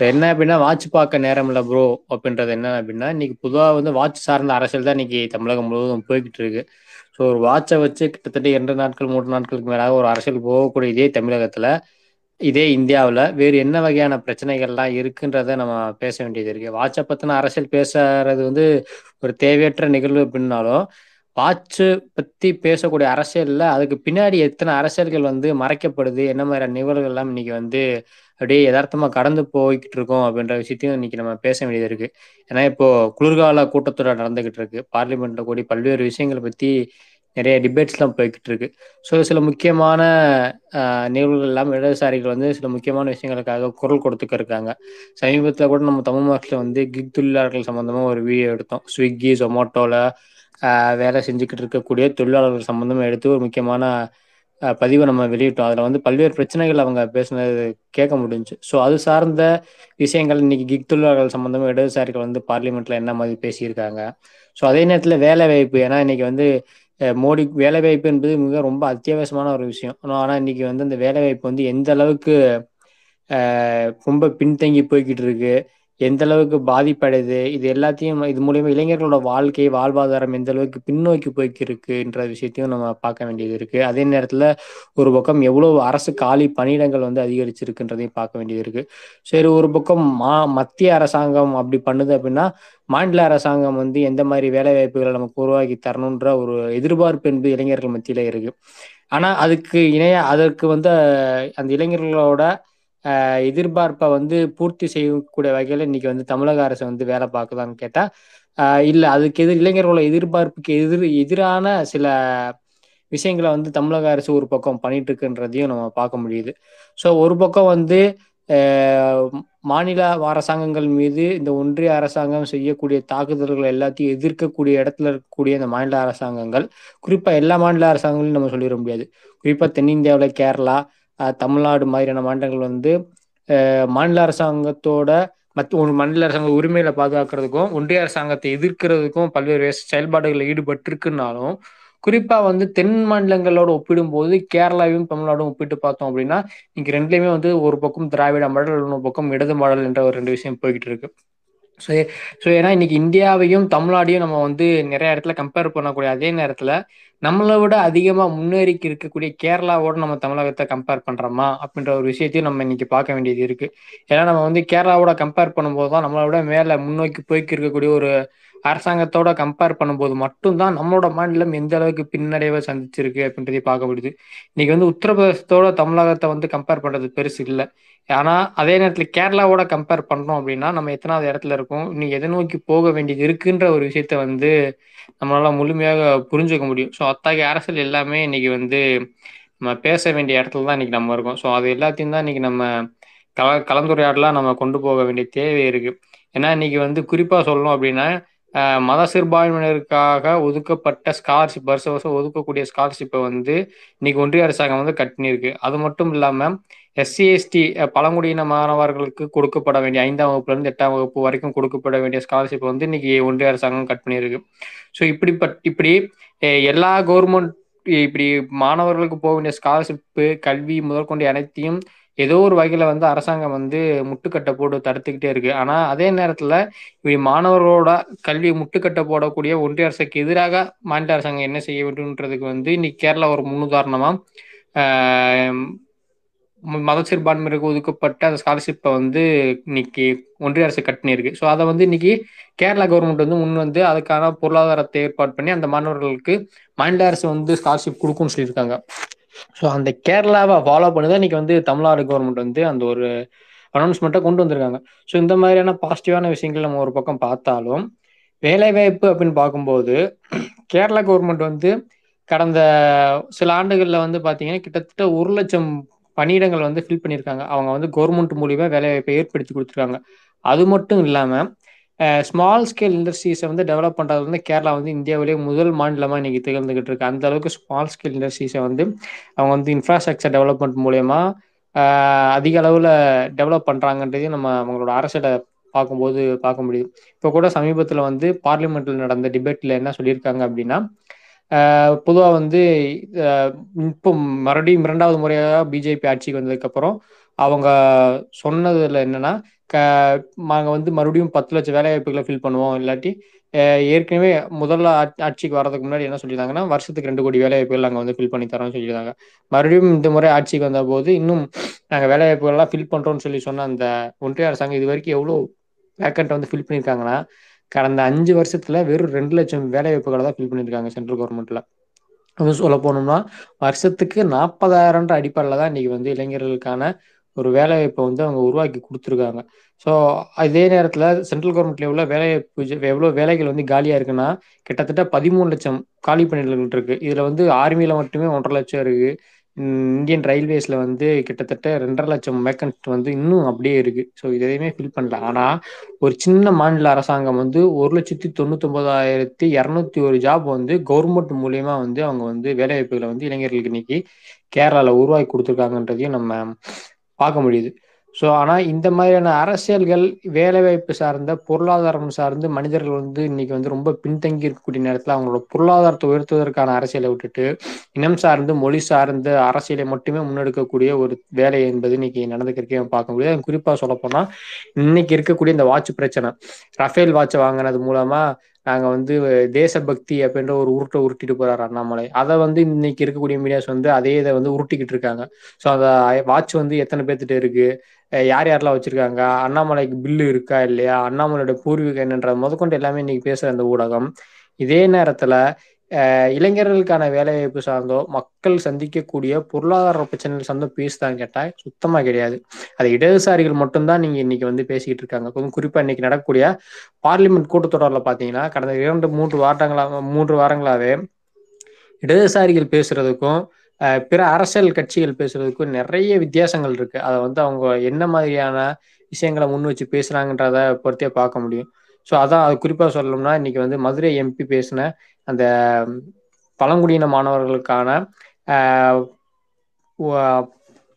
So என்ன அப்படின்னா watch பார்க்க நேரம் இல்லை ப்ரோ அப்படின்றது என்ன அப்படின்னா இன்னைக்கு பொதுவாக வந்து வாட்ச் சார்ந்த அரசியல் தான் இன்னைக்கு தமிழகம் முழுவதும் போய்கிட்டு இருக்கு. ஸோ ஒரு வாட்சை வச்சு கிட்டத்தட்ட இரண்டு நாட்கள் மூன்று நாட்களுக்கு மேலாக ஒரு அரசியல் போகக்கூடிய இதே தமிழகத்தில் இதே இந்தியாவில் வேறு என்ன வகையான பிரச்சனைகள்லாம் இருக்குன்றத நம்ம பேச வேண்டியது இருக்கு. வாட்சை பற்றின அரசியல் பேசுறது வந்து ஒரு தேவையற்ற நிகழ்வு அப்படின்னாலும் வாட்சு பற்றி பேசக்கூடிய அரசியலில் அதுக்கு பின்னாடி எத்தனை அரசியல்கள் வந்து மறைக்கப்படுது என்ன மாதிரியான நிகழ்வுகள்லாம் இன்னைக்கு வந்து அப்படியே யதார்த்தமா கடந்து போய்கிட்டு இருக்கோம் அப்படின்ற விஷயத்தையும் இன்னைக்கு நம்ம பேச வேண்டியது இருக்கு. ஏன்னா இப்போ குளிர்கால கூட்டத்தொடர் நடந்துகிட்டு இருக்கு பார்லிமெண்ட்ல கூடி பல்வேறு விஷயங்களை பற்றி நிறைய டிபேட்ஸ்லாம் போய்கிட்டு இருக்கு ஸோ சில முக்கியமான நிகழ்வுகள் எல்லாம் இடதுசாரிகள் வந்து சில முக்கியமான விஷயங்களுக்காக குரல் கொடுத்துக்க இருக்காங்க. சமீபத்தில் கூட நம்ம தமிழ் மாதத்தில் வந்து கிக் தொழிலாளர்கள் சம்மந்தமாக ஒரு வீடியோ எடுத்தோம். ஸ்விக்கி ஜொமேட்டோவில் வேலை செஞ்சுக்கிட்டு இருக்கக்கூடிய தொழிலாளர்கள் சம்மந்தமாக எடுத்து ஒரு முக்கியமான பதிவை நம்ம வெளியிட்டோம். அதில் வந்து பல்வேறு பிரச்சனைகள் அவங்க பேசினது கேட்க முடிஞ்சு ஸோ அது சார்ந்த விஷயங்கள் இன்னைக்கு கிக் தொழிலாளர்கள் சம்மந்தமாக இடதுசாரிகள் வந்து பார்லிமெண்ட்ல என்ன மாதிரி பேசியிருக்காங்க. ஸோ அதே நேரத்தில் வேலை வாய்ப்பு. ஏன்னா இன்னைக்கு வந்து மோடி வேலைவாய்ப்பு என்பது மிக ரொம்ப அத்தியாவசியமான ஒரு விஷயம். ஆனால் இன்னைக்கு வந்து அந்த வேலைவாய்ப்பு வந்து எந்த அளவுக்கு ரொம்ப பின்தங்கி போய்கிட்டு இருக்கு. எந்த அளவுக்கு பாதிப்படையுது? இது எல்லாத்தையும் இது மூலியமா இளைஞர்களோட வாழ்க்கை வாழ்வாதாரம் எந்த அளவுக்கு பின்னோக்கி போய்க்கு இருக்குன்ற விஷயத்தையும் நம்ம பார்க்க வேண்டியது இருக்கு. அதே நேரத்துல ஒரு பக்கம் எவ்வளவு அரசு காலி பணியிடங்கள் வந்து அதிகரிச்சிருக்குன்றதையும் பார்க்க வேண்டியது இருக்கு. சரி ஒரு பக்கம் மா மத்திய அரசாங்கம் அப்படி பண்ணுது அப்படின்னா மாநில அரசாங்கம் வந்து எந்த மாதிரி வேலை வாய்ப்புகளை நமக்கு உருவாக்கி தரணுன்ற ஒரு எதிர்பார்ப்பு என்பது இளைஞர்கள் மத்தியில இருக்கு. ஆனா அதுக்கு இணைய அதற்கு வந்து அந்த இளைஞர்களோட எதிர்பார்ப்பை வந்து பூர்த்தி செய்யக்கூடிய வகையில் இன்னைக்கு வந்து தமிழக அரசு வந்து வேலை பார்க்குதான்னு கேட்டால் இல்லை அதுக்கு எதிர் இளைஞர்களோட எதிர்பார்ப்புக்கு எதிர் எதிரான சில விஷயங்களை வந்து தமிழக அரசு ஒரு பக்கம் பண்ணிட்டு இருக்குன்றதையும் நம்ம பார்க்க முடியுது. ஸோ ஒரு பக்கம் வந்து மாநில அரசாங்கங்கள் மீது இந்த ஒன்றிய அரசாங்கம் செய்யக்கூடிய தாக்குதல்கள் எல்லாத்தையும் எதிர்க்கக்கூடிய இடத்துல இருக்கக்கூடிய இந்த மாநில அரசாங்கங்கள் குறிப்பாக எல்லா மாநில அரசாங்கங்களையும் நம்ம சொல்லிட முடியாது. குறிப்பாக தென்னிந்தியாவில் கேரளா தமிழ்நாடு மாதிரியான மாநிலங்கள் வந்து மாநில அரசாங்கத்தோட மற்ற ஒரு மாநில அரசாங்க உரிமையில பாதுகாக்கிறதுக்கும் ஒன்றிய அரசாங்கத்தை எதிர்க்கிறதுக்கும் பல்வேறு செயல்பாடுகளில் ஈடுபட்டிருக்குனாலும் குறிப்பா வந்து தென் மாநிலங்களோட ஒப்பிடும்போது கேரளாவையும் தமிழ்நாடும் ஒப்பிட்டு பார்த்தோம் அப்படின்னா இங்க ரெண்டுலயுமே வந்து ஒரு பக்கம் திராவிட மாடல் இன்னொரு பக்கம் இடது மாடல் என்ற ஒரு ரெண்டு விஷயம் போய்கிட்டு இருக்கு. ஸோ ஸோ ஏன்னா இன்னைக்கு இந்தியாவையும் தமிழ்நாடையும் நம்ம வந்து நிறைய இடத்துல கம்பேர் பண்ணக்கூடிய அதே நேரத்தில் நம்மளை விட அதிகமாக முன்னேறிக்கு இருக்கக்கூடிய கேரளாவோட நம்ம தமிழகத்தை கம்பேர் பண்ணுறோமா அப்படின்ற ஒரு விஷயத்தையும் நம்ம இன்னைக்கு பார்க்க வேண்டியது இருக்கு. ஏன்னா நம்ம வந்து கேரளாவோட கம்பேர் பண்ணும்போது தான் நம்மளை விட மேலே முன்னோக்கி போய்க்கு இருக்கக்கூடிய ஒரு அரசாங்கத்தோட கம்பேர் பண்ணும்போது மட்டும்தான் நம்மளோட மாநிலம் எந்த அளவுக்கு பின்னடைவை சந்திச்சிருக்கு அப்படின்றதை பார்க்க முடியுது. இன்னைக்கு வந்து உத்தரப்பிரதேசத்தோட தமிழகத்தை வந்து கம்பேர் பண்றது பெருசு இல்லை. ஆனா அதே நேரத்தில் கேரளாவோட கம்பேர் பண்றோம் அப்படின்னா நம்ம எத்தனாவது இடத்துல இருக்கோம் இன்னைக்கு எதை நோக்கி போக வேண்டியது இருக்குன்ற ஒரு விஷயத்த வந்து நம்மளால முழுமையாக புரிஞ்சுக்க முடியும். ஸோ அத்தகைய அரசியல் எல்லாமே இன்னைக்கு வந்து நம்ம பேச வேண்டிய இடத்துல தான் இன்னைக்கு நம்ம இருக்கோம். ஸோ அது எல்லாத்தையும் தான் இன்னைக்கு நம்ம கல கலந்துரையாடலாம் நம்ம கொண்டு போக வேண்டிய தேவை இருக்கு. ஏன்னா இன்னைக்கு வந்து குறிப்பா சொல்லணும் அப்படின்னா மத சிறுபான்மையினருக்காக ஒதுக்கப்பட்ட ஸ்காலர்ஷிப் வருஷம் வருஷம் ஒதுக்கக்கூடிய ஸ்காலர்ஷிப்பை வந்து இன்னைக்கு ஒன்றிய அரசாங்கம் வந்து கட் பண்ணியிருக்கு அது மட்டும் இல்லாமல் எஸ்சி எஸ்டி பழங்குடியின மாணவர்களுக்கு கொடுக்கப்பட வேண்டிய ஐந்தாம் வகுப்புல இருந்து எட்டாம் வகுப்பு வரைக்கும் கொடுக்கப்பட வேண்டிய ஸ்காலர்ஷிப் வந்து இன்னைக்கு ஒன்றிய அரசாங்கம் கட் பண்ணியிருக்கு. ஸோ இப்படிப்பட் இப்படி எல்லா கவர்மெண்ட் இப்படி மாணவர்களுக்கு போக வேண்டிய ஸ்காலர்ஷிப்பு கல்வி முதற்கொண்டு அனைத்தையும் ஏதோ ஒரு வகையில வந்து அரசாங்கம் வந்து முட்டுக்கட்டை போட்டு தடுத்துக்கிட்டே இருக்கு. ஆனா அதே நேரத்துல இப்படி மாணவர்களோட கல்வி முட்டுக்கட்டை போடக்கூடிய ஒன்றிய அரசுக்கு எதிராக மாநில அரசாங்கம் என்ன செய்ய வேண்டும்ன்றதுக்கு வந்து இன்னைக்கு கேரளா ஒரு முன்னுதாரணமா மத சிறுபான்மையினருக்கு ஒதுக்கப்பட்ட அந்த ஸ்காலர்ஷிப்பை வந்து இன்னைக்கு ஒன்றிய அரசு கட்டினிருக்கு. ஸோ அதை வந்து இன்னைக்கு கேரளா கவர்மெண்ட் வந்து முன் வந்து அதுக்கான பொருளாதாரத்தை ஏற்பாடு பண்ணி அந்த மாணவர்களுக்கு மாநில அரசு வந்து ஸ்காலர்ஷிப் கொடுக்கும்னு சொல்லியிருக்காங்க. ஸோ அந்த கேரளாவை ஃபாலோ பண்ணி தான் இன்னைக்கு வந்து தமிழ்நாடு கவர்மெண்ட் வந்து அந்த ஒரு அனௌன்ஸ்மெண்ட்டை கொண்டு வந்திருக்காங்க. ஸோ இந்த மாதிரியான பாசிட்டிவான விஷயங்கள் நம்ம ஒரு பக்கம் பார்த்தாலும் வேலைவாய்ப்பு அப்படின்னு பார்க்கும்போது கேரளா கவர்மெண்ட் வந்து கடந்த சில ஆண்டுகளில் வந்து பார்த்தீங்கன்னா கிட்டத்தட்ட ஒரு லட்சம் பணியிடங்கள் வந்து ஃபில் பண்ணியிருக்காங்க. அவங்க வந்து கவர்மெண்ட் மூலியமாக வேலைவாய்ப்பை ஏற்படுத்தி கொடுத்துருக்காங்க. அது மட்டும் இல்லாமல் ஸ்மால் ஸ்கேல் இண்டஸ்ட்ரீஸை வந்து டெவலப் பண்ணுறது வந்து கேரளா வந்து இந்தியாவிலேயே முதல் மாநிலமாக இன்றைக்கி திகழ்ந்துகிட்டு இருக்கு. அந்த அளவுக்கு ஸ்மால் ஸ்கேல் இண்டஸ்ட்ரீஸை வந்து அவங்க வந்து இன்ஃப்ராஸ்ட்ரக்சர் டெவலப்மெண்ட் மூலயமா அதிக அளவில் டெவலப் பண்ணுறாங்கன்றதையும் நம்ம அவங்களோட அரசியலை பார்க்கும்போது பார்க்க முடியுது. இப்போ கூட சமீபத்தில் வந்து பார்லிமெண்ட்டில் நடந்த டிபேட்டில் என்ன சொல்லியிருக்காங்க அப்படின்னா பொதுவாக வந்து இப்போ மறுபடியும் இரண்டாவது முறையாக பிஜேபி ஆட்சிக்கு வந்ததுக்கப்புறம் அவங்க சொன்னதுல என்னன்னா க நாங்கள் வந்து மறுபடியும் பத்து லட்சம் வேலைவாய்ப்புகளை ஃபில் பண்ணுவோம். இல்லாட்டி ஏற்கனவே முதல்ல ஆட்சிக்கு வரதுக்கு முன்னாடி என்ன சொல்லியிருந்தாங்கன்னா வருஷத்துக்கு ரெண்டு கோடி வேலை வாய்ப்புகள் நாங்கள் வந்து ஃபில் பண்ணி தரோம்னு சொல்லியிருந்தாங்க. மறுபடியும் இந்த முறை ஆட்சிக்கு வந்த போது இன்னும் நாங்கள் வேலைவாய்ப்புகள்லாம் ஃபில் பண்ணுறோம்னு சொல்லி சொன்ன அந்த ஒன்றிய அரசாங்கம் இது வரைக்கும் எவ்வளோ வேக்கண்ட்டை வந்து ஃபில் பண்ணியிருக்காங்கன்னா கடந்த அஞ்சு வருஷத்துல வெறும் ரெண்டு லட்சம் வேலைவாய்ப்புகளை தான் ஃபில் பண்ணியிருக்காங்க சென்ட்ரல் கவர்மெண்ட்ல அதுவும் சொல்ல போனோம்னா வருஷத்துக்கு நாற்பதாயிரம்ன்ற அடிப்படையில் தான் இன்னைக்கு வந்து இளைஞர்களுக்கான ஒரு வேலைவாய்ப்பை வந்து அவங்க உருவாக்கி கொடுத்துருக்காங்க. ஸோ அதே நேரத்தில் சென்ட்ரல் கவர்மெண்ட்ல எவ்வளோ வேலைவாய்ப்பு எவ்வளோ வேலைகள் வந்து காலியாக இருக்குன்னா கிட்டத்தட்ட பதிமூணு லட்சம் காலி பணியாளர்கள் இருக்கு. இதில் வந்து ஆர்மியில் மட்டுமே ஒன்றரை லட்சம் இருக்கு. இந்தியன் ரயில்வேஸில் வந்து கிட்டத்தட்ட ரெண்டரை லட்சம் வேக்கன்ட் வந்து இன்னும் அப்படியே இருக்கு. ஸோ இதையுமே ஃபில் பண்ணல. ஆனால் ஒரு சின்ன மாநில அரசாங்கம் வந்து ஒரு லட்சத்தி தொண்ணூத்தொன்பதாயிரத்தி இரநூத்தி ஒரு ஜாப் வந்து கவர்மெண்ட் மூலியமா வந்து அவங்க வந்து வேலைவாய்ப்புகளை வந்து இளைஞர்களுக்கு இன்னைக்கு கேரளாவில் உருவாக்கி கொடுத்துருக்காங்கன்றதையும் நம்ம பார்க்க முடியுது. ஸோ ஆனால் இந்த மாதிரியான அரசியல்கள் வேலைவாய்ப்பு சார்ந்த பொருளாதாரம் சார்ந்து மனிதர்கள் வந்து இன்னைக்கு வந்து ரொம்ப பின்தங்கி இருக்கக்கூடிய நேரத்தில் அவங்களோட பொருளாதாரத்தை உயர்த்துவதற்கான அரசியலை விட்டுட்டு இனம் சார்ந்து மொழி சார்ந்த அரசியலை மட்டுமே முன்னெடுக்கக்கூடிய ஒரு வேலை என்பது இன்னைக்கு நடந்துக்கிறக்கே பார்க்க முடியாது. குறிப்பாக சொல்லப்போனால் இன்னைக்கு இருக்கக்கூடிய இந்த வாட்ச் பிரச்சனை. ரஃபேல் வாட்சை வாங்கினது மூலமாக நாங்க வந்து தேசபக்தி அப்படின்ற ஒரு உருட்டை உருட்டிட்டு போறாரு அண்ணாமலை. அதை வந்து இன்னைக்கு இருக்கக்கூடிய மீடியாஸ் வந்து அதே இதை வந்து உருட்டிக்கிட்டு இருக்காங்க. ஸோ அந்த வாட்ச் வந்து எத்தனை பேர்த்திட்ட இருக்கு? யார் யாரெல்லாம் வச்சிருக்காங்க? அண்ணாமலைக்கு பில்லு இருக்கா இல்லையா? அண்ணாமலையோட பூர்வீகம் என்னன்ற முதற்கொண்டு எல்லாமே இன்னைக்கு பேசுற அந்த ஊடகம். இதே நேரத்துல இளைஞர்களுக்கான வேலைவாய்ப்பு சார்ந்தோ மக்கள் சந்திக்கக்கூடிய பொருளாதார பிரச்சனைகள் சார்ந்தோ பேசுதான்னு கேட்டா சுத்தமா கிடையாது. அது இடதுசாரிகள் மட்டும்தான் நீங்க இன்னைக்கு வந்து பேசிக்கிட்டு இருக்காங்க. குறிப்பா இன்னைக்கு நடக்கக்கூடிய பார்லிமெண்ட் கூட்டத்தொடரில் பாத்தீங்கன்னா கடந்த இரண்டு மூன்று வாரங்களா மூன்று வாரங்களாவே இடதுசாரிகள் பேசுறதுக்கும் பிற அரசியல் கட்சிகள் பேசுறதுக்கும் நிறைய வித்தியாசங்கள் இருக்கு. அதை வந்து அவங்க என்ன மாதிரியான விஷயங்களை முன் வச்சு பேசுறாங்கன்றத பொறுத்தே பார்க்க முடியும். ஸோ அதான் அது குறிப்பாக சொல்லணும்னா இன்னைக்கு வந்து மதுரை எம்பி பேசின அந்த பழங்குடியின மாணவர்களுக்கான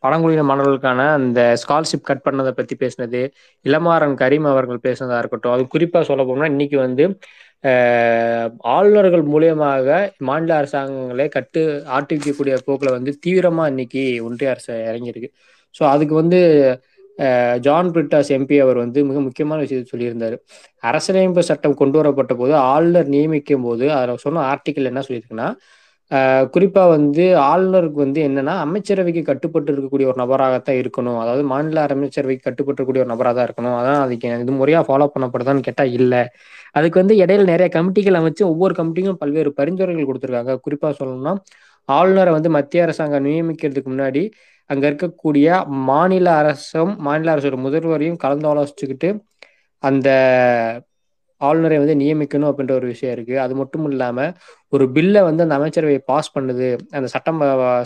பழங்குடியின மாணவர்களுக்கான அந்த ஸ்காலர்ஷிப் கட் பண்ணதை பற்றி பேசினது இளமாறன் கரீம் அவர்கள் பேசினதாக இருக்கட்டும் அது குறிப்பாக சொல்ல போனால் இன்னைக்கு வந்து ஆளுநர்கள் மூலியமாக மாநில அரசாங்கங்களே கட்டு ஆட்டிக்கக்கூடிய போக்கில் வந்து தீவிரமாக இன்னைக்கு ஒன்றிய அரசு இறங்கியிருக்கு. ஸோ அதுக்கு வந்து ஜான் பிரிட்டாஸ் எம்பி அவர் வந்து மிக முக்கியமான விஷயத்தை சொல்லியிருந்தார். அரசியலமைப்பு சட்டம் கொண்டு வரப்பட்ட போது ஆளுநர் நியமிக்கும் போது அதில் சொன்ன ஆர்டிக்கல் என்ன சொல்லியிருக்குன்னா குறிப்பாக வந்து ஆளுநருக்கு வந்து என்னன்னா அமைச்சரவைக்கு கட்டுப்பட்டு இருக்கக்கூடிய ஒரு நபராகத்தான் இருக்கணும். அதாவது மாநில அமைச்சரவைக்கு கட்டுப்பட்டு இருக்கக்கூடிய ஒரு நபராக தான் இருக்கணும். அதான் அதுக்கு இது முறையாக ஃபாலோ பண்ணப்படுதான்னு கேட்டால் இல்லை. அதுக்கு வந்து இடையில நிறைய கமிட்டிகள் அமைச்சு ஒவ்வொரு கமிட்டிக்கும் பல்வேறு பரிந்துரைகள் கொடுத்துருக்காங்க. குறிப்பாக சொல்லணும்னா ஆளுநரை வந்து மத்திய அரசாங்கம் நியமிக்கிறதுக்கு முன்னாடி அங்க இருக்கக்கூடிய மாநில அரசும் மாநில அரசோட முதல்வரையும் கலந்து ஆலோசிச்சுக்கிட்டு அந்த ஆளுநரை வந்து நியமிக்கணும் அப்படின்ற ஒரு விஷயம் இருக்கு. அது மட்டும் இல்லாம ஒரு பில்லை வந்து அந்த அமைச்சரவை பாஸ் பண்ணுது. அந்த சட்டம்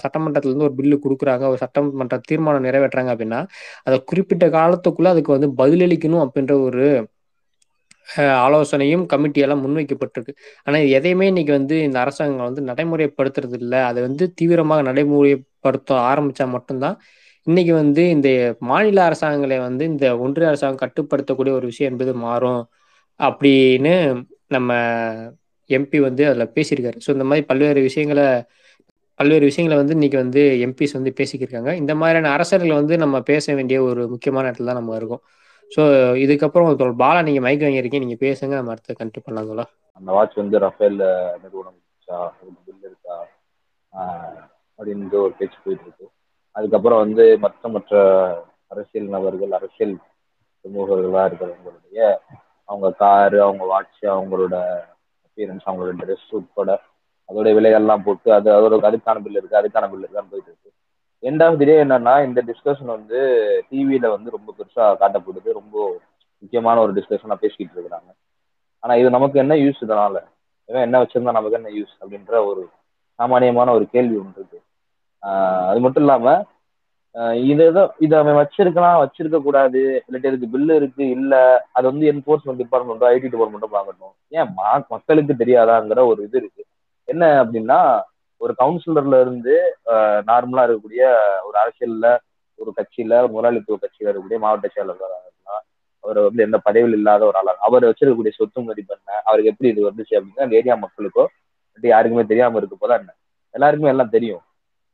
சட்டமன்றத்துல இருந்து ஒரு பில்லு கொடுக்குறாங்க. ஒரு சட்டமன்ற தீர்மானம் நிறைவேற்றுறாங்க அப்படின்னா அதை குறிப்பிட்ட காலத்துக்குள்ள அதுக்கு வந்து பதிலளிக்கணும் அப்படின்ற ஒரு ஆலோசனையும் கமிட்டியெல்லாம் முன்வைக்கப்பட்டிருக்கு. ஆனால் எதையுமே இன்னைக்கு வந்து இந்த அரசாங்கம் வந்து நடைமுறைப்படுத்துறது இல்லை அதை வந்து தீவிரமாக நடைமுறைப்படுத்த ஆரம்பிச்சா மட்டும்தான் இன்னைக்கு வந்து இந்த மாநில அரசாங்கங்களை வந்து இந்த ஒன்றிய அரசாங்கம் கட்டுப்படுத்தக்கூடிய ஒரு விஷயம் என்பது மாறும் அப்படின்னு நம்ம எம்பி வந்து அதில் பேசியிருக்காரு. ஸோ இந்த மாதிரி பல்வேறு விஷயங்களை பல்வேறு விஷயங்களை வந்து இன்னைக்கு வந்து எம்பிஸ் வந்து பேசிக்கிருக்காங்க. இந்த மாதிரியான அரசர்களை வந்து நம்ம பேச வேண்டிய ஒரு முக்கியமான இடத்துல தான் நம்ம இருக்கோம். ஸோ இதுக்கப்புறம் பாலா நீங்க மைக் வாங்கியிருக்கீங்க நீங்க பேசுங்க நம்ம அடுத்த கண்டிப்பாக பண்ணலாம் அந்த வாட்ச் வந்து ரஃபேல் நிறுவனம் பில் இருக்கா? அப்படின்னு ஒரு பேச்சு போயிட்டு இருக்கு. அதுக்கப்புறம் வந்து மற்ற மற்ற அரசியல் நபர்கள் அரசியல் சமூகர்களாக இருக்கிறவங்களுடைய அவங்க காரு அவங்க வாட்ச் அவங்களோட அப்பியரன்ஸ் அவங்களோட ட்ரெஸ் உட்பட அதோட விலைகள்லாம் போட்டு அது அதோட அதுக்கான பில் இருக்கு அதுக்கான பில் இருக்கான்னு போயிட்டு இருக்கு. எண்ட் ஆஃப் தி டே என்னன்னா இந்த டிஸ்கஷன் வந்து டிவியில வந்து ரொம்ப பெருசா காட்டப்படுது. ரொம்ப முக்கியமான ஒரு டிஸ்கஷனா பேசிக்கிட்டு இருக்கிறாங்க. ஆனா இது நமக்கு என்ன யூஸ் இதனால? இவன் என்ன வச்சிருந்தா நமக்கு என்ன யூஸ் அப்படின்ற ஒரு சாமானியமான ஒரு கேள்வி ஒன்று இருக்கு. அது மட்டும் இல்லாம இது ஏதோ இதை அவன் வச்சிருக்கலாம் வச்சிருக்க கூடாது இல்லாட்டி இதுக்கு பில்லு இருக்கு இல்ல அது வந்து என்போர்ஸ்மெண்ட் டிபார்ட்மெண்ட்டோ ஐடி டிபார்ட்மெண்ட்டோ பார்க்கணும் ஏன் மக்களுக்கு தெரியாதாங்கிற ஒரு இது இருக்கு. என்ன அப்படின்னா ஒரு கவுன்சிலர்ல இருந்து நார்மலா இருக்கக்கூடிய ஒரு அரசியல்ல ஒரு கட்சியில ஒரு முதலாளித்துவ கட்சியில இருக்கக்கூடிய மாவட்ட செயலாளராக இருக்கலாம் அவர் வந்து எந்த பதவியில் இல்லாத ஒரு ஆளாக அவர் வச்சிருக்கக்கூடிய சொத்து மதிப்பெண்ண அவருக்கு எப்படி இது வந்துச்சு அப்படின்னா அந்த ஏரியா மக்களுக்கோ யாருக்குமே தெரியாம இருக்க போதா என்ன? எல்லாருக்குமே எல்லாம் தெரியும்.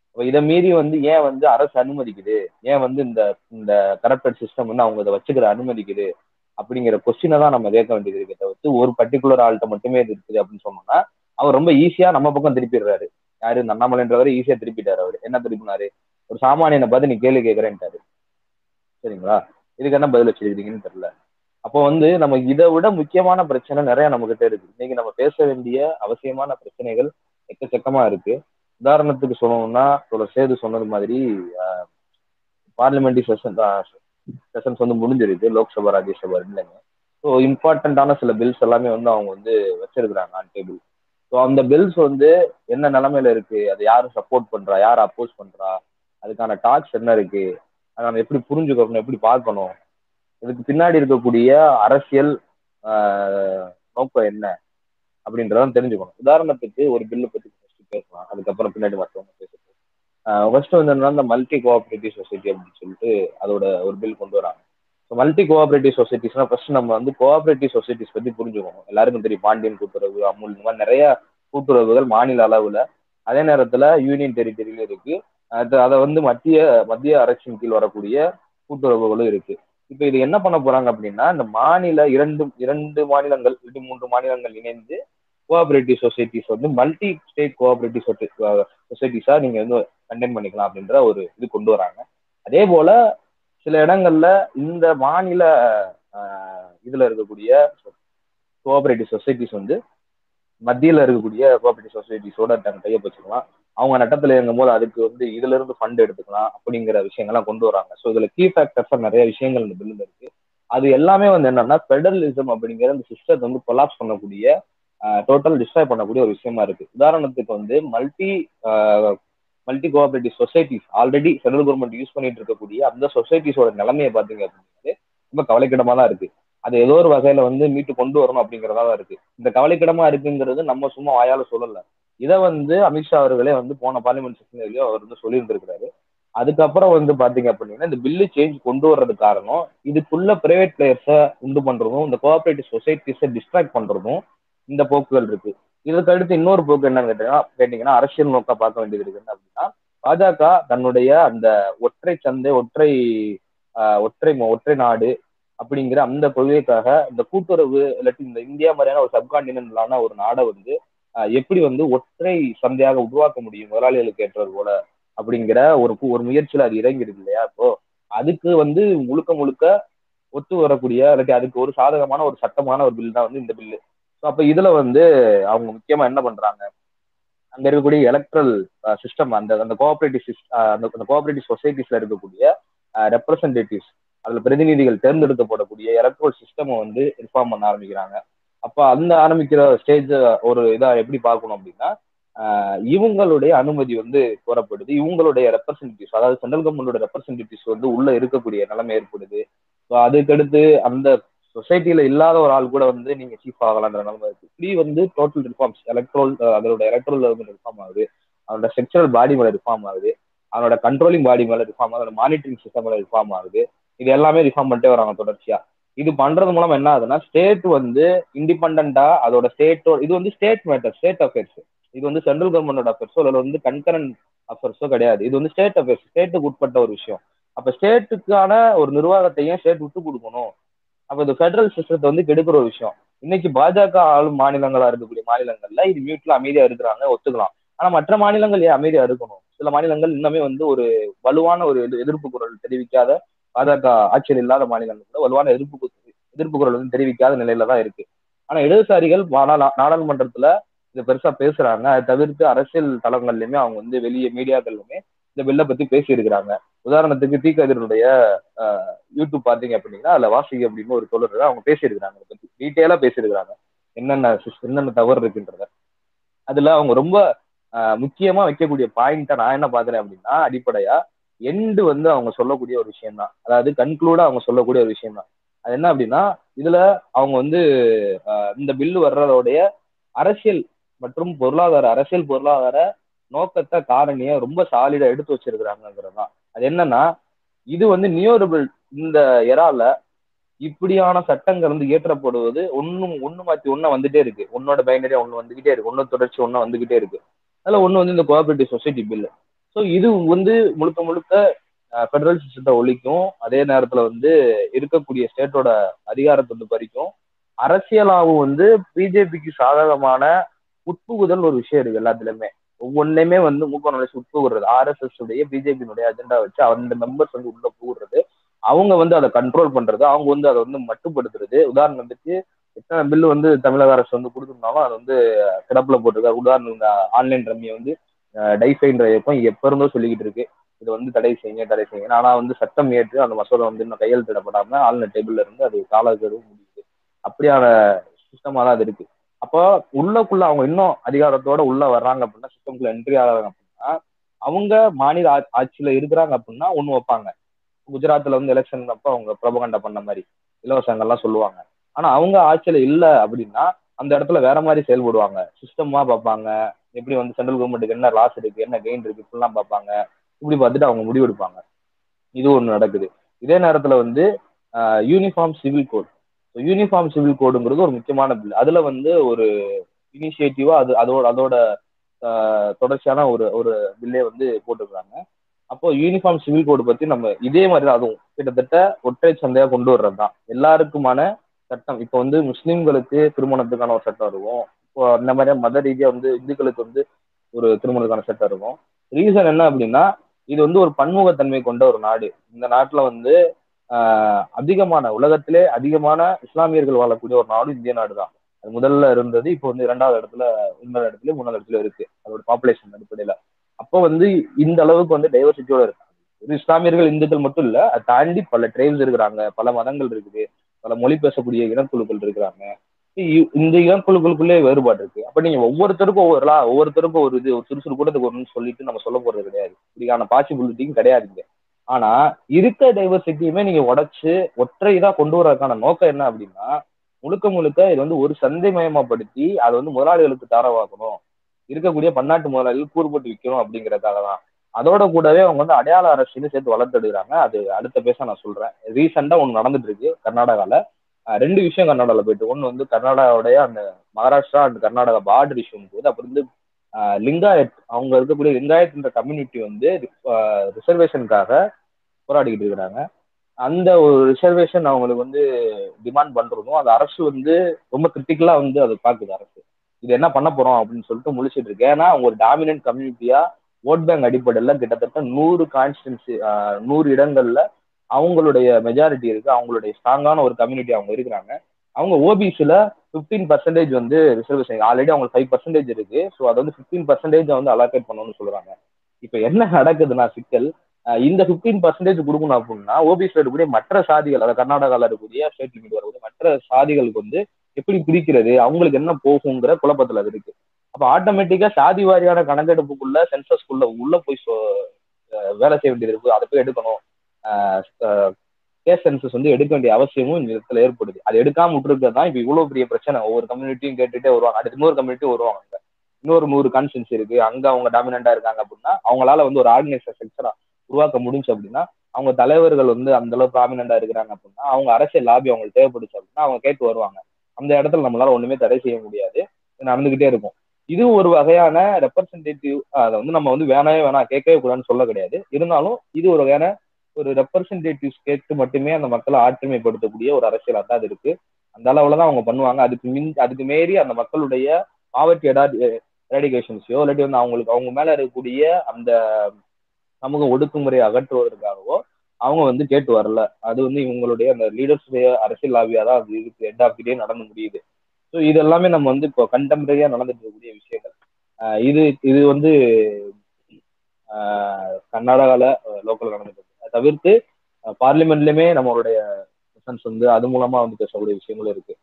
அப்ப இதை மீறி வந்து ஏன் வந்து அரசு அனுமதிக்குது? ஏன் வந்து இந்த இந்த கரப்டட் சிஸ்டம் வந்து அவங்க இதை வச்சுக்கிற அனுமதிக்குது? அப்படிங்கிற கொஸ்டினை தான் நம்ம கேட்க வேண்டியது இருக்கே தவிர்த்து ஒரு பர்டிகுலர் ஆள்கிட்ட மட்டுமே இது இருக்குது அப்படின்னு சொன்னோம்னா அவர் ரொம்ப ஈஸியா நம்ம பக்கம் திருப்பிடுறாரு. யாரு? இந்த அண்ணாமலைன்றவரை ஈஸியா திருப்பிட்டாரு அவரு. என்ன திருப்பினாரு? ஒரு சாமானியனை பார்த்து நீ கேள்வி கேட்கறேன்ட்டாரு. சரிங்களா? இதுக்கு என்ன பதில் வச்சிருக்கீங்கன்னு தெரியல. அப்போ வந்து நம்ம இதை விட முக்கியமான பிரச்சனை நிறைய நம்ம கிட்ட இருக்கு. இன்னைக்கு நம்ம பேச வேண்டிய அவசியமான பிரச்சனைகள் எக்கச்சக்கமா இருக்கு. உதாரணத்துக்கு சொல்லணும்னா ஒரு சேது சொன்னது மாதிரி பார்லிமெண்ட்ரி செஷன் செஷன்ஸ் வந்து முடிஞ்சிருக்கு. லோக்சபா ராஜ்யசபா இல்லைங்க ஸோ இம்பார்ட்டண்ட்டான சில பில்ஸ் எல்லாமே வந்து அவங்க வந்து வச்சிருக்கிறாங்க ஆன் டேபிள் ஸோ அந்த பில்ஸ் வந்து என்ன நிலைமையில இருக்கு? அதை யாரும் சப்போர்ட் பண்றா? யார் அப்போஸ் பண்றா? அதுக்கான டாக்ஸ் என்ன இருக்கு? அதை நம்ம எப்படி புரிஞ்சுக்கணும்? எப்படி பார்க்கணும்? இதுக்கு பின்னாடி இருக்கக்கூடிய அரசியல் நோக்கம் என்ன? அப்படின்றத தெரிஞ்சுக்கணும். உதாரணத்துக்கு ஒரு பில்லு பத்தி ஃபர்ஸ்ட் பேசலாம். அதுக்கப்புறம் பின்னாடி மற்றவங்க பேசலாம் ஃபர்ஸ்ட் வந்து என்னன்னா இந்த மல்டி கோஆபரேட்டிவ் சொசைட்டி அப்படின்னு சொல்லிட்டு அதோட ஒரு பில் கொண்டு வராங்க. மல்டி கோஆபரேட்டிவ் சொசைட்டிஸ்னா ஃபர்ஸ்ட் நம்ம வந்து கோஆபரேட்டிவ் சொசைட்டிஸ் பத்தி புரிஞ்சுக்கணும். எல்லாருக்கும் தெரியும். பாண்டியன் கூட்டுறவு அமுல் இந்த மாதிரி நிறைய கூட்டுறவுகள் மாநில அளவுல. அதே நேரத்துல யூனியன் டெரிட்டரியில இருக்கு. அது அதை வந்து மத்திய மத்திய அரசின் கீழ் வரக்கூடிய கூட்டுறவுகளும் இருக்கு. இப்போ இது என்ன பண்ண போறாங்க அப்படின்னா இந்த மாநில இரண்டு இரண்டு மாநிலங்கள் இரண்டு மூன்று மாநிலங்கள் இணைந்து கோஆபரேட்டிவ் சொசைட்டிஸ் வந்து மல்டி ஸ்டேட் கோஆபரேட்டிவ் சொசைட்டிஸா நீங்க வந்து கண்டெயின் பண்ணிக்கலாம் அப்படின்ற ஒரு இது கொண்டு வராங்க. அதே போல சில இடங்கள்ல இந்த மாநில இதுல இருக்கக்கூடிய கோஆபரேட்டிவ் சொசைட்டிஸ் வந்து மத்தியில இருக்கக்கூடிய கோஆபரேட்டிவ் சொசைட்டிஸோட கையை வச்சுக்கலாம் அவங்க நட்டத்துல இயங்கும் போது அதுக்கு வந்து இதுல இருந்து ஃபண்ட் எடுத்துக்கலாம் அப்படிங்கிற விஷயங்கள்லாம் கொண்டு வராங்க. ஸோ இதுல கீ ஃபேக்டர்ஸ் நிறைய விஷயங்கள் இந்த பில்லுல இருக்கு. அது எல்லாமே வந்து என்னன்னா ஃபெடரலிசம் அப்படிங்கிற இந்த சிஸ்டத்தை வந்து கொலாப்ஸ் பண்ணக்கூடிய டோட்டல் டிஸ்ட்ராய் பண்ணக்கூடிய ஒரு விஷயமா இருக்கு. உதாரணத்துக்கு வந்து multi multi cooperative societies already central government use பண்ணிட்டு இருக்கக்கூடிய அந்த சொசைட்டிஸோட நிலைமையை பாத்தீங்க அப்படிங்கிறது ரொம்ப கவலைக்கிடமா தான் இருக்கு. அது ஏதோ ஒரு வகையில வந்து மீட்டு கொண்டு வரணும் அப்படிங்கிறதா தான் இருக்கு. இந்த கவலைக்கிடமா இருக்குங்கிறது நம்ம சும்மா வாயால சொல்லல. இதை வந்து அமித்ஷா அவர்களே வந்து போன பார்லிமெண்ட் செஷன்லயோ அவர் வந்து சொல்லியிருந்திருக்கிறாரு. அதுக்கப்புறம் வந்து பாத்தீங்க அப்படின்னா இந்த பில்லு சேஞ்ச் கொண்டு வர்றது காரணம் இதுக்குள்ள பிரைவேட் பிளேயர்ஸை உண்டு பண்றதும் இந்த கோஆபரேட்டிவ் சொசைட்டிஸை டிஸ்ட்ராக்ட் பண்றதும் இந்த போக்குகள் இருக்கு. இதுக்கு அடுத்து இன்னொரு போக்கு என்னன்னு கேட்டீங்கன்னா கேட்டீங்கன்னா அரசியல் நோக்கா பார்க்க வேண்டியது இருக்கு அப்படின்னா பாஜக தன்னுடைய அந்த ஒற்றை சந்தை ஒற்றை ஒற்றை ஒற்றை நாடு அப்படிங்கிற அந்த கொள்கைக்காக இந்த கூட்டுறவு இல்லாட்டி இந்த இந்தியா மாதிரியான ஒரு சப்கான்டினென்டலான ஒரு நாடை வந்து எப்படி வந்து ஒற்றை சந்தையாக உருவாக்க முடியும்? முதலாளிகளுக்கு ஏற்றது போல அப்படிங்கிற ஒரு ஒரு முயற்சியில் அது இறங்கிடுது இல்லையா? இப்போ அதுக்கு வந்து முழுக்க முழுக்க ஒத்து வரக்கூடிய இல்லாட்டி அதுக்கு ஒரு சாதகமான ஒரு சட்டமான ஒரு பில் தான் வந்து இந்த பில்லு அப்போ இதுல வந்து அவங்க முக்கியமா என்ன பண்றாங்க? அங்க இருக்கக்கூடிய எலக்ட்ரல் சிஸ்டம் அந்த அந்த கோஆபரேட்டிவ் அந்த கோஆபரேட்டிவ் சொசைட்டிஸ்ல இருக்கக்கூடிய ரெப்ரசன்டேட்டிவ்ஸ் அதுல பிரதிநிதிகள் தேர்ந்தெடுக்கப்படக்கூடிய எலக்ட்ரல் சிஸ்டம் வந்து ரிஃபார்ம் பண்ண ஆரம்பிக்கிறாங்க. அப்ப அந்த ஆரம்பிக்கிற ஸ்டேஜ் ஒரு இதா எப்படி பார்க்கணும் அப்படின்னா இவங்களுடைய அனுமதி வந்து கோரப்படுது. இவங்களுடைய ரெப்ரசன்டேட்டிவ்ஸ் அதாவது சென்ட்ரல் கவர்மெண்டோட ரெப்ரசன்டேட்டிவ்ஸ் வந்து உள்ள இருக்கக்கூடிய நிலைமை ஏற்படுது. ஸோ அதுக்கடுத்து அந்த சொசைட்டியில இல்லாத ஒரு ஆள் கூட வந்து நீங்க சீஃப் ஆகலாம்ன்ற நிலைமை இருக்கு. ஃப்ரீ வந்து டோட்டல் ரிஃபார்ம்ஸ் எலக்ட்ரோல் அதோட எலக்ட்ரோல் ரிஃபார்ம் ஆகுது. அதனோட செக்ஷுவல் பாடி மேல ரிஃபார்ம் ஆகுது. அதனோட கண்ட்ரோலிங் பாடி மேல ரிஃபார்ம் ஆகுது. மானிட்டரிங் சிஸ்டம் மேல ரிஃபார்ம் ஆகுது. இது எல்லாமே ரிஃபார்ம் பண்ணிட்டே வராங்க தொடர்ச்சியா. இது பண்றது மூலம் என்ன ஆகுதுன்னா ஸ்டேட் வந்து இண்டிபெண்டா அதோட ஸ்டேட்டோ இது வந்து ஸ்டேட் மேட்டர் ஸ்டேட் அஃபேர்ஸ் இது வந்து சென்ட்ரல் கவர்மெண்டோட அஃபேர்ஸோ இல்லை வந்து கன்கரண்ட் அஃபேர்ஸோ கிடையாது. இது வந்து ஸ்டேட் அஃபேர்ஸ் ஸ்டேட்டுக்கு உட்பட்ட ஒரு விஷயம். அப்ப ஸ்டேட்டுக்கான ஒரு நிர்வாகத்தையும் ஸ்டேட் விட்டு கொடுக்கணும். அப்ப இந்த ஃபெடரல் சிஸ்டத்தை வந்து கெடுக்கிற ஒரு விஷயம். இன்னைக்கு பாஜக ஆளும் மாநிலங்களா இருக்கக்கூடிய மாநிலங்கள்ல இது மியூட்ல அமைதியா இருக்கிறாங்க ஒத்துக்கலாம். ஆனா மற்ற மாநிலங்கள் ஏன் அமைதியா இருக்கணும்? சில மாநிலங்கள் இன்னுமே வந்து ஒரு வலுவான ஒரு எதிர்ப்பு குரல் தெரிவிக்காத பாஜக ஆட்சியில் இல்லாத மாநிலங்கள் கூட வலுவான எதிர்ப்பு எதிர்ப்பு குரல் வந்து தெரிவிக்காத நிலையில தான் இருக்கு. ஆனா இடதுசாரிகள் நாடாளுமன்றத்துல இதை பெருசா பேசுறாங்க. அதை தவிர்த்து அரசியல் தளங்கள்லயுமே அவங்க வந்து வெளியே மீடியாக்கள்லுமே இந்த பில்லை பத்தி பேசியிருக்கிறாங்க. உதாரணத்துக்கு தி கதிரனுடைய யூடியூப் பார்த்தீங்க அப்படின்னா அதுல வாசிக்கு அப்படின்னு ஒரு தோழர் அவங்க பேசியிருக்கிறாங்க. அதை பத்தி டீட்டெயிலா பேசியிருக்கிறாங்க. என்னென்ன என்னென்ன தவறு இருக்குன்றத. அதுல அவங்க ரொம்ப முக்கியமா வைக்கக்கூடிய பாயிண்டா நான் என்ன பாக்குறேன் அப்படின்னா அடிப்படையா எண்டு வந்து அவங்க சொல்லக்கூடிய ஒரு விஷயம் தான் அதாவது கன்க்ளூடா அவங்க சொல்லக்கூடிய ஒரு விஷயம் தான் அது என்ன அப்படின்னா இதுல அவங்க வந்து இந்த பில்லு வர்றதோடைய அரசியல் மற்றும் பொருளாதார அரசியல் பொருளாதார நோக்கத்தை காரணிய ரொம்ப சாலிடா எடுத்து வச்சிருக்கிறாங்கிறது தான் அது என்னன்னா இது வந்து நியோரபிள் இந்த எறால இப்படியான சட்டங்கள் வந்து இயற்றப்படுவது ஒன்னும் ஒண்ணு மாத்தி ஒண்ணு வந்துட்டே இருக்கு. உன்னோட பைனரியா ஒண்ணு வந்துகிட்டே இருக்கு. ஒன்னு தொடர்ச்சி ஒண்ணு வந்துகிட்டே இருக்கு. அதுல ஒண்ணு வந்து இந்த கோஆபரேட்டிவ் சொசைட்டி பில்லு ஸோ இது வந்து முழுக்க முழுக்க ஃபெடரல் சிஸ்டத்தை ஒழிக்கும். அதே நேரத்துல வந்து இருக்கக்கூடிய ஸ்டேட்டோட அதிகாரத்தை வந்து பறிக்கும். அரசியலாவும் வந்து பிஜேபிக்கு சாதகமான உட்புகுதல் ஒரு விஷயம் இருக்கு எல்லாத்துலயுமே. ஒவ்வொன்றையுமே வந்து மூக்க நுழைச்சு உட்புகுறது ஆர்எஸ்எஸ் உடைய பிஜேபியினுடைய அஜெண்டா வச்சு அந்த மெம்பர்ஸ் வந்து உள்ள புகுறது அவங்க வந்து அதை கண்ட்ரோல் பண்றது. அவங்க வந்து அதை வந்து மட்டுப்படுத்துறது. உதாரணத்துக்கு எத்தனை பில்லு வந்து தமிழக அரசு வந்து கொடுத்துருந்தாலும் அது வந்து கிடப்புல போட்டிருக்காரு. உதாரணம் ஆன்லைன் ரம்மியை வந்து டைஃபைன்ற இயக்கம் எப்ப இருந்தோ சொல்லிக்கிட்டு இருக்கு. இது வந்து தடை செய்யுங்க தடை செய்யுங்க. ஆனா வந்து சட்டம் ஏற்று அந்த மசோதா வந்து இன்னும் கையெழுத்திடப்படாம ஆளுநர் டேபிள்ல இருந்து அது காலக்கெடு முடியுது. அப்படியான சிஸ்டமா தான் அது இருக்கு. அப்போ உள்ளக்குள்ள அவங்க இன்னும் அதிகாரத்தோட உள்ள வர்றாங்க அப்படின்னா சிஸ்டம்குள்ள என்ட்ரி ஆகிறாங்க அப்படின்னா அவங்க மாநில ஆட்சியில இருக்கிறாங்க அப்படின்னா ஒண்ணு வைப்பாங்க. குஜராத்ல வந்து எலெக்ஷன் அப்போ அவங்க பிரபகண்டா பண்ண மாதிரி இலவசங்கள்லாம் சொல்லுவாங்க. ஆனா அவங்க ஆட்சியில இல்ல அப்படின்னா அந்த இடத்துல வேற மாதிரி செயல்படுவாங்க. சிஸ்டமா பார்ப்பாங்க. எப்படி வந்து சென்ட்ரல் கவர்மெண்ட்டுக்கு என்ன லாஸ் இருக்கு என்ன கெயின் இருக்கு இப்படிலாம் பார்ப்பாங்க. இப்படி பார்த்துட்டு அவங்க முடிவெடுப்பாங்க. இது ஒன்று நடக்குது. இதே நேரத்துல வந்து uniform civil code uniform civil கோடுங்கிறது ஒரு முக்கியமான பில் அதுல வந்து ஒரு இனிஷியேட்டிவா அது அதோட அதோட தொடர்ச்சியான ஒரு ஒரு பில்லே வந்து போட்டுக்கிறாங்க அப்போ யூனிஃபார்ம் சிவில் கோடு பத்தி நம்ம இதே மாதிரி தான் அதுவும் கிட்டத்தட்ட ஒற்றை சந்தையா கொண்டு வர்றது தான் எல்லாருக்குமான சட்டம். இப்போ வந்து முஸ்லீம்களுக்கு திருமணத்துக்கான ஒரு சட்டம் இருக்கும். இப்போ இந்த மாதிரி மத ரீதியா வந்து இந்துக்களுக்கு வந்து ஒரு திருமணத்துக்கான சட்டம் இருக்கும். ரீசன் என்ன அப்படின்னா இது வந்து ஒரு பன்முகத்தன்மை கொண்ட ஒரு நாடு. இந்த நாட்டுல வந்து அதிகமான உலகத்திலே அதிகமான இஸ்லாமியர்கள் வாழக்கூடிய ஒரு நாடு இந்திய நாடு தான் அது முதல்ல இருந்தது இப்போ வந்து இரண்டாவது இடத்துல இன்னொரு இடத்துல மூணாவது இடத்துல இருக்கு. அதோட பாப்புலேஷன் அடிப்படையில. அப்போ வந்து இந்த அளவுக்கு வந்து டைவர்சிட்டியோட இருக்காங்க. இஸ்லாமியர்கள் இந்துக்கள் மட்டும் இல்ல அதை தாண்டி பல ட்ரைப்ஸ் இருக்கிறாங்க. பல மதங்கள் இருக்குது. பல மொழி பேசக்கூடிய இனக்குழுக்கள் இருக்கிறாங்க. இந்த இனக்குழுக்களுக்குள்ளே வேறுபாடு இருக்கு. அப்ப நீங்க ஒவ்வொருத்தருக்கும் ஒவ்வொரு ஒவ்வொருத்தருக்கும் ஒரு இது ஒரு சுறுசுறு கூட்டத்துக்கு ஒன்று சொல்லிட்டு நம்ம சொல்ல போறது கிடையாது. இதுக்கான பாசிபிலிட்டியும் கிடையாதுங்க ஆனா இருக்க டைவர்சிட்டியுமே நீங்க உடைச்சு ஒற்றை இதா கொண்டு வரதுக்கான நோக்கம் என்ன அப்படின்னா முழுக்க முழுக்க இது வந்து ஒரு சந்தை மயமாப்படுத்தி அதை வந்து முதலாளிகளுக்கு தாரவாக்கணும் இருக்கக்கூடிய பன்னாட்டு முதலாளிகள் கூறு போட்டு விற்கணும் அப்படிங்கறதுக்காக தான் அதோட கூடவே அவங்க வந்து அடையாள அரசியலும் சேர்த்து வளர்த்தெடுக்கிறாங்க அது அடுத்த பேச நான் சொல்றேன். ரீசெண்டா ஒன்று நடந்துட்டு இருக்கு கர்நாடகால. ரெண்டு விஷயம் கர்நாடகாவில் போயிட்டு ஒன்று வந்து கர்நாடகாவுடைய அந்த Maharashtra and Karnataka border issue போது அப்புறம் வந்து லிங்காயத் அவங்க இருக்கக்கூடிய லிங்காயத்ன்ற கம்யூனிட்டி வந்து ரிசர்வேஷனுக்காக போராடிக்கிட்டு இருக்கிறாங்க. அந்த ஒரு ரிசர்வேஷன் அவங்களுக்கு வந்து டிமாண்ட் பண்றதும் அது அரசு வந்து ரொம்ப கிரிட்டிக்கலா வந்து அதை பார்க்குது அரசு. இது என்ன பண்ண போறோம் அப்படின்னு சொல்லிட்டு முழிச்சிட்டு இருக்கு ஏன்னா அவங்க ஒரு டாமினன்ட் கம்யூனிட்டியா ஓட் பேங்க் அடிப்படையில் கிட்டத்தட்ட நூறு கான்ஸ்டன்சி நூறு இடங்கள்ல அவங்களுடைய மெஜாரிட்டி இருக்கு. அவங்களுடைய ஸ்ட்ராங்கான ஒரு கம்யூனிட்டி அவங்க இருக்கிறாங்க. அவங்க ஓபிசில ஃபிஃப்டீன் பர்சன்டேஜ் வந்து ரிசர்வேஷன் ஆல்ரெடி அவங்களுக்கு ஃபைவ் பர்சன்டேஜ் இருக்கு. ஸோ அதை வந்து ஃபிஃப்டீன் பர்சன்டேஜ் வந்து அலோகேட் பண்ணணும்னு சொல்றாங்க. இப்போ என்ன நடக்குதுன்னா சிக்கல் இந்த ஃபிஃப்டீன் பர்சன்டேஜ் கொடுக்கணும் அப்படின்னா ஓபிசியில் இருக்கக்கூடிய மற்ற சாதிகள் அதாவது கர்நாடகாவில் இருக்கக்கூடிய ஸ்டேட் லிமிட் வரக்கூடிய மற்ற சாதிகளுக்கு வந்து எப்படி பிரிக்கிறது அவங்களுக்கு என்ன போகுங்கிற குழப்பத்தில் அது இருக்கு. அப்போ ஆட்டோமேட்டிக்கா சாதி வாரியான கணக்கெடுப்புக்குள்ள சென்சஸ்க்குள்ள உள்ள போய் வேலை செய்ய வேண்டியது இருக்கு. அதை போய் எடுக்கணும். கேஸ் சென்சஸ் வந்து எடுக்க வேண்டிய அவசியமும் இந்த இடத்துல ஏற்படுது. அது எடுக்காம விட்டுருக்கிறது தான் இப்போ இவ்வளவு பெரிய பிரச்சனை. ஒவ்வொரு கம்யூனிட்டியும் கேட்டுட்டே வருவாங்க. அடுத்து இன்னொரு கம்யூனிட்டி வருவாங்க அங்க. இன்னொரு நூறு கான்சன்ஸ் இருக்கு. அங்க அவங்க டாமினண்டா இருக்காங்க அப்படின்னா அவங்களால வந்து ஒரு ஆர்கனைசேஷன் செக்ஷனா உருவாக்க முடிஞ்சு அப்படின்னா அவங்க தலைவர்கள் வந்து அந்த அளவு ப்ராமினண்டா இருக்கிறாங்க அப்படின்னா அவங்க அரசியல் லாபி அவங்களுக்கு தேவைப்படுச்சு அப்படின்னா அவங்க கேட்டு வருவாங்க. அந்த இடத்துல நம்மளால ஒண்ணுமே தடை செய்ய முடியாது. நடந்துகிட்டே இருக்கும். இது ஒரு வகையான ரெப்ரசன்டேட்டிவ் அதை வந்து நம்ம வந்து வேணவே வேணாம் கேட்கவே கூடாதுன்னு சொல்ல கிடையாது. இருந்தாலும் இது ஒரு வகையான ஒரு ரெப்ரசன்டேட்டிவ்ஸ் கேட்டு மட்டுமே அந்த மக்களை ஆற்றுமைப்படுத்தக்கூடிய ஒரு அரசியலாக தான் அது இருக்கு. அந்த அளவுல தான் அவங்க பண்ணுவாங்க. அதுக்கு மின் அதுக்கு மீறி அந்த மக்களுடைய பாவர்ட்டி எடா இல்லாட்டி வந்து அவங்களுக்கு அவங்க மேல இருக்கக்கூடிய அந்த சமூக ஒடுக்குமுறையை அகற்றுவதற்காகவோ அவங்க வந்து கேட்டு வரல. அது வந்து இவங்களுடைய அந்த லீடர்ஸுடைய அரசியல் லாபியா தான் அது இருக்கு. எட் ஆஃப் டே நடந்து முடியுது. ஸோ இது எல்லாமே நம்ம வந்து இப்போ கண்டெம்பரரியா நடந்துட்டு இருக்கக்கூடிய விஷயங்கள் இது இது வந்து கர்நாடகால லோக்கல் நடந்துட்டு தவிர்த்து பார்லிமெண்ட்லயுமே நம்மளுடைய பிரசன்ஸ் வந்து அது மூலமா வந்து பேசக்கூடிய விஷயங்களும் இருக்கு.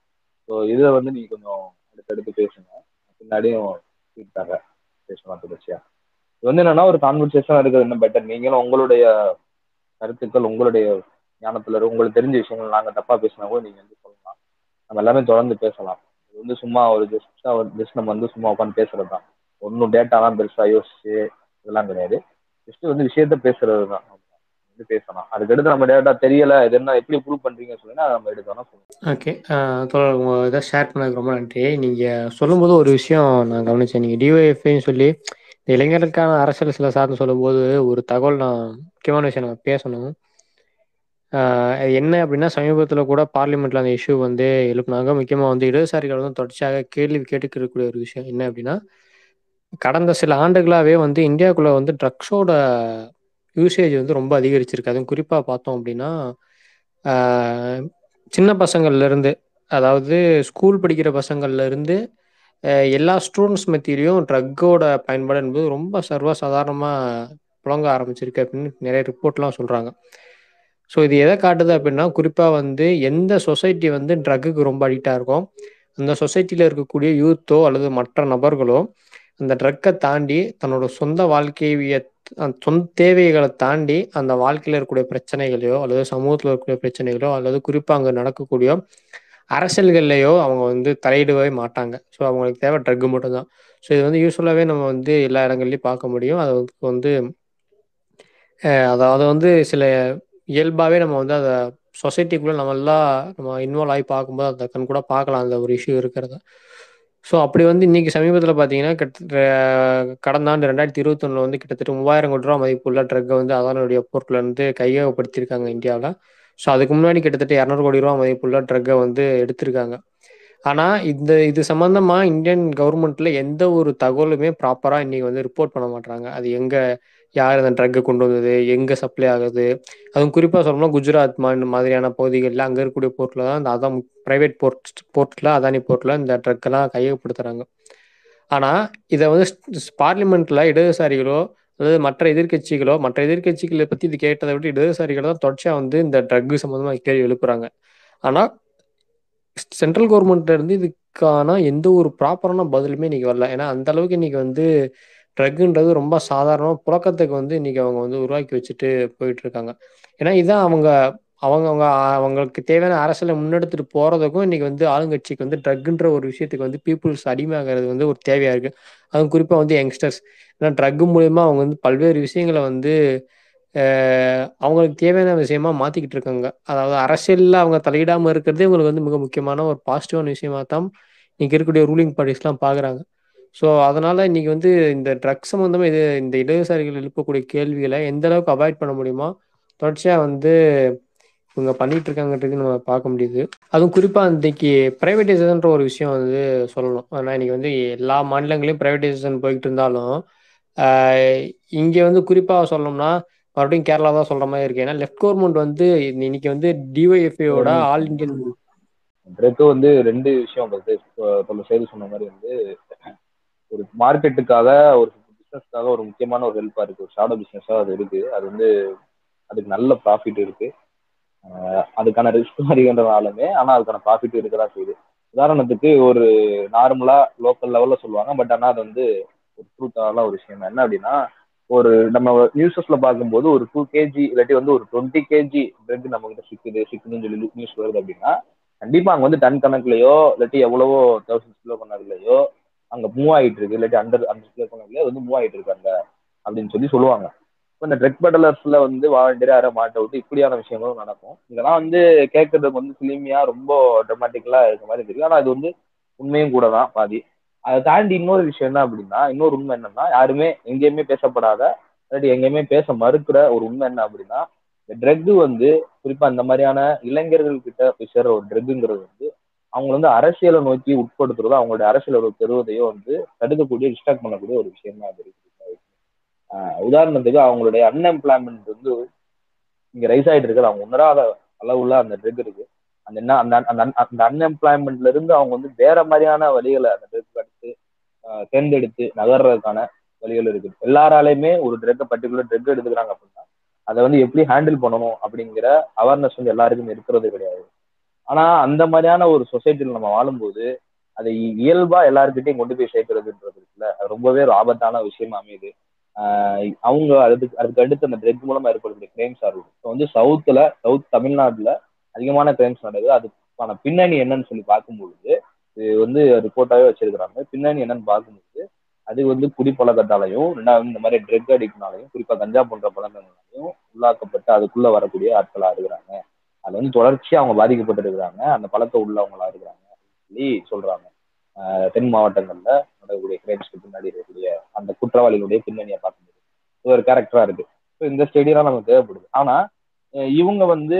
ஸோ இதை வந்து நீங்க கொஞ்சம் அடுத்தடுத்து பேசுங்க. பின்னாடியும் ஃபீட்பேக்கை பேசலாம் தொடர்ச்சியா. இது வந்து என்னன்னா ஒரு கான்வர்சேஷன் இருக்கிறது இன்னும் பெட்டர் நீங்களும் உங்களுடைய கருத்துக்கள் உங்களுடைய ஞானத்துல உங்களுக்கு தெரிஞ்ச விஷயங்கள் நாங்கள் தப்பா பேசினா கூட நீங்க வந்து சொல்லலாம். நம்ம எல்லாமே தொடர்ந்து பேசலாம். இது வந்து சும்மா ஒரு ஜஸ்ட் ஜஸ்ட் நம்ம வந்து சும்மா உட்காந்து பேசுறது தான் ஒன்றும் டேட்டாலாம் பெருசா யோசிச்சு இதெல்லாம் கிடையாது. ஜஸ்ட் வந்து விஷயத்த பேசுறது தான் பேசணும் அதுக்கடுத்து நம்ம டேட்டா தெரியல இது என்ன எப்படி ப்ரூவ் பண்றீங்க சொல்லுங்க நம்ம எடுக்கணும் ஓகே உங்கள் இதை ஷேர் பண்ணதுக்கு ரொம்ப நன்றி. நீங்கள் சொல்லும்போது ஒரு விஷயம் நான் கவனிச்சேன். நீங்கள் டிஒஎஃப்ஐன்னு சொல்லி இந்த இளைஞருக்கான அரசியல் சில சார்ந்து சொல்லும்போது ஒரு தகவல் நான் முக்கியமான விஷயம் நம்ம பேசணும். என்ன அப்படின்னா சமீபத்தில் கூட பார்லிமெண்ட்ல அந்த இஷ்யூ வந்து எழுப்புனாங்க. முக்கியமாக வந்து இடதுசாரிகள் வந்து தொடர்ச்சியாக கேள்வி கேட்டுக்கக்கூடிய ஒரு விஷயம் என்ன அப்படின்னா கடந்த சில ஆண்டுகளாகவே வந்து இந்தியாவுக்குள்ள வந்து ட்ரக்ஸோட யூசேஜ் வந்து ரொம்ப அதிகரிச்சிருக்கு. அதுவும் குறிப்பாக பார்த்தோம் அப்படின்னா சின்ன பசங்கள்லேருந்து அதாவது ஸ்கூல் படிக்கிற பசங்கள்லேருந்து எல்லா ஸ்டூடெண்ட்ஸ் மத்தியிலையும் ட்ரக்கோட பயன்பாடு என்பது ரொம்ப சர்வசாதாரணமாக புழங்க ஆரம்பிச்சிருக்கு அப்படின்னு நிறைய ரிப்போர்ட்லாம் சொல்கிறாங்க ஸோ இது எதை காட்டுது அப்படின்னா குறிப்பாக வந்து எந்த சொசைட்டி வந்து ட்ரக்குக்கு ரொம்ப அடிக்டாக இருக்கும் அந்த சொசைட்டியில் இருக்கக்கூடிய யூத்தோ அல்லது மற்ற நபர்களோ அந்த ட்ரக்கை தாண்டி தன்னோட சொந்த வாழ்க்கையை சொந்த தேவைகளை தாண்டி அந்த வாழ்க்கையில் இருக்கக்கூடிய பிரச்சனைகளையோ அல்லது சமூகத்தில் இருக்கக்கூடிய பிரச்சனைகளோ அல்லது குறிப்பாக அங்கே நடக்கக்கூடிய அரசியல்கள்லையோ அவங்க வந்து தலையிடவே மாட்டாங்க. ஸோ அவங்களுக்கு தேவை ட்ரக்கு மட்டும்தான். ஸோ இது வந்து யூஸ்ஃபுல்லாகவே நம்ம வந்து எல்லா இடங்கள்லையும் பார்க்க முடியும். அது வந்து அதாவது வந்து சில இயல்பாகவே நம்ம வந்து அதை சொசைட்டிக்குள்ளே நம்மளா நம்ம இன்வால்வ் ஆகி பார்க்கும்போது அந்த கண் கூட பார்க்கலாம். அந்த ஒரு இஷ்யூ இருக்கிறத. ஸோ அப்படி வந்து இன்னைக்கு சமீபத்தில் பார்த்தீங்கன்னா கிட்ட கடந்த ஆண்டு ரெண்டாயிரத்தி இருபத்தொன்னில் வந்து கிட்டத்தட்ட மூவாயிரம் கோடி ரூபா மதிப்புள்ள ட்ரக்கை வந்து அதனுடைய போர்ட்டில் வந்து கையகப்படுத்தியிருக்காங்க இந்தியாவில். ஸோ அதுக்கு முன்னாடி கிட்டத்தட்ட இரநூறு கோடி ரூபா மதிப்புள்ள ட்ரக்கை வந்து எடுத்திருக்காங்க. ஆனால் இந்த இது சம்மந்தமாக இந்தியன் கவர்மெண்ட்டில் எந்த ஒரு தகவலுமே ப்ராப்பராக இன்றைக்கி வந்து ரிப்போர்ட் பண்ண மாட்டாங்க அது எங்கே யார் அந்த ட்ரக்கை கொண்டு வந்தது? எங்கே சப்ளை ஆகுது? அதுவும் குறிப்பாக சொல்லணும்னா குஜராத் மாதிரியான பகுதிகளில் அங்கே இருக்கக்கூடிய போர்ட்டில் தான் இந்த அதான் ப்ரைவேட் போர்ட் போர்ட்டில் அதானி போர்ட்டில் இந்த ட்ரக்கெல்லாம் கையகப்படுத்துகிறாங்க ஆனால் இதை வந்து பார்லிமெண்ட்டில் இடதுசாரிகளோ அதாவது மற்ற எதிர்கட்சிகளோ மற்ற எதிர்கட்சிகளை பற்றி இது கேட்டதை விட்டு இடதுசாரிகள் தான் தொடர்ச்சியாக வந்து இந்த ட்ரக்கு சம்மந்தமாக கேள்வி எழுப்புறாங்க. ஆனால் சென்ட்ரல் கவர்மெண்ட்ல இருந்து இதுக்கான எந்த ஒரு ப்ராப்பரான பதிலுமே இன்னைக்கு வரல. ஏன்னா அந்த அளவுக்கு இன்னைக்கு வந்து ட்ரக்குன்றது ரொம்ப சாதாரணமாக புழக்கத்துக்கு வந்து இன்னைக்கு அவங்க வந்து உருவாக்கி வச்சுட்டு போயிட்டு இருக்காங்க ஏன்னா இதுதான் அவங்க அவங்க அவங்க அவங்களுக்கு தேவையான அரசியலை முன்னெடுத்துட்டு போறதுக்கும் இன்னைக்கு வந்து ஆளுங்கட்சிக்கு வந்து ட்ரக்குன்ற ஒரு விஷயத்துக்கு வந்து பீப்புள்ஸ் அடிமையாகிறது வந்து ஒரு தேவையா இருக்கு. அதுவும் குறிப்பாக வந்து யங்ஸ்டர்ஸ். ஏன்னா ட்ரக் மூலயமா அவங்க வந்து பல்வேறு விஷயங்களை வந்து அவங்களுக்கு தேவையான விஷயமா மாத்திக்கிட்டு இருக்காங்க. அதாவது அரசியலில் அவங்க தலையிடாமல் இருக்கிறதே இவங்களுக்கு வந்து மிக முக்கியமான ஒரு பாசிட்டிவான விஷயமா தான் இன்னைக்கு இருக்கக்கூடிய ரூலிங் பார்ட்டிஸ்லாம் பார்க்குறாங்க ஸோ அதனால இன்னைக்கு வந்து இந்த ட்ரக்ஸ் சம்மந்தமாக இது இந்த இடதுசாரிகள் எழுப்பக்கூடிய கேள்விகளை எந்த அளவுக்கு அவாய்ட் பண்ண முடியுமோ தொடர்ச்சியாக வந்து இவங்க பண்ணிட்டு இருக்காங்கன்றது நம்ம பார்க்க முடியுது. அதுவும் குறிப்பாக இன்றைக்கி ப்ரைவேட்டைசேஷன்ற ஒரு விஷயம் வந்து சொல்லணும். ஆனால் இன்னைக்கு வந்து எல்லா மாநிலங்களையும் ப்ரைவேட்டைசேஷன் போய்கிட்டு இருந்தாலும் இங்கே வந்து குறிப்பாக சொல்லணும்னா மறுபடியும் கேரளா தான் சொல்ற மாதிரி இருக்கு. ஏன்னா லெஃப்ட் கவர்மெண்ட் வந்து இன்னைக்கு வந்து டிஒய்எஃப்ஐயோட ஆல் இந்தியன் ட்ரெக்கு வந்து ரெண்டு விஷயம் சொல்ல செய்தி சொன்ன மாதிரி வந்து ஒரு மார்க்கெட்டுக்காக ஒரு பிஸ்னஸ்க்காக ஒரு முக்கியமான ஒரு ஹெல்ப்பாக இருக்குது ஒரு ஷாடோ பிஸ்னஸாக அது இருக்குது அது வந்து அதுக்கு நல்ல ப்ராஃபிட் இருக்குது அதுக்கான ரிஸ்க் அதிகன்றனாலுமே ஆனால் அதுக்கான ப்ராஃபிட் இருக்க தான் செய்யுது. உதாரணத்துக்கு ஒரு நார்மலாக லோக்கல் லெவலில் சொல்லுவாங்க. பட் ஆனால் அது வந்து ஒரு ட்ரூத்தான ஒரு விஷயம்? என்ன அப்படின்னா ஒரு நம்ம நியூஸஸ்ல பார்க்கும்போது ஒரு டூ கேஜி இல்லாட்டி வந்து ஒரு டுவெண்ட்டி கேஜி பிரெட் நம்ம கிட்ட சிக்குது சிக்குதுன்னு சொல்லி நியூஸ் வருது அப்படின்னா கண்டிப்பா அங்க வந்து டன் கணக்குலயோ இல்லாட்டி எவ்வளவோ தௌசண்ட் கிலோ கணக்குலயோ அங்க மூவ் ஆயிட்டு இருக்கு இல்லாட்டி அண்டர் அண்டர் கிலோ வந்து மூவ் ஆயிட்டு இருக்கு அங்க அப்படின்னு சொல்லி சொல்லுவாங்க. இப்போ இந்த ட்ரெக் பெடலர்ஸ்ல வந்து வாலண்டியரா யாரை மாட்ட விட்டு இப்படியான விஷயங்களும் நடக்கும். இதெல்லாம் வந்து கேட்கறதுக்கு வந்து சிலிமியா ரொம்ப ட்ரமாட்டிக்கலா இருக்க மாதிரி தெரியும். ஆனா அது வந்து உண்மையும் கூட தான் பாதி. அதை தாண்டி இன்னொரு விஷயம் என்ன அப்படின்னா இன்னொரு உண்மை என்னன்னா யாருமே எங்கேயுமே பேசப்படாத இல்லாட்டி எங்கேயுமே பேச மறுக்கிற ஒரு உண்மை என்ன அப்படின்னா இந்த ட்ரக் வந்து குறிப்பா இந்த மாதிரியான இளைஞர்கள் கிட்ட போய் சேர்ற ஒரு ட்ரக்குங்கிறது வந்து அவங்க வந்து அரசியலை நோக்கி உட்படுத்துறதோ அவங்களுடைய அரசியலோட பெறுவதையோ வந்து தடுக்கக்கூடிய டிஸ்ட்ராக்ட் பண்ணக்கூடிய ஒரு விஷயமா அது இருக்கு உதாரணத்துக்கு அவங்களுடைய அன்எம்ப்ளாய்மெண்ட் வந்து இங்க ரைஸ் ஆயிட்டு இருக்கிறது அவங்க உணராத அளவுல அந்த ட்ரக் இருக்கு. அந்த என்ன அந்த அந்த அந்த அன்எம்ப்ளாய்மெண்ட்ல இருந்து அவங்க வந்து வேற மாதிரியான வழிகளை அந்த ட்ரக் எடுத்து தேர்ந்தெடுத்து நகர்றதுக்கான வழிகள் இருக்குது. எல்லாராலையுமே ஒரு ட்ரக்கை பர்டிகுலர் ட்ரக் எடுத்துக்கிறாங்க அப்படின்னா அதை வந்து எப்படி ஹேண்டில் பண்ணணும் அப்படிங்கிற அவேர்னஸ் வந்து எல்லாருக்கும் இருக்கிறது கிடையாது. ஆனா அந்த மாதிரியான ஒரு சொசைட்டியில் நம்ம வாழும்போது அதை இயல்பா எல்லாருக்கிட்டையும் கொண்டு போய் சேர்க்கறதுன்றது இருக்குல்ல? அது ரொம்பவே ஒரு ஆபத்தான விஷயமா அமையுது. அவங்க அதுக்கு அதுக்கு அடுத்து அந்த ட்ரக் மூலமா ஏற்படக்கூடிய கிரைம்ஸ் ஆகும் இப்போ வந்து சவுத்துல சவுத் தமிழ்நாட்டுல அதிகமான கிரைம்ஸ் நடக்குது. அதுக்கான பின்னணி என்னன்னு சொல்லி பார்க்கும்பொழுது இது வந்து ரிப்போர்ட்டாவே வச்சிருக்கிறாங்க. பின்னணி என்னன்னு பார்க்கும்போது அது வந்து குடிப்பழக்கத்தாலையும் ரெண்டாவது இந்த மாதிரி ட்ரக் அடிக்ட்னாலையும் குறிப்பா கஞ்சா போன்ற பழக்கங்களாலையும் உள்ளாக்கப்பட்டு அதுக்குள்ள வரக்கூடிய ஆட்களா இருக்கிறாங்க. அது வந்து தொடர்ச்சியா அவங்க பாதிக்கப்பட்டு இருக்கிறாங்க அந்த பழத்தை உள்ளவங்களா இருக்கிறாங்க சொல்லி சொல்றாங்க. தென் மாவட்டங்கள்ல நடக்கக்கூடிய கிரைம்ஸ்க்கு பின்னாடி இருக்கக்கூடிய அந்த குற்றவாளிகளுடைய பின்னணியை பார்க்கும்போது இது ஒரு கேரக்டரா இருக்கு. ஸோ இந்த ஸ்டெடிலாம் நமக்கு தேவைப்படுது. ஆனா இவங்க வந்து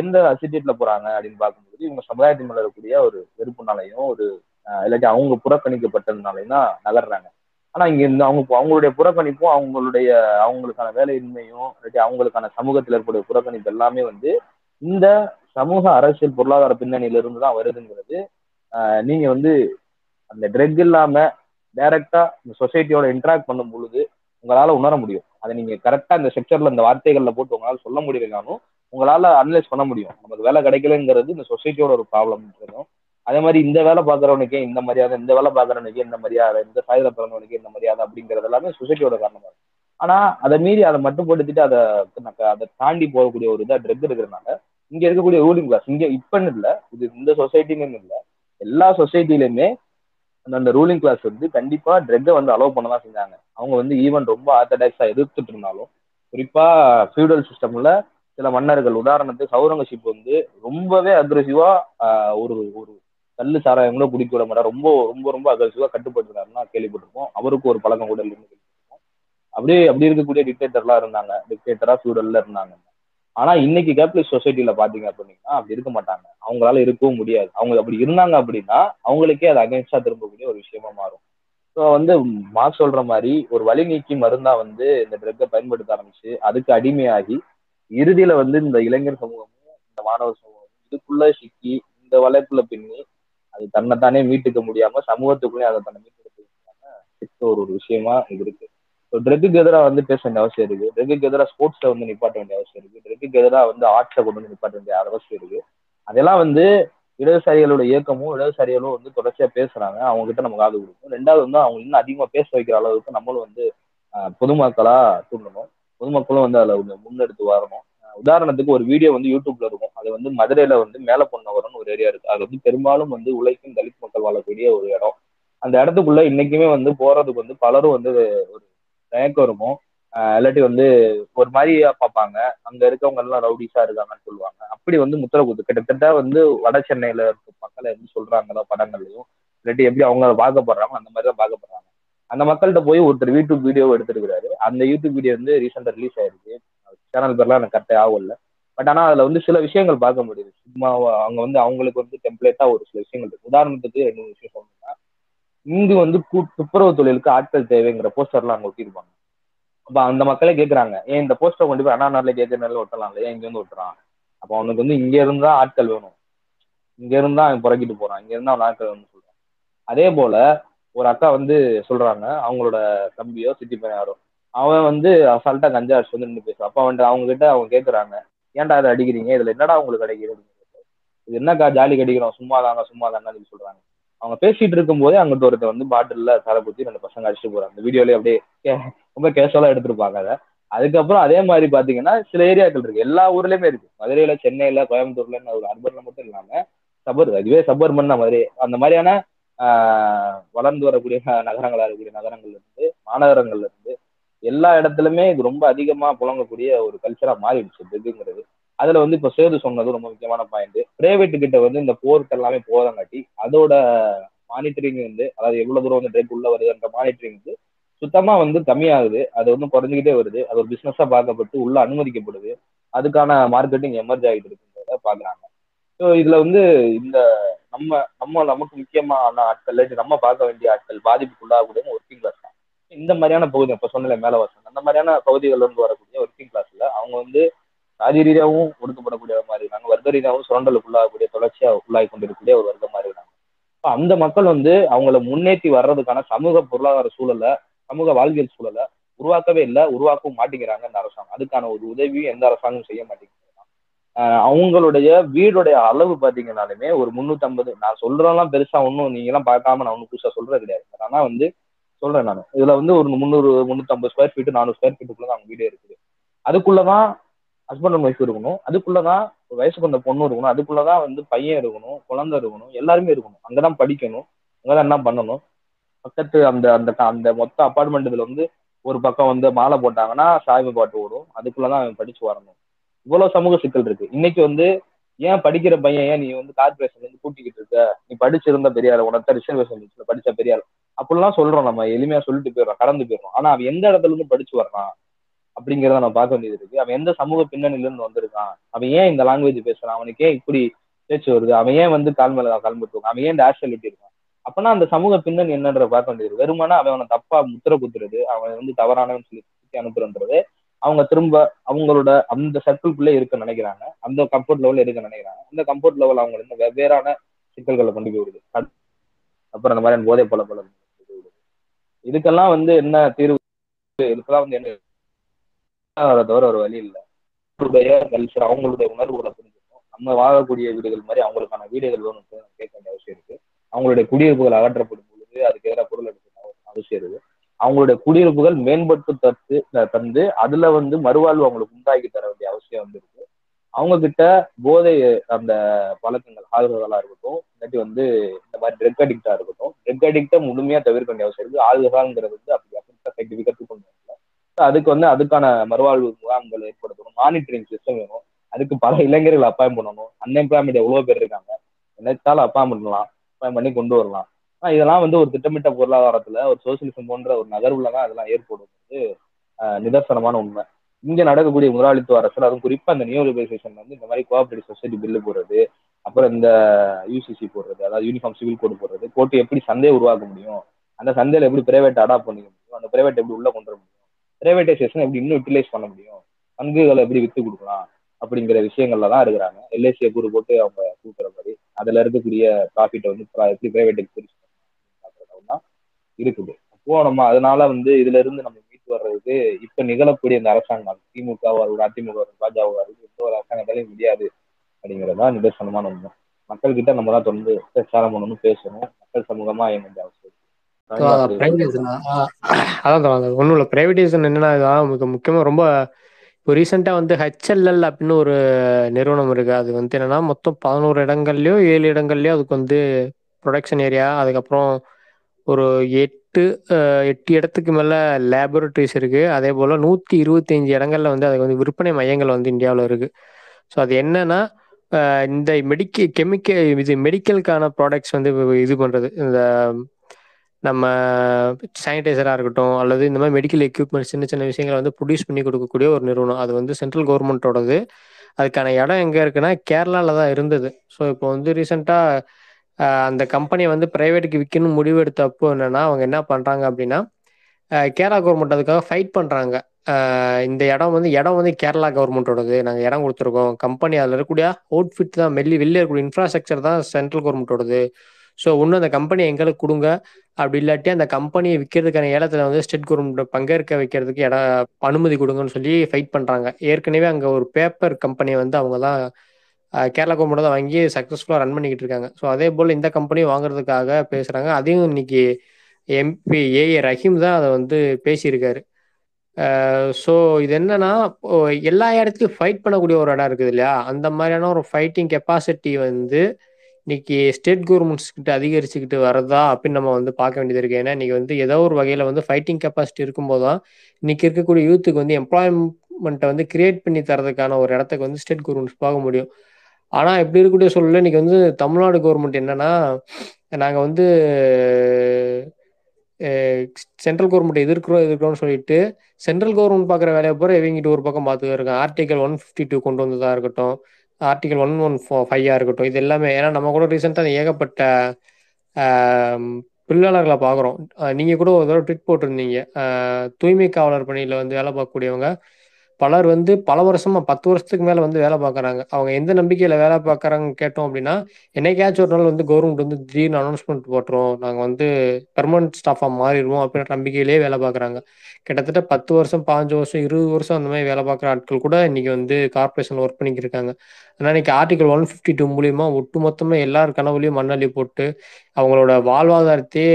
எந்த அசிட்டேட்ல போறாங்க அப்படின்னு பார்க்கும்போது இவங்க சமுதாயத்தின் மேல இருக்கக்கூடிய ஒரு வெறுப்புனாலையும் ஒரு இல்லாட்டி அவங்க புறக்கணிக்கப்பட்டதுனாலையும் தான் நகர்றாங்க. ஆனா இங்க இந்த அவங்க அவங்களுடைய புறக்கணிப்பும் அவங்களுடைய அவங்களுக்கான வேலையின்மையும் இல்லாட்டி அவங்களுக்கான சமூகத்தில் ஏற்படைய புறக்கணிப்பு எல்லாமே வந்து இந்த சமூக அரசியல் பொருளாதார பின்னணியில இருந்து தான் வருதுங்கிறது நீங்க வந்து அந்த ட்ரக் இல்லாம டைரக்டா இந்த சொசைட்டியோட இன்ட்ராக்ட் பண்ணும் பொழுது உங்களால உணர முடியும். அதை நீங்க கரெக்டா இந்த செக்டர்ல இந்த வார்த்தைகள்ல போட்டு உங்களால சொல்ல முடியலனாலும் உங்களால அனலைஸ் பண்ண முடியும். நமக்கு வேலை கிடைக்கலங்கிறது இந்த சொசைட்டியோட ஒரு ப்ராப்ளம் இருக்கும் அதே மாதிரி இந்த வேலை பார்க்குறவனுக்கே இந்த மரியாதை இந்த வேலை பார்க்குறவனுக்கே இந்த மரியாதை இந்த சாயுத பிறந்தவனுக்கே இந்த மரியாதை அப்படிங்கிறது எல்லாமே சொசைட்டியோட காரணமா இருக்கும் ஆனா அதை மீறி அதை மட்டுப்படுத்திட்டு அதை அதை தாண்டி போகக்கூடிய ஒரு இதா ட்ரக் இருக்கிறதுனால இங்க இருக்கக்கூடிய ரூலிங் கிளாஸ் இங்க இப்பன்னு இல்ல இது இந்த சொசைட்டின்னு இல்ல. எல்லா சொசைட்டிலுமே அந்த அந்த ரூலிங் கிளாஸ் வந்து கண்டிப்பா ட்ரக்கை வந்து அலோவ் பண்ண தான் செஞ்சாங்க. அவங்க வந்து ஈவன் ரொம்ப ஆர்த்தடாக்ஸா எதிர்த்துட்டு இருந்தாலும் குறிப்பா ஃபியூடல் சிஸ்டம்ல சில மன்னர்கள் உதாரணத்துக்கு சௌரங்கசீப் வந்து ரொம்பவே அக்ரெசிவா ஒரு ஒரு கல்லு சாராயம் கூட குடிக்க விட மாட்டார். ரொம்ப ரொம்ப ரொம்ப அக்ரெசிவா கட்டுப்பட்டுருக்காருன்னா கேள்விப்பட்டிருக்கோம். அவருக்கு ஒரு பழக்கம் கூட இல்லைன்னு கேள்விப்பட்டிருக்கோம். அப்படியே அப்படி இருக்கக்கூடிய டிக்டேட்டர்லாம் இருந்தாங்க. டிக்டேட்டரா ஃபியூடல்ல இருந்தாங்க. ஆனா இன்னைக்கு கேபிட்டலிஸ்ட் சொசைட்டில பாத்தீங்க அப்படின்னா அப்படி இருக்க மாட்டாங்க. அவங்களால இருக்கவும் முடியாது. அவங்க அப்படி இருந்தாங்க அப்படின்னா அவங்களுக்கே அது அகைன்ஸ்டா திரும்பக்கூடிய ஒரு விஷயமா மாறும். ஸோ வந்து மார்க் சொல்ற மாதிரி ஒரு வழி நீக்கி மருந்தா வந்து இந்த ட்ரக்கை பயன்படுத்த ஆரம்பிச்சு அதுக்கு அடிமையாகி இறுதியில வந்து இந்த இளைஞர் சமூகமும் இந்த மாணவர் சமூகமும் இதுக்குள்ள சிக்கி இந்த வளைப்புல பின்னி அது தன்னைத்தானே மீட்டுக்க முடியாம சமூகத்துக்குள்ளே அதை தன்னை மீட்டெடுக்க முடியாம ஒரு ஒரு விஷயமா இது இருக்கு. ஸோ ட்ரக்குக்கு எதிராக வந்து பேச வேண்டிய அவசியம் இருக்கு. ட்ரக்குக்கு எதிராக ஸ்போர்ட்ஸை வந்து நிப்பாட்ட வேண்டிய அவசியம் இருக்கு. ட்ரக்குக்கு எதிராக வந்து ஆர்ட்ஸை கொண்டு வந்து நிப்பாட்ட வேண்டிய அவசியம் இருக்கு. அதெல்லாம் வந்து இடதுசாரிகளோட இயக்கமும் இடதுசாரிகளும் வந்து தொடர்ச்சியா பேசுறாங்க. அவங்க கிட்ட நம்ம காது கொடுக்கும் ரெண்டாவது வந்து அவங்க இன்னும் அதிகமா பேச வைக்கிற அளவுக்கு நம்மளும் வந்து பொதுமக்களா தூண்டணும். பொதுமக்களும் வந்து அதுல முன்னெடுத்து வரணும். உதாரணத்துக்கு ஒரு வீடியோ வந்து யூடியூப்ல இருக்கும். அது வந்து மதுரையில வந்து மேல பொன்னவரம்னு ஒரு ஏரியா இருக்கு. அது வந்து பெரும்பாலும் வந்து உழைக்கும் தலித் மக்கள் வாழக்கூடிய ஒரு இடம். அந்த இடத்துக்குள்ள இன்னைக்குமே வந்து போறதுக்கு வந்து பலரும் வந்து ஒரு தயக்கம் இருக்கும் இல்லாட்டி வந்து ஒரு மாதிரியா பார்ப்பாங்க. அங்க இருக்கவங்க எல்லாம் ரவுடிஸா இருக்காங்கன்னு சொல்லுவாங்க. அப்படி வந்து முத்திர குத்து கிட்டத்தட்ட வந்து வட சென்னையில இருக்க மக்கள் எப்படி சொல்றாங்களோ படங்கள்லயும் இல்லாட்டி எப்படி அவங்க பார்க்கப்படுறாங்க அந்த மாதிரி தான் பார்க்கப்படுறாங்க அந்த மக்கள்கிட்ட போய் ஒருத்தர் யூடியூப் வீடியோ எடுத்துருக்காரு அந்த யூடியூப் வீடியோ வந்து ரீசெண்டா ரிலீஸ் ஆயிருக்கு. சேனல் பேர்லாம் எனக்கு கரெக்டாக ஆகும் பட் ஆனால் அதில் வந்து சில விஷயங்கள் பார்க்க முடியுது. சும்மா அவங்க வந்து அவங்களுக்கு வந்து டெம்ப்ளேட்டா ஒரு சில விஷயங்கள் இருக்கு. உதாரணத்துக்கு ரெண்டு விஷயம் சொல்லணும்னா இங்கு வந்து துப்புரவு தொழிலுக்கு ஆட்கள் தேவைங்கிற போஸ்டர்லாம் அங்க ஒட்டியிருப்பாங்க. அப்ப அந்த மக்களே கேக்குறாங்க ஏன் இந்த போஸ்டர் கொண்டு போய் அண்ணா நாட்டில் கேட்குற நேரில் ஒட்டலாம் ஏன் இங்க இருந்து ஒட்டுறான்? அப்போ அவனுக்கு வந்து இங்க இருந்தா ஆட்கள் வேணும். இங்க இருந்தா அவன் புறக்கிட்டு போறான். இங்க இருந்தா அவன் ஆட்கள் வேணும்னு சொல்றான். அதே போல ஒரு அக்கா வந்து சொல்றாங்க அவங்களோட தம்பியோ சித்தி பையன் யாரோ அவன் வந்து அசால்ட்டா கஞ்சா அடிச்சு வந்து நின்று பேசுவான் அப்ப அவன்கிட்ட அவங்க கிட்ட அவங்க கேக்குறாங்க ஏன்டா அதை அடிக்கிறீங்க? இதுல என்னடா உங்களுக்கு கிடைக்குது இது என்னக்கா ஜாலி கடிக்கிறோம் சும்மா தாங்க சும்மா தாங்க சொல்றாங்க. அவங்க பேசிட்டு இருக்கும் போதே அங்கிட்ட ஒருத்தர் வந்து பாட்டில்ல தலை குத்தி ரெண்டு பசங்க அடிச்சுட்டு போறாங்க. அந்த வீடியோலயே அப்படியே ரொம்ப கேஷுவலா எடுத்திருப்பாங்க அதை. அதுக்கப்புறம் அதே மாதிரி பாத்தீங்கன்னா சில ஏரியாக்கள் இருக்கு. எல்லா ஊர்லயுமே இருக்கு. மதுரையில சென்னையில கோயம்புத்தூர்ல ஒரு அர்பன்ல மட்டும் இல்லாம சபர் அதுவே சபர்மன் மாதிரி. அந்த மாதிரியான வளர்ந்து வரக்கூடிய நகரங்களா இருக்கக்கூடிய நகரங்கள்ல இருந்து மாநகரங்கள்ல இருந்து எல்லா இடத்துலயுமே இது ரொம்ப அதிகமா புழங்கக்கூடிய ஒரு கல்ச்சரா மாறிடுச்சு. ட்ரக்குங்கிறது அதுல வந்து இப்ப சேது சொன்னது ரொம்ப முக்கியமான பாயிண்ட் பிரைவேட் கிட்ட வந்து இந்த போர்ட் எல்லாமே போதங்காட்டி அதோட மானிட்டரிங் வந்து அதாவது எவ்வளவு தூரம் வந்து ட்ரக் உள்ள வருதுன்ற மானிட்டரிங் வந்து சுத்தமா வந்து கம்மியாகுது. அது வந்து குறைஞ்சிக்கிட்டே வருது. அது ஒரு பிசினஸா பார்க்கப்பட்டு உள்ள அனுமதிக்கப்படுது. அதுக்கான மார்க்கெட்டிங் எமர்ஜ் ஆகிட்டு இருக்குங்கிறத பாக்குறாங்க. ஸோ இதுல வந்து இந்த நம்ம நம்ம நமக்கு முக்கியமான ஆட்கள் நம்ம பார்க்க வேண்டிய ஆட்கள் பாதிப்புக்குள்ளாகக்கூடிய ஒர்க்கிங் கிளாஸ் தான். இந்த மாதிரியான பகுதி இப்ப சொன்னல மேல வசனம் அந்த மாதிரியான பகுதிகள்ல இருந்து வரக்கூடிய ஒர்க்கிங் கிளாஸ்ல அவங்க வந்து சாதி ரீதியாகவும் ஒடுக்கப்படக்கூடிய மாதிரி இருக்காங்க. வர்க்க ரீதியாகவும் சுரண்டலுக்கு உள்ளாகக்கூடிய தொடர்ச்சியா உள்ளாகி கொண்டிருக்கக்கூடிய ஒரு வர்க்கம் மாதிரி இருக்காங்க. அந்த மக்கள் வந்து அவங்கள முன்னேற்றி வர்றதுக்கான சமூக பொருளாதார சூழலை சமூக வாழ்வியல் சூழலை உருவாக்கவே இல்லை உருவாக்கவும் மாட்டேங்கிறாங்க இந்த அரசாங்கம். அதுக்கான ஒரு உதவியும் எந்த அரசாங்கமும் செய்ய மாட்டேங்கிறாங்க அவங்களுடைய வீடுடைய அளவு பாத்தீங்கன்னாலுமே ஒரு முன்னூத்தி ஐம்பது நான் சொல்றதெல்லாம் பெருசா ஒன்றும் நீங்க எல்லாம் பார்க்காம நான் ஒன்றும் புதுசா சொல்றது கிடையாது. ஆனா வந்து சொல்றேன் நான். இதுல வந்து ஒரு முந்நூறு முந்நூத்தி ஐம்பது ஸ்கொயர் ஃபீட் நானூறு ஸ்கொயர் ஃபீட்டுக்குள்ள அவங்க வீடே இருக்குது. அதுக்குள்ளதான் ஹஸ்பண்ட் அண்ட் ஒய்ஃப் இருக்கணும். அதுக்குள்ளதான் வயசுக்கு வந்த பொண்ணு இருக்கணும். அதுக்குள்ளதான் வந்து பையன் இருக்கணும் குழந்தை இருக்கணும் எல்லாருமே இருக்கணும். அங்கதான் படிக்கணும். அங்கதான் என்ன பண்ணணும்? பக்கத்து அந்த அந்த அந்த மொத்த அப்பார்ட்மெண்ட் இதுல வந்து ஒரு பக்கம் வந்து மாலை போட்டாங்கன்னா சாய்வு பாட்டு ஓடும். அதுக்குள்ளதான் அவன் படிச்சு வரணும். இவ்வளவு சமூக சிக்கல் இருக்கு. இன்னைக்கு வந்து ஏன் படிக்கிற பையன் ஏன் நீ வந்து கார்பரேஷன்ல இருந்து கூட்டிக்கிட்டு இருக்க? நீ படிச்சிருந்த பெரியார் உனத்த ரிசர்வேஷன் படிச்ச பெரியார் அப்படிலாம் சொல்றோம் நம்ம. எளிமையா சொல்லிட்டு போயிடுறோம் கடந்து போயிடுறோம். ஆனா அவன் எந்த இடத்துல இருந்து படிச்சு வர்றான்? அப்படிங்கிறத நம்ம பார்க்க வேண்டியது இருக்கு அவன் எந்த சமூக பின்னணியில இருந்து வந்திருக்கான் அவன் ஏன் இந்த லாங்குவேஜ் பேசுறான் அவனுக்கு ஏன் இப்படி பேச்சு வருது அவன் ஏன் வந்து கால் மேல கால் போட்டுருக்கான் அவன் ஏன் இந்த ஆக்சுவலிட்டி இருக்கான் அப்பனா அந்த சமூக பின்னணி என்னன்ற பார்க்க வேண்டியது வெறுமனா அவன் அவனை தப்பா முத்திர குத்துறது அவன் வந்து தவறானவன் சொல்லி சுத்தி அனுப்புறன்றது அவங்க திரும்ப அவங்களோட அந்த சர்க்கிள்குள்ளே இருக்க நினைக்கிறாங்க அந்த கம்ஃபர்ட் லெவல்ல இருக்க நினைக்கிறாங்க அந்த கம்ஃபர்ட் லெவல் அவங்க வந்து வெவ்வேறான சிக்கல்களை கொண்டு போய் விடுது அப்புறம் அந்த மாதிரி போதை பல பல இதுக்கெல்லாம் வந்து என்ன தீர்வு இதுக்கெல்லாம் வந்து என்ன தவிர ஒரு வழி இல்லை. அவங்களுடைய கல்ச்சர் அவங்களுடைய உணர்வுகளை புரிஞ்சுக்கணும். நம்ம வாழக்கூடிய வீடுகள் மாதிரி அவங்களுக்கான வீடுகள் வேணும் கேட்க வேண்டிய அவசியம் இருக்கு. அவங்களுடைய குடியிருப்புகள் அகற்றப்படும் பொழுது அதுக்கு எதிராக பொருள் எடுக்க அவசியம் இருக்கு. அவங்களுடைய குடியிருப்புகள் மேம்பட்டு தத்து தந்து அதுல வந்து மறுவாழ்வு அவங்களுக்கு உண்டாக்கி தர வேண்டிய அவசியம் வந்து இருக்கு. அவங்க கிட்ட போதை அந்த பழக்கங்கள் ஆளுகளா இருக்கட்டும் இல்லாட்டி வந்து இந்த மாதிரி ட்ரக் அடிக்டா இருக்கட்டும் ட்ரக் அடிக்டை முழுமையா தவிர்க்க வேண்டிய அவசியம் இருக்கு. ஆளுகாங்கிறது வந்து அப்படி அப்படி சர்டிபிகேட் கொண்டு அதுக்கு வந்து அதுக்கான மறுவாழ்வு முகாம்கள் ஏற்படுத்தணும். மானிட்டரிங் சிஸ்டம் வேணும். அதுக்கு பல இளைஞர்கள் அப்பாயின் பண்ணணும். அன்எம்ப்ளாய்மெண்ட் எவ்வளவு பேர் இருக்காங்க. நினைச்சாலும் அப்பாயின் பண்ணலாம். அப்பாயின் பண்ணி கொண்டு வரலாம். ஆனா இதெல்லாம் வந்து ஒரு திட்டமிட்ட பொருளாதாரத்துல ஒரு சோசியலிசம் போன்ற ஒரு நகர்வுல தான் அதெல்லாம் ஏற்படும் வந்து நிதர்சனமான உண்மை. இங்க நடக்கக்கூடிய முதலாளித்துவ அரசியல் அதுவும் குறிப்பா அந்த நியூ வந்து இந்த மாதிரி கோஆபரேட்டிவ் சொசைட்டி பில்லு போடுறது அப்புறம் இந்த யூசிசி போடுறது அதாவது யூனிஃபார்ம் சிவில் கோடு போடுறது போட்டு எப்படி சந்தையை உருவாக்க முடியும் அந்த சந்தையில எப்படி பிரைவேட் அடாப்ட் பண்ணிக்க முடியும் அந்த பிரைவேட் எப்படி உள்ள கொண்டு வர முடியும் பிரைவேட்டைசேஷன் எப்படி இன்னும் யூட்டிலைஸ் பண்ண முடியும்? பங்குகளை எப்படி வித்து கொடுக்கலாம்? அப்படிங்கிற விஷயங்கள்ல தான் இருக்கிறாங்க எல்ஐசியை கூறு போட்டு அவங்க கூட்டுற மாதிரி அதுல இருக்கக்கூடிய ப்ராஃபிட்டை வந்து எப்படி பிரைவேட்டுக்கு பிரிச்சு தான் இருக்குது. அப்போ நம்ம அதனால வந்து இதுல இருந்து நம்ம மீட்டு வர்றதுக்கு இப்ப நிகழக்கூடிய இந்த அரசாங்கம் திமுக வருவது அதிமுக பாஜக வருது எந்த ஒரு அரசாங்கத்தாலையும் முடியாது அப்படிங்கறதுதான் நிதர்சனமான உண்மை. மக்கள் கிட்ட நம்ம தான் தொடர்ந்து பிரச்சாரம் பண்ணணும் பேசணும். மக்கள் சமூகமா எங்க அவசியம் அதான் ஒன்றும் இல்லை. பிரைவேடைசேஷன் என்னன்னா மிக முக்கியமாக ரொம்ப இப்போ ரீசெண்டாக வந்து ஹெச்எல்எல் அப்படின்னு ஒரு நிறுவனம் இருக்குது அது வந்து என்னென்னா மொத்தம் பதினோரு இடங்கள்லையோ ஏழு இடங்கள்லையோ அதுக்கு வந்து ப்ரொடக்ஷன் ஏரியா அதுக்கப்புறம் ஒரு எட்டு எட்டு இடத்துக்கு மேலே லேபரட்டரிஸ் இருக்குது அதே போல் நூற்றி இருபத்தஞ்சி இடங்கள்ல வந்து அதுக்கு வந்து விற்பனை மையங்கள் வந்து இந்தியாவில் இருக்குது ஸோ அது என்னன்னா இந்த மெடிக்க கெமிக்கல் இது மெடிக்கலுக்கான ப்ராடக்ட்ஸ் வந்து இது பண்ணுறது இந்த நம்ம சானிடைசராக இருக்கட்டும் அல்லது இந்த மாதிரி மெடிக்கல் எக்யூப்மெண்ட் சின்ன சின்ன விஷயங்களை வந்து ப்ரொடியூஸ் பண்ணி கொடுக்கக்கூடிய ஒரு நிறுவனம். அது வந்து சென்ட்ரல் கவர்மெண்ட்டோடது அதுக்கான இடம் எங்கே இருக்குன்னா கேரளாவில் தான் இருந்தது. ஸோ இப்போ வந்து ரீசெண்டாக அந்த கம்பெனியை வந்து ப்ரைவேட்டுக்கு விற்கணும் முடிவு எடுத்தப்போ என்னென்னா அவங்க என்ன பண்ணுறாங்க அப்படின்னா கேரளா கவர்மெண்ட் அதுக்காக ஃபைட் பண்ணுறாங்க இந்த இடம் வந்து இடம் வந்து கேரளா கவர்மெண்ட்டோடது நாங்கள் இடம் கொடுத்துருக்கோம். கம்பெனி அதில் இருக்கக்கூடிய அவுட்ஃபிட் தான் வெளியே வெளியே இருக்கக்கூடிய இன்ஃப்ராஸ்ட்ரக்சர் தான் சென்ட்ரல் கவர்மெண்ட்டோடது ஸோ ஒன்று அந்த கம்பெனி எங்களுக்கு கொடுங்க. அப்படி இல்லாட்டி அந்த கம்பெனியை விற்கிறதுக்கான ஏலத்தில் வந்து ஸ்டேட் கவர்மெண்ட் பங்கேற்க வைக்கிறதுக்கு இடம் அனுமதி கொடுங்கன்னு சொல்லி ஃபைட் பண்ணுறாங்க ஏற்கனவே அங்கே ஒரு பேப்பர் கம்பெனியை வந்து அவங்க தான் கேரளா கவர்மெண்ட் தான் வாங்கி சக்ஸஸ்ஃபுல்லாக ரன் பண்ணிக்கிட்டு இருக்காங்க. ஸோ அதே போல் இந்த கம்பெனியும் வாங்குறதுக்காக பேசுகிறாங்க அதையும் இன்னைக்கு எம்பி ஏஏ ரஹீம் தான் அதை வந்து பேசியிருக்காரு. ஸோ இது என்னன்னா எல்லா இடத்துலையும் ஃபைட் பண்ணக்கூடிய ஒரு இடம் இருக்குது இல்லையா? அந்த மாதிரியான ஒரு ஃபைட்டிங் கெப்பாசிட்டி வந்து இன்னைக்கு ஸ்டேட் கவர்மெண்ட்ஸ் கிட்ட அதிகரிச்சுக்கிட்டு வரதா அப்படின்னு நம்ம வந்து பார்க்க வேண்டியது இருக்கு. ஏன்னா இன்னைக்கு வந்து ஏதோ ஒரு வகையில வந்து ஃபைட்டிங் கெப்பாசிட்டி இருக்கும்போது தான் இன்னைக்கு இருக்கக்கூடிய யூத்துக்கு வந்து எம்ப்ளாய்மெண்ட்டை வந்து கிரியேட் பண்ணி தரதுக்கான ஒரு இடத்துக்கு வந்து ஸ்டேட் கவர்மெண்ட்ஸ் பார்க்க முடியும். ஆனால் இப்படி இருக்கக்கூடிய சூழலில் இன்னைக்கு வந்து தமிழ்நாடு கவர்மெண்ட் என்னன்னா நாங்கள் வந்து சென்ட்ரல் கவர்மெண்ட் எதிர்க்கிறோம் எதிர்க்கிறோம்னு சொல்லிட்டு சென்ட்ரல் கவர்மெண்ட் பார்க்குற வேலையை போற இவங்கிட்டு ஒரு பக்கம் பார்த்துக்க இருக்காங்க. ஆர்டிகல் ஒன் ஃபிஃப்டி டூ கொண்டு வந்ததாக இருக்கட்டும் ஆர்டிகல் ஒன் ஒன் ஃபோ ஃபைவாக இருக்கட்டும். இது எல்லாமே ஏன்னா நம்ம கூட ரீசெண்டாக ஏகப்பட்ட தொழிலாளர்களை பார்க்குறோம் நீங்கள் கூட ஒரு தடவை ட்விட் போட்டிருந்தீங்க. தூய்மை காவலர் பணியில் வந்து வேலை பார்க்கக்கூடியவங்க பலர் வந்து பல வருஷமா பத்து வருஷத்துக்கு மேலே வந்து வேலை பார்க்குறாங்க. அவங்க எந்த நம்பிக்கையில் வேலை பார்க்குறாங்க கேட்டோம் அப்படின்னா என்னைக்காச்சும் ஒரு நாள் வந்து கவர்மெண்ட் வந்து திடீர்னு அனௌன்ஸ்மெண்ட் போட்டுரும். நாங்கள் வந்து பெர்மனன்ட் ஸ்டாஃபாக மாறிடுவோம் அப்படின்ற நம்பிக்கையிலேயே வேலை பார்க்குறாங்க. கிட்டத்தட்ட பத்து வருஷம் பாஞ்சு வருஷம் இருபது வருஷம் அந்த மாதிரி வேலை பார்க்குற ஆட்கள் கூட இன்னைக்கு வந்து கார்பரேஷன்ல ஒர்க் பண்ணிக்கிட்டு இருக்காங்க. ஆனால் இன்னைக்கு ஆர்டிகல் ஒன் ஃபிஃப்டி டூ மூலியமா ஒட்டு மொத்தமா எல்லார் கனவுலையும் மண்ணள்ளி போட்டு அவங்களோட வாழ்வாதாரத்தையே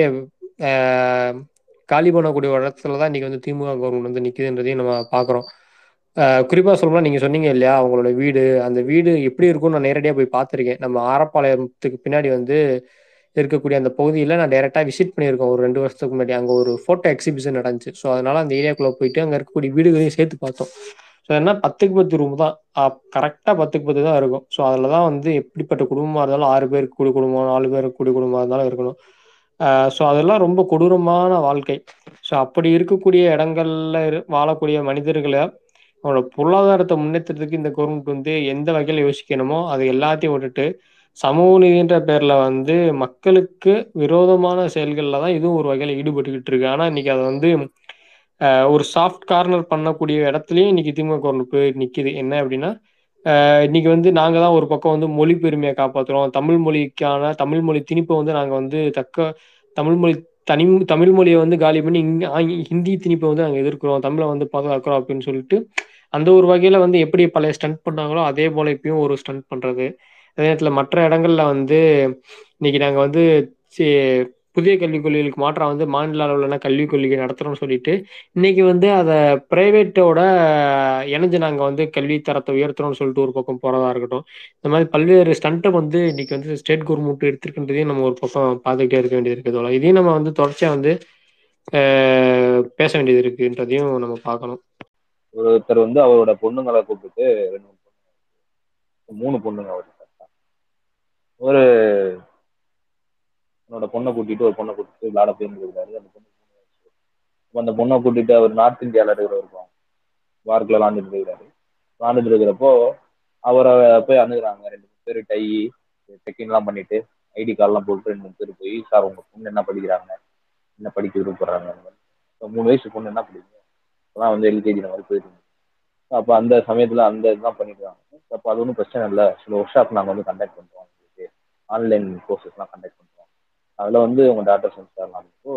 காலி பண்ணக்கூடிய ஒரு இடத்துல தான் இன்னைக்கு வந்து திமுக கவர்மெண்ட் வந்து நிற்குதுன்றதையும் நம்ம பார்க்குறோம். குறிப்பாக சொல்லணும்னா நீங்கள் சொன்னீங்க இல்லையா அவங்களோட வீடு அந்த வீடு எப்படி இருக்கும்னு நான் நேரடியாக போய் பார்த்துருக்கேன். நம்ம ஆரப்பாளையத்துக்கு பின்னாடி வந்து இருக்கக்கூடிய அந்த பகுதியில் நான் டேரெக்டாக விசிட் பண்ணியிருக்கோம் ஒரு ரெண்டு வருஷத்துக்கு முன்னாடி அங்கே ஒரு ஃபோட்டோ எக்ஸிபிஷன் நடந்துச்சு. ஸோ அதனால அந்த ஏரியாக்குள்ளே போயிட்டு அங்கே இருக்கக்கூடிய வீடுகளையும் சேர்த்து பார்த்தோம். ஸோ என்ன? பத்துக்கு பத்து ரூம் தான். கரெக்டாக பத்துக்கு பத்து தான் இருக்கும். ஸோ அதில் தான் வந்து எப்படிப்பட்ட குடும்பமாக இருந்தாலும் ஆறு பேருக்கு கூடிய குடும்பம் நாலு பேருக்கு கூடிய குடும்பமாக இருந்தாலும் இருக்கணும். ஸோ அதெல்லாம் ரொம்ப கொடூரமான வாழ்க்கை. ஸோ அப்படி இருக்கக்கூடிய இடங்கள்ல இரு வாழக்கூடிய மனிதர்களை அவனோட பொருளாதாரத்தை முன்னேற்றத்துக்கு இந்த கவர்மெண்ட் வந்து எந்த வகையில் யோசிக்கணுமோ அது எல்லாத்தையும் விட்டுட்டு சமூக நீதின்ற பேர்ல வந்து மக்களுக்கு விரோதமான செயல்கள்ல தான் இதுவும் ஒரு வகையில ஈடுபட்டுக்கிட்டு இருக்கு. ஆனா இன்னைக்கு அதை வந்து ஒரு சாஃப்ட் கார்னர் பண்ணக்கூடிய இடத்துலயும் இன்னைக்கு திமுக கவர்மெண்ட் போய் நிக்குது. என்ன அப்படின்னா இன்னைக்கு வந்து நாங்க தான் ஒரு பக்கம் வந்து மொழி பெருமையை காப்பாத்துறோம். தமிழ் மொழிக்கான தமிழ் மொழி திணிப்பை வந்து நாங்க வந்து தக்க தமிழ் மொழி தனி தமிழ் மொழியை வந்து காலி பண்ணி ஹிந்தி திணிப்பை வந்து நாங்கள் எதிர்க்கிறோம். தமிழை வந்து பாதுகாக்கிறோம் அப்படின்னு சொல்லிட்டு அந்த ஒரு வகையில வந்து எப்படி பழைய ஸ்டண்ட் பண்ணாங்களோ அதே போல இப்பயும் ஒரு ஸ்டண்ட் பண்றது. அதே நேரத்தில் மற்ற இடங்கள்ல வந்து இன்னைக்கு நாங்கள் வந்து புதிய கல்விக் கொள்கைகளுக்கு மாற்றம் வந்து மாநில அளவிலான கல்விக் கொள்கை நடத்துகிறோம்னு சொல்லிட்டு இன்னைக்கு வந்து அதை பிரைவேட்டோட இணைஞ்சு நாங்கள் வந்து கல்வி தரத்தை உயர்த்துறோம்னு சொல்லிட்டு ஒரு பக்கம் போகிறதா இருக்கட்டும். இந்த மாதிரி பல்வேறு ஸ்டண்ட்டை வந்து இன்னைக்கு வந்து ஸ்டேட் கவர்மெண்ட் எடுத்திருக்கின்றதையும் நம்ம ஒரு பக்கம் பார்த்துக்கிட்டே இருக்க வேண்டியது இருக்குது இதையும் நம்ம வந்து தொடர்ச்சியாக வந்து பேச வேண்டியது இருக்குன்றதையும் நம்ம பார்க்கணும். ஒருத்தர் வந்து அவரோட பொண்ணுங்களை கூப்பிட்டு ரெண்டு மூணு மூணு பொண்ணுங்க அவருக்கு ஒரு என்னோட பொண்ணை கூட்டிட்டு ஒரு பொண்ணை கூட்டிட்டு விளாட போயிருந்துருக்காரு அந்த பொண்ணு அந்த பொண்ணை கூட்டிட்டு அவர் நார்த் இந்தியால இருக்கிற இருக்கும் பார்க்கில் விளாண்டுட்டு இருக்கிறாரு விளாண்டுட்டு இருக்கிறப்போ அவரை போய் அணுகுறாங்க. ரெண்டு மூணு பேர் டை செக்கின்லாம் பண்ணிட்டு ஐடி கார்டெலாம் போட்டு ரெண்டு மூணு பேர் போய் சார் உங்கள் பொண்ணு என்ன படிக்கிறாங்க? என்ன படிக்க விருப்பப்படுறாங்க அந்த மாதிரி. மூணு வயசு பொண்ணு என்ன படிக்கும் அப்பதான் வந்து எல்கேஜி இந்த மாதிரி போயிட்டு அப்போ அந்த சமயத்துல அந்த இதெல்லாம் பண்ணிடுறாங்க அப்போ அது ஒன்றும் பிரச்சனை இல்லை. சில ஒர்க் ஷாப் நாங்கள் வந்து கண்டக்ட் பண்ணுறோம் ஆன்லைன் கோர்சஸ்லாம் கண்டக்ட் பண்ணுறோம் அதில் வந்து உங்கள் டாட்டா சயின்ஸ் சார்லாம் அப்போ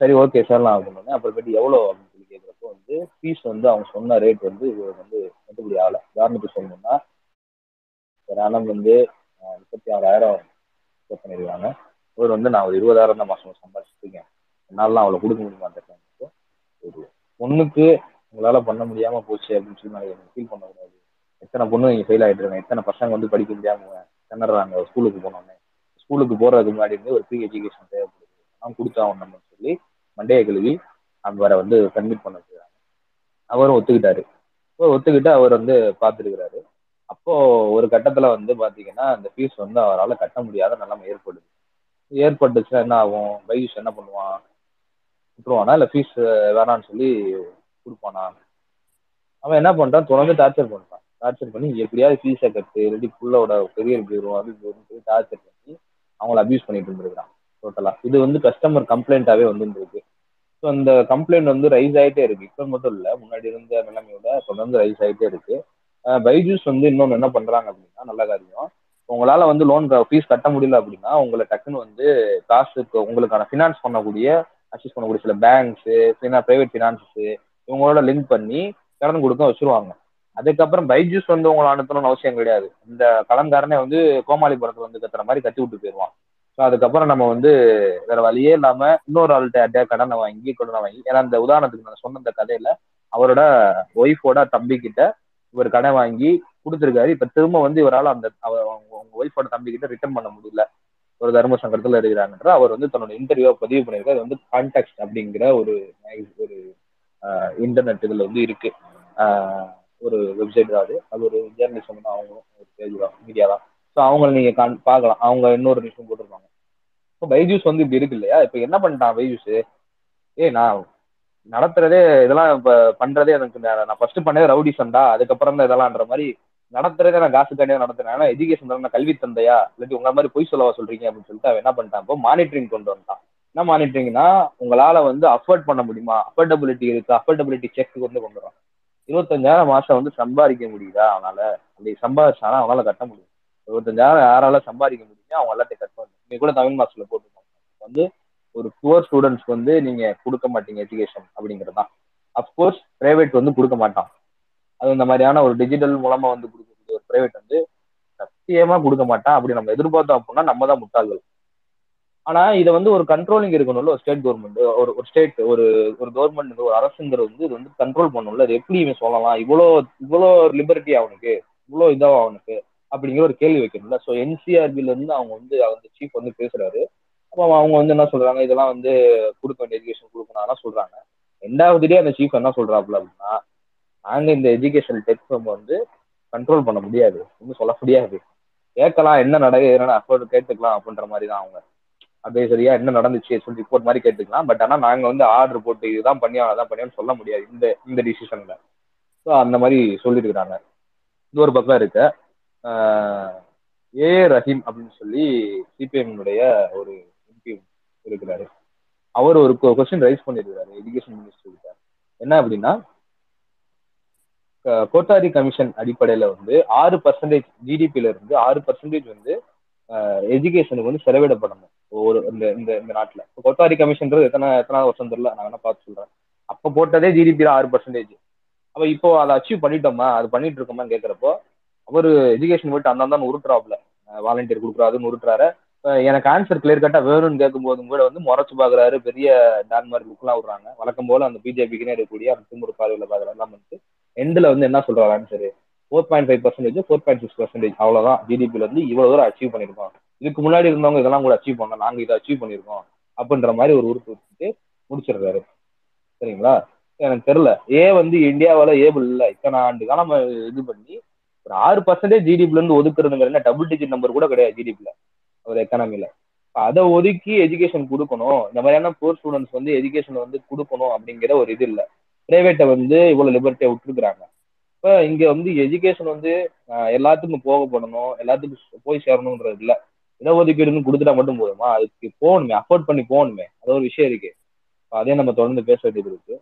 சரி ஓகே சேரலாம் அப்படின்னு அப்புறமேட்டு எவ்வளோ அப்படின்னு சொல்லி கேட்குறப்போ வந்து ஃபீஸ் வந்து அவங்க சொன்ன ரேட் வந்து இவருக்கு வந்து கட்டுப்படி ஆகலை. உதாரணத்துக்கு சொல்லணும்னா ஒரு ஆனம் வந்து முப்பத்தி ஆறாயிரம் பே பண்ணிடுவாங்க இவர் வந்து நான் ஒரு இருபதாயிரம் தான் மாதம் சம்பாதிச்சிருக்கேன். என்னாலாம் அவ்வளோ கொடுக்க முடியுமா ஒரு பொண்ணுக்கு உங்களால் பண்ண முடியாமல் போச்சு அப்படின்னு சொல்லி நான் ஃபீல் பண்ணக்கூடாது. எத்தனை பொண்ணு நீங்கள் ஃபெயில் ஆகிட்டு இருக்காங்க எத்தனை பசங்க வந்து படிக்க முடியாமல் திணறாங்க. ஸ்கூலுக்கு போனோன்னே ஸ்கூலுக்கு போகிறதுக்கு முன்னாடி இருந்து ஒரு ப்ரீ எஜுகேஷன் தேவைப்படுது. நான் கொடுத்தாகணும்னு சொல்லி மண்டையை கழுவி அவரை வந்து சப்மிட் பண்ண வச்சுருக்காங்க அவரும் ஒத்துக்கிட்டாரு. ஒத்துக்கிட்டு அவர் வந்து பார்த்துருக்கிறாரு. அப்போ ஒரு கட்டத்துல வந்து பாத்தீங்கன்னா அந்த ஃபீஸ் வந்து அவரால் கட்ட முடியாத நிலைமை ஏற்படுது. ஏற்பட்டுச்சுன்னா என்ன ஆகும்? பைஜூஸ் என்ன பண்ணுவான்? விட்டுருவானா? இல்லை ஃபீஸ் வேணான்னு சொல்லி கொடுப்பானா? அவன் என்ன பண்றான்? தொடர்ந்து டார்ச்சர் பண்றான் டார்ச்சர் பண்ணி எப்படியாவது ஃபீஸை கட்டு இல்லாட்டி புள்ளோட கெரியர் போயிடும் அது போயிடும் டார்ச்சர் பண்ணி அவங்கள அபியூஸ் பண்ணிட்டு இருந்திருக்கான் டோட்டலா இது வந்து கஸ்டமர் கம்ப்ளைண்ட்டாவே வந்து ஸோ அந்த கம்ப்ளைண்ட் வந்து ரைஸ் ஆகிட்டே இருக்கு. இப்போ மட்டும் இல்லை முன்னாடி இருந்த நிலைமையோட தொடர்ந்து ரைஸ் ஆகிட்டே இருக்கு. பைஜூஸ் வந்து இன்னொன்று என்ன பண்றாங்க அப்படின்னா நல்ல காரியம். உங்களால வந்து லோன் ஃபீஸ் கட்ட முடியல அப்படின்னா உங்களை டக்குன்னு வந்து காசுக்கு உங்களுக்கான ஃபினான்ஸ் பண்ணக்கூடிய அசிஸ்ட் பண்ணக்கூடிய சில பேங்க்ஸு பிரைவேட் ஃபினான்ஸஸ் இவங்களோட லிங்க் பண்ணி கடன் கொடுக்க வச்சிருவாங்க. அதுக்கப்புறம் பைஜூஸ் வந்து உங்களை அனுப்பணும்னு அவசியம் கிடையாது. இந்த கடன்காரனே வந்து கோமாளிபுரத்துல வந்து கத்துற மாதிரி கட்டி விட்டு போயிடுவான் ஸோ அதுக்கப்புறம் நம்ம வந்து வேற வழியே இல்லாம இன்னொரு ஆள்கிட்ட கடனை வாங்கி கடனை வாங்கி ஏன்னா இந்த உதாரணத்துக்கு நான் சொன்ன இந்த கதையில அவரோட ஒய்ஃபோட தம்பி கிட்ட இவர் கடன் வாங்கி கொடுத்துருக்காரு. இப்ப திரும்ப வந்து இவரால் அந்த அவங்க உங்க ஒய்ஃபோட தம்பி கிட்ட ரிட்டர்ன் பண்ண முடியல. ஒரு தர்ம சங்கடத்துல இருக்கிறாங்கன்ற அவர் வந்து தன்னோட இன்டர்வியூ பதிவு பண்ணியிருக்காரு. அது வந்து கான்டாக்ட் அப்படிங்கிற ஒரு ஒரு இன்டர்நெட் இதுல வந்து இருக்கு. ஆஹ் ஒரு வெப்சைட் தான் அது. அது ஒரு ஜேர்னலிஸ்ட் தான் அவங்களும் ஒரு பேஜ் தான் மீடியா தான். ஸோ அவங்கள நீங்க கான் பார்க்கலாம். அவங்க இன்னொரு நியூஸும் போட்டிருப்பாங்க. இப்போ பைஜூஸ் வந்து இப்படி இருக்கு இல்லையா? இப்போ என்ன பண்ணிட்டான் பைஜூஸ் ஏ நான் நடத்துறதே இதெல்லாம் இப்போ பண்றதே எனக்கு நான் ஃபர்ஸ்ட் பண்ணதே ரவுடி சண்டா அதுக்கப்புறம் தான் இதெல்லாம்ன்ற மாதிரி நடத்துறதே நான் காசுக்காண்டியே நடத்துறேன். ஏன்னா எஜுகேஷன் தானே கல்வி தந்தையா? இல்லாட்டி உங்களை மாதிரி பொய் சொல்லவா சொல்றீங்க அப்படின்னு சொல்லிட்டு அவன் என்ன பண்ணிட்டான்? இப்போ மானிட்டரிங் கொண்டு வந்துட்டான். என்ன மானிட்டரிங்னா உங்களால வந்து அஃபோர்ட் பண்ண முடியுமா? அஃபோர்டபிலிட்டி இருக்கு. அஃபோர்டபிலிட்டி செக் வந்து கொண்டு வரோம் இருபத்தஞ்சாயிரம் மாசம் வந்து சம்பாதிக்க முடியுதா அவனால? அப்படி சம்பாதிச்சானா அவனால கட்ட முடியும். இருபத்தஞ்சாயிரம் யாரால சம்பாதிக்க முடியுமோ அவங்க எல்லாத்தையும் கட்ட முடியும் நீங்க கூட தமிழ் மாசத்துல போட்டுருக்காங்க வந்து ஒரு புவர் ஸ்டூடெண்ட்ஸ்க்கு வந்து நீங்க கொடுக்க மாட்டீங்க எஜுகேஷன் அப்படிங்கறதுதான். அப்கோர்ஸ் பிரைவேட் வந்து கொடுக்க மாட்டான். அது இந்த மாதிரியான ஒரு டிஜிட்டல் மூலமா வந்து கொடுக்கக்கூடிய ஒரு பிரைவேட் வந்து சத்தியமா கொடுக்க மாட்டான். அப்படி நம்ம எதிர்பார்த்தோம் அப்படின்னா நம்ம தான் முட்டாள்கள். ஆனா இதை வந்து ஒரு கண்ட்ரோலிங் இருக்கணும்ல ஒரு ஸ்டேட் கவர்மெண்ட் ஒரு ஒரு ஸ்டேட் ஒரு ஒரு கவர்மெண்ட் ஒரு அரசுங்கிறது வந்து இது வந்து கண்ட்ரோல் பண்ணணும்ல அது எப்படி இவன் சொல்லலாம் இவ்வளோ இவ்வளோ லிபர்ட்டி அவனுக்கு இவ்வளோ இதாக அவனுக்கு அப்படிங்கிற ஒரு கேள்வி வைக்கணும்ல. ஸோ என்சிஆர்பில இருந்து அவங்க வந்து அந்த சீஃப் வந்து பேசுறாரு. அப்போ அவங்க வந்து என்ன சொல்றாங்க இதெல்லாம் வந்து கொடுக்க வேண்டிய எஜுகேஷன் கொடுக்கணும் சொல்றாங்க. ரெண்டாவது டே அந்த சீஃப் என்ன சொல்றாப்புல அப்படின்னா நாங்க இந்த எஜுகேஷன் டெக் வந்து கண்ட்ரோல் பண்ண முடியாது ஒன்றும் சொல்ல முடியாது. கேட்கலாம் என்ன நடக்குது என்னென்ன அஃபோர்ட் கேட்டுக்கலாம் அப்படின்ற மாதிரி தான் அவங்க. அட்வைசரியா என்ன நடந்துச்சு சொல்லி ரிப்போர்ட் மாதிரி கேட்டுக்கலாம். பட் ஆனா நாங்க வந்து ஆர்டர் போட்டு இதுதான் பண்ணி அதான் பண்ணியான்னு சொல்ல முடியாது. இந்த இந்த டிசிஷன்ல ஸோ அந்த மாதிரி சொல்லியிருக்கிறாங்க இது ஒரு பக்கம் இருக்கு. ஆஹ் ஏ ரஹீம் அப்படின்னு சொல்லி சிபிஎம்னுடைய ஒரு எம்பி இருக்கிறாரு. அவர் ஒரு கொஸ்டின் ரைஸ் பண்ணியிருக்காரு. எஜுகேஷன் மினிஸ்டர் கிட்ட. என்ன அப்படின்னா கோட்டாரி கமிஷன் அடிப்படையில வந்து ஆறு பர்சன்டேஜ் ஜிடிபில இருந்து ஆறு பர்சன்டேஜ் வந்து எஜுகேஷனுக்கு வந்து செலவிடப்படணும். ஒரு இந்த இந்த இந்த நாட்டுல. இப்போ கோட்டாரி கமிஷன்றது எத்தனை எத்தனை வருஷம் தெரியல. நான் வேணா பார்த்து சொல்றேன். அப்ப போட்டதே ஜிடிபில ஆறு பர்சன்டேஜ் அப்ப இப்போ அதை அச்சீவ் பண்ணிட்டோமா? அது பண்ணிட்டு இருக்கோமான்னு கேக்குறப்போ அவரு எஜுகேஷன் போயிட்டு அந்தாந்தான் உருட்டுறாப்ல வாலண்டியர் கொடுக்குறாருன்னு உருட்டுறாரு. எனக்கு ஆன்சர் கிளியர் கட்டா வேணும்னு கேட்கும் போதும் கூட வந்து முறைச்சு பாக்குறாரு. பெரிய டான்மார்க் மாதிரி லுக்லாம் விடுறாங்க. வழக்கம் போல அந்த பிஜேபிக்குனே இருக்கக்கூடிய அந்த திமுக பார்வையில பாக்குற வந்துட்டு எண்ட்ல வந்து என்ன சொல்றாரு answer four point five percentage four point six percentage அவ்வளவுதான். ஜிடிபில வந்து இவ்வளவு தூரம் அச்சீவ் பண்ணிருக்கோம் இதுக்கு முன்னாடி இருந்தவங்க இதெல்லாம் கூட அச்சீவ் பண்ணோம் நாங்க இதை அச்சீவ் பண்ணிருக்கோம் அப்படின்ற மாதிரி ஒரு உறுப்பு வச்சுட்டு முடிச்சிடுறாரு. சரிங்களா? எனக்கு தெரியல. ஏ வந்து இந்தியாவால ஏபிள் இல்ல. இத்தனை ஆண்டு காலம் இது பண்ணி ஒரு ஆறு பர்சன்டேஜ் ஜிடிபில இருந்து ஒதுக்குறதுங்கிற என்ன டபுள் டிஜிட் நம்பர் கூட கிடையாது ஜிடிபில ஒரு எக்கனாமில அதை ஒதுக்கி எஜுகேஷன் கொடுக்கணும். இந்த மாதிரியான போர் ஸ்டூடெண்ட்ஸ் வந்து எஜுகேஷன் வந்து கொடுக்கணும் அப்படிங்கிற ஒரு இது இல்லை. பிரைவேட்டை வந்து இவ்வளவு லிபர்ட்டியை விட்டுருக்குறாங்க. இப்போ இங்க வந்து எஜுகேஷன் வந்து எல்லாத்துக்கும் போக போடணும் எல்லாத்துக்கும் போய் சேரணுன்றது இல்லை. இடஒதுக்கீடுன்னு கொடுத்துட்டா மட்டும் போதுமா? அதுக்கு போகணுமே அஃபோர்ட் பண்ணி போகணுமே. அது ஒரு விஷயம் இருக்கு. அதே நம்ம தொடர்ந்து பேச வேண்டியது இருக்கு.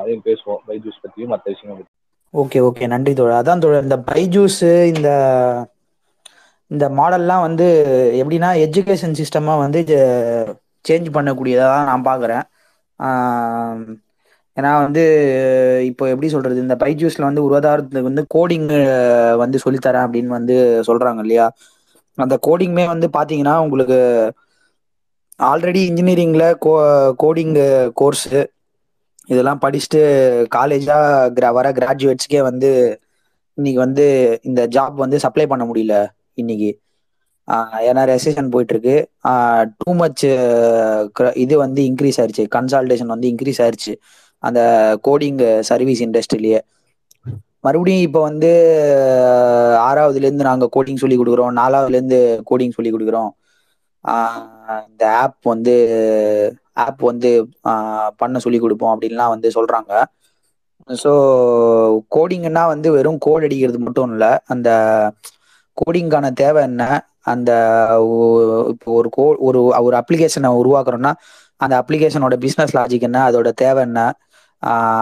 அதையும் பேசுவோம். பைஜூஸ் பத்தியும் மற்ற விஷயங்கள் பத்தி ஓகே ஓகே. நன்றி தோழர். அதான் தோழர் இந்த பைஜூஸ் இந்த இந்த மாடல்லாம் வந்து எப்படின்னா எஜுகேஷன் சிஸ்டமா வந்து சேஞ்ச் பண்ணக்கூடியதாக நான் பார்க்குறேன் ஏன்னா வந்து இப்போ எப்படி சொல்றது? இந்த பைஜூஸ்ல வந்து ஒரு உதாரணத்துக்கு வந்து கோடிங் வந்து சொல்லித்தரேன் அப்படின்னு வந்து சொல்றாங்க இல்லையா? அந்த கோடிங்குமே வந்து பாத்தீங்கன்னா உங்களுக்கு ஆல்ரெடி இன்ஜினியரிங்ல கோ கோடிங் கோர்ஸ் இதெல்லாம் படிச்சுட்டு காலேஜா வர கிராஜுவேட்ஸ்க்கே வந்து இன்னைக்கு வந்து இந்த ஜாப் வந்து சப்ளை பண்ண முடியல இன்னைக்கு. ஏன்னா ரெசிஷன் போயிட்டு இருக்கு டூ மச் இது வந்து இன்க்ரீஸ் ஆயிடுச்சு கன்சால்டேஷன் வந்து இன்க்ரீஸ் ஆயிடுச்சு அந்த கோடிங் சர்வீஸ் இண்டஸ்ட்ரியிலேயே மறுபடியும் இப்போ வந்து ஆறாவதுலேருந்து நாங்கள் கோடிங் சொல்லி கொடுக்குறோம். நாலாவதுலேருந்து கோடிங் சொல்லி கொடுக்குறோம். இந்த ஆப் வந்து ஆப் வந்து பண்ண சொல்லி கொடுப்போம் அப்படின்லாம் வந்து சொல்கிறாங்க ஸோ கோடிங்னா வந்து வெறும் கோட் அடிக்கிறது மட்டும் இல்லை அந்த கோடிங்கான தேவை என்ன? அந்த இப்போ ஒரு கோ ஒரு ஒரு அப்ளிகேஷனை உருவாக்குறோம்னா அந்த அப்ளிகேஷனோட பிஸ்னஸ் லாஜிக் என்ன? அதோட தேவை என்ன?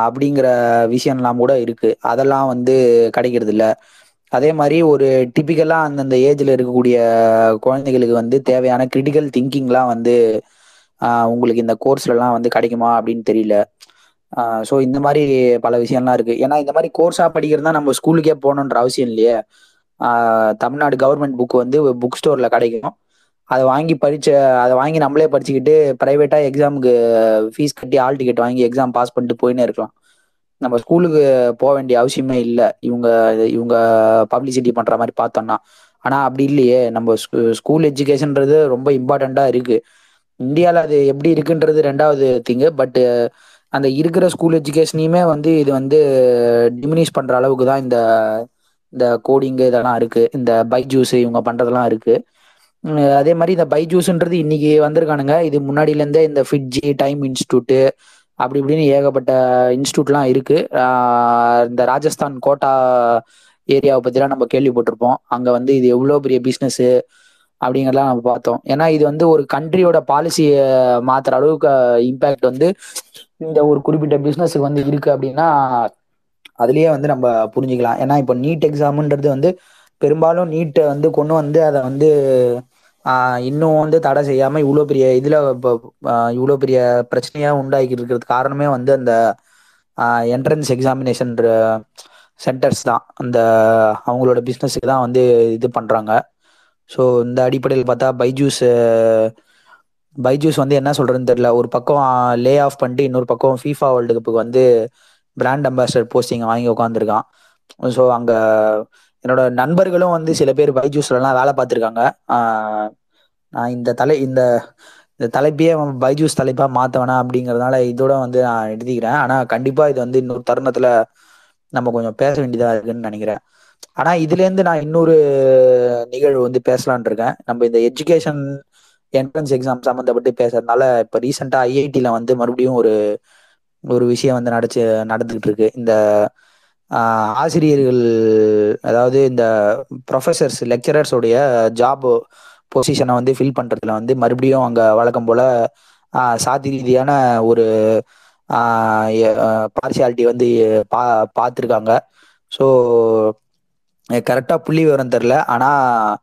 அப்படிங்கிற விஷயம்லாம் கூட இருக்கு. அதெல்லாம் வந்து கிடைக்கிறது இல்லை அதே மாதிரி ஒரு டிபிக்கலா அந்தந்த ஏஜ்ல இருக்கக்கூடிய குழந்தைகளுக்கு வந்து தேவையான கிரிட்டிக்கல் திங்கிங்லாம் வந்து உங்களுக்கு இந்த கோர்ஸ்லலாம் வந்து கிடைக்குமா அப்படின்னு தெரியல. ஸோ இந்த மாதிரி பல விஷயம்லாம் இருக்கு. ஏன்னா இந்த மாதிரி கோர்ஸா படிக்கிறதா நம்ம ஸ்கூலுக்கே போகணுன்ற அவசியம் இல்லையே. தமிழ்நாடு கவர்மெண்ட் புக் வந்து புக் ஸ்டோர்ல கிடைக்கும். அதை வாங்கி படிச்ச அதை வாங்கி நம்மளே படிச்சுக்கிட்டு பிரைவேட்டா எக்ஸாமுக்கு ஃபீஸ் கட்டி ஆல் டிக்கெட் வாங்கி எக்ஸாம் பாஸ் பண்ணிட்டு போயினே இருக்கலாம். நம்ம ஸ்கூலுக்கு போக வேண்டிய அவசியமே இல்லை. இவங்க இவங்க பப்ளிசிட்டி பண்ற மாதிரி பார்த்தோம்னா. ஆனா அப்படி இல்லையே. நம்ம ஸ்கூல் எஜுகேஷன்ன்றது ரொம்ப இம்பார்ட்டண்டா இருக்கு. இந்தியாவில் அது எப்படி இருக்குன்றது ரெண்டாவது திங்கு பட் அந்த இருக்கிற ஸ்கூல் எஜுகேஷனையுமே வந்து இது வந்து டிமினிஷ் பண்ற அளவுக்கு தான் இந்த இந்த கோடிங்கு இதெல்லாம் இருக்கு. இந்த பைஜூஸ் இவங்க பண்றதெல்லாம் இருக்கு. அதே மாதிரி இந்த பைஜூஸ்ன்றது இன்னைக்கு வந்திருக்கானுங்க. இது முன்னாடில இருந்தே இந்த ஃபிட்ஜி டைம் இன்ஸ்டியூட்டு அப்படி இப்படின்னு ஏகப்பட்ட இன்ஸ்டியூட்லாம் இருக்கு. இந்த ராஜஸ்தான் கோட்டா ஏரியாவை பத்திலாம் நம்ம கேள்விப்பட்டிருப்போம். அங்க வந்து இது எவ்வளோ பெரிய பிஸ்னஸ் அப்படிங்கிறதெல்லாம் நம்ம பார்த்தோம். ஏன்னா இது வந்து ஒரு கண்ட்ரியோட பாலிசியை மாத்துற அளவுக்கு இம்பேக்ட் வந்து இந்த ஒரு குறிப்பிட்ட பிஸ்னஸுக்கு வந்து இருக்கு அப்படின்னா அதுலயே வந்து நம்ம புரிஞ்சுக்கலாம். ஏன்னா இப்போ நீட் எக்ஸாம்ன்றது வந்து பெரும்பாலும் நீட்டை வந்து கொண்டு வந்து அதை வந்து இன்னும் வந்து தடை செய்யாம இவ்வளோ பெரிய இதுல இப்போ இவ்வளோ பெரிய பிரச்சனையா உண்டாக்கிட்டு இருக்கிறது காரணமே வந்து அந்த என்ட்ரன்ஸ் எக்ஸாமினேஷன் சென்டர்ஸ் தான். அந்த அவங்களோட பிஸ்னஸுக்கு தான் வந்து இது பண்றாங்க. ஸோ இந்த அடிப்படையில் பார்த்தா பைஜூஸ் பைஜூஸ் வந்து என்ன சொல்றதுன்னு தெரியல. ஒரு பக்கம் லே ஆஃப் பண்ணிட்டு இன்னொரு பக்கம் ஃபீஃபா வேர்ல்டு கப்புக்கு வந்து பிராண்ட் அம்பாசடர் போஸ்டிங் வாங்கி உட்காந்துருக்கான் ஸோ அங்கே என்னோட நண்பர்களும் வந்து சில பேர் பைஜூஸ்லலாம் வேலை பார்த்துருக்காங்க. நான் இந்த தலை இந்த இந்த தலைப்பையே பைஜூஸ் தலைப்பா மாத்த வேணாம் அப்படிங்கறதுனால இதோட வந்து நான் எழுதிக்கிறேன் ஆனா கண்டிப்பா இது வந்து இன்னொரு தருணத்துல நம்ம கொஞ்சம் பேச வேண்டியதா இருக்குன்னு நினைக்கிறேன். ஆனா இதுல இருந்து நான் இன்னொரு நிகழ்வு வந்து பேசலான் இருக்கேன். நம்ம இந்த எஜுகேஷன் என்ட்ரன்ஸ் எக்ஸாம் சம்மந்தப்பட்டு பேசுறதுனால இப்போ ரீசெண்டா ஐஐடியில் வந்து மறுபடியும் ஒரு ஒரு விஷயம் வந்து நடச்சு நடந்துகிட்டு இருக்கு. இந்த ஆசிரியர்கள் அதாவது இந்த ப்ரொஃபசர்ஸ் லெக்சரர்ஸோடைய ஜாப் பொசிஷனை வந்து ஃபில் பண்ணுறதுல வந்து மறுபடியும் அங்கே வழக்கம் போல் சாதி ரீதியான ஒரு பார்சியாலிட்டி வந்து பா பார்த்துருக்காங்க ஸோ கரெக்டாக புள்ளி விவரம் தெரில ஆனால்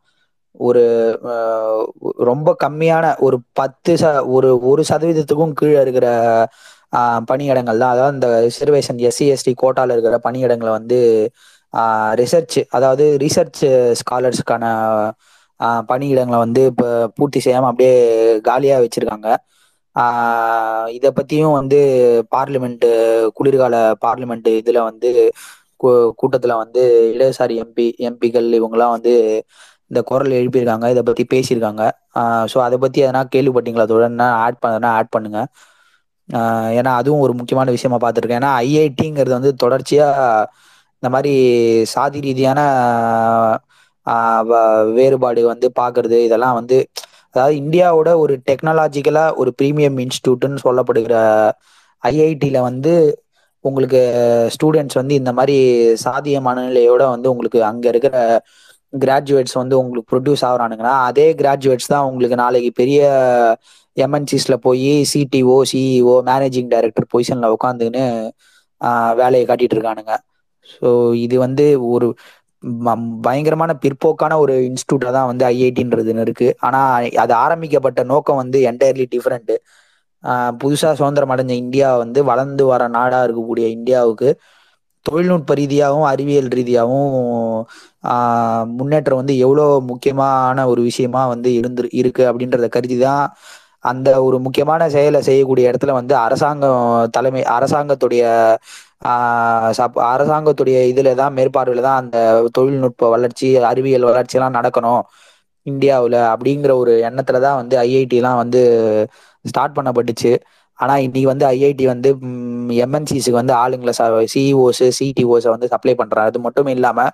ஒரு ரொம்ப கம்மியான ஒரு பத்து ச ஒரு ஒரு சதவீதத்துக்கும் கீழே இருக்கிற பணியிடங்கள் தான் அதாவது இந்த ரிசர்வேஷன் எஸ்சி எஸ்டி கோட்டால இருக்கிற பணியிடங்களை வந்து ரிசர்ச் அதாவது ரிசர்ச் ஸ்காலர்ஸ்க்கான பணியிடங்களை வந்து இப்போ பூர்த்தி செய்யாமல் அப்படியே காலியாக வச்சுருக்காங்க. இதை பற்றியும் வந்து பார்லிமெண்ட் குளிர்கால பார்லிமெண்ட் இதில் வந்து கூட்டத்தில் வந்து இடதுசாரி எம்பி எம்பிக்கள் இவங்கெல்லாம் வந்து இந்த குரல் எழுப்பியிருக்காங்க. இதை பற்றி பேசியிருக்காங்க. ஸோ அதை பற்றி எதனா கேள்விப்பட்டீங்களா தொடர்ந்து ஆட் பண்ணனா ஆட் பண்ணுங்க. ஏன்னா அதுவும் ஒரு முக்கியமான விஷயமா பார்த்துருக்கேன். ஏன்னா ஐஐடிங்கிறது வந்து தொடர்ச்சியாக இந்த மாதிரி சாதி ரீதியான வ- வேறுபாடு வந்து பார்க்கறது இதெல்லாம் வந்து அதாவது இந்தியாவோட ஒரு டெக்னாலஜிக்கலா ஒரு ப்ரீமியம் இன்ஸ்டியூட்னு சொல்லப்படுகிற ஐஐடியில் வந்து உங்களுக்கு ஸ்டூடெண்ட்ஸ் வந்து இந்த மாதிரி சாதிய மனநிலையோட வந்து உங்களுக்கு அங்கே இருக்கிற கிராஜுவேட்ஸ் வந்து உங்களுக்கு ப்ரொடியூஸ் ஆகுறானுங்கன்னா அதே கிராஜுவேட்ஸ் தான் உங்களுக்கு நாளைக்கு பெரிய எம்என்சிஸ்ல போய் சிடிஓ சிஇஓ மேனேஜிங் டைரக்டர் பொசிஷன்ல உட்காந்துன்னு வேலையை காட்டிட்டு இருக்கானுங்க. ஸோ இது வந்து ஒரு பயங்கரமான பிற்போக்கான ஒரு இன்ஸ்டியூட்டாக தான் வந்து ஐஐடின்றது இருக்கு. ஆனால் அது ஆரம்பிக்கப்பட்ட நோக்கம் வந்து என்டையர்லி டிஃப்ரெண்ட்டு புதுசாக சுதந்திரம் அடைஞ்ச இந்தியா வந்து வளர்ந்து வர நாடாக இருக்கக்கூடிய இந்தியாவுக்கு தொழில்நுட்ப ரீதியாகவும் அறிவியல் ரீதியாகவும் முன்னேற்றம் வந்து எவ்வளோ முக்கியமான ஒரு விஷயமா வந்து இருந்து இருக்கு அப்படின்றத கருதி தான் அந்த ஒரு முக்கியமான செயலை செய்யக்கூடிய இடத்துல வந்து அரசாங்கம் தலைமை அரசாங்கத்துடைய சப் அரசாங்கத்துடைய இதில் தான் மேற்பார்வையில தான் அந்த தொழில்நுட்ப வளர்ச்சி அறிவியல் வளர்ச்சியெல்லாம் நடக்கணும் இந்தியாவில் அப்படிங்கிற ஒரு எண்ணத்துல தான் வந்து ஐஐடிலாம் வந்து ஸ்டார்ட் பண்ணப்பட்டுச்சு. ஆனால் இன்னைக்கு வந்து ஐஐடி வந்து எம்என்சிஸுக்கு வந்து ஆளுங்களை சிஇஓஸ் சிடிஓஸை வந்து சப்ளை பண்ணுறாங்க அது மட்டும் இல்லாமல்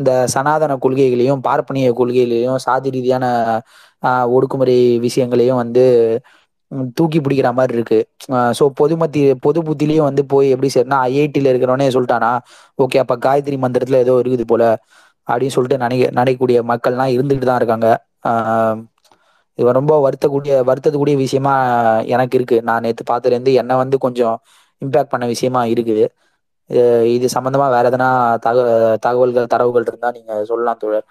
இந்த சனாதன கொள்கைகளையும் பார்ப்பனிய கொள்கைகளையும் சாதி ரீதியான ஒடுக்குமுறை விஷயங்களையும் வந்து தூக்கி பிடிக்கிற மாதிரி இருக்கு. ஸோ பொதுமத்தி பொது புத்திலையும் வந்து போய் எப்படி சரினா ஐஐடியில் இருக்கிறவனே சொல்லிட்டானா ஓகே அப்போ காயத்ரி மந்திரத்தில் ஏதோ இருக்குது போல அப்படின்னு சொல்லிட்டு நினைக்க நினைக்கக்கூடிய மக்கள்லாம் இருந்துகிட்டு தான் இருக்காங்க. இது ரொம்ப வருத்தக்கூடிய வருத்தக்கூடிய விஷயமா எனக்கு இருக்கு. நான் நேற்று பார்த்ததுலேருந்து என்னை வந்து கொஞ்சம் இம்பேக்ட் பண்ண விஷயமா இருக்குது. இது- சம்பந்தமா வேற எதனா தக தகவல்கள் தரவுகள் இருந்தா நீங்க சொல்லலாம் தோழர்.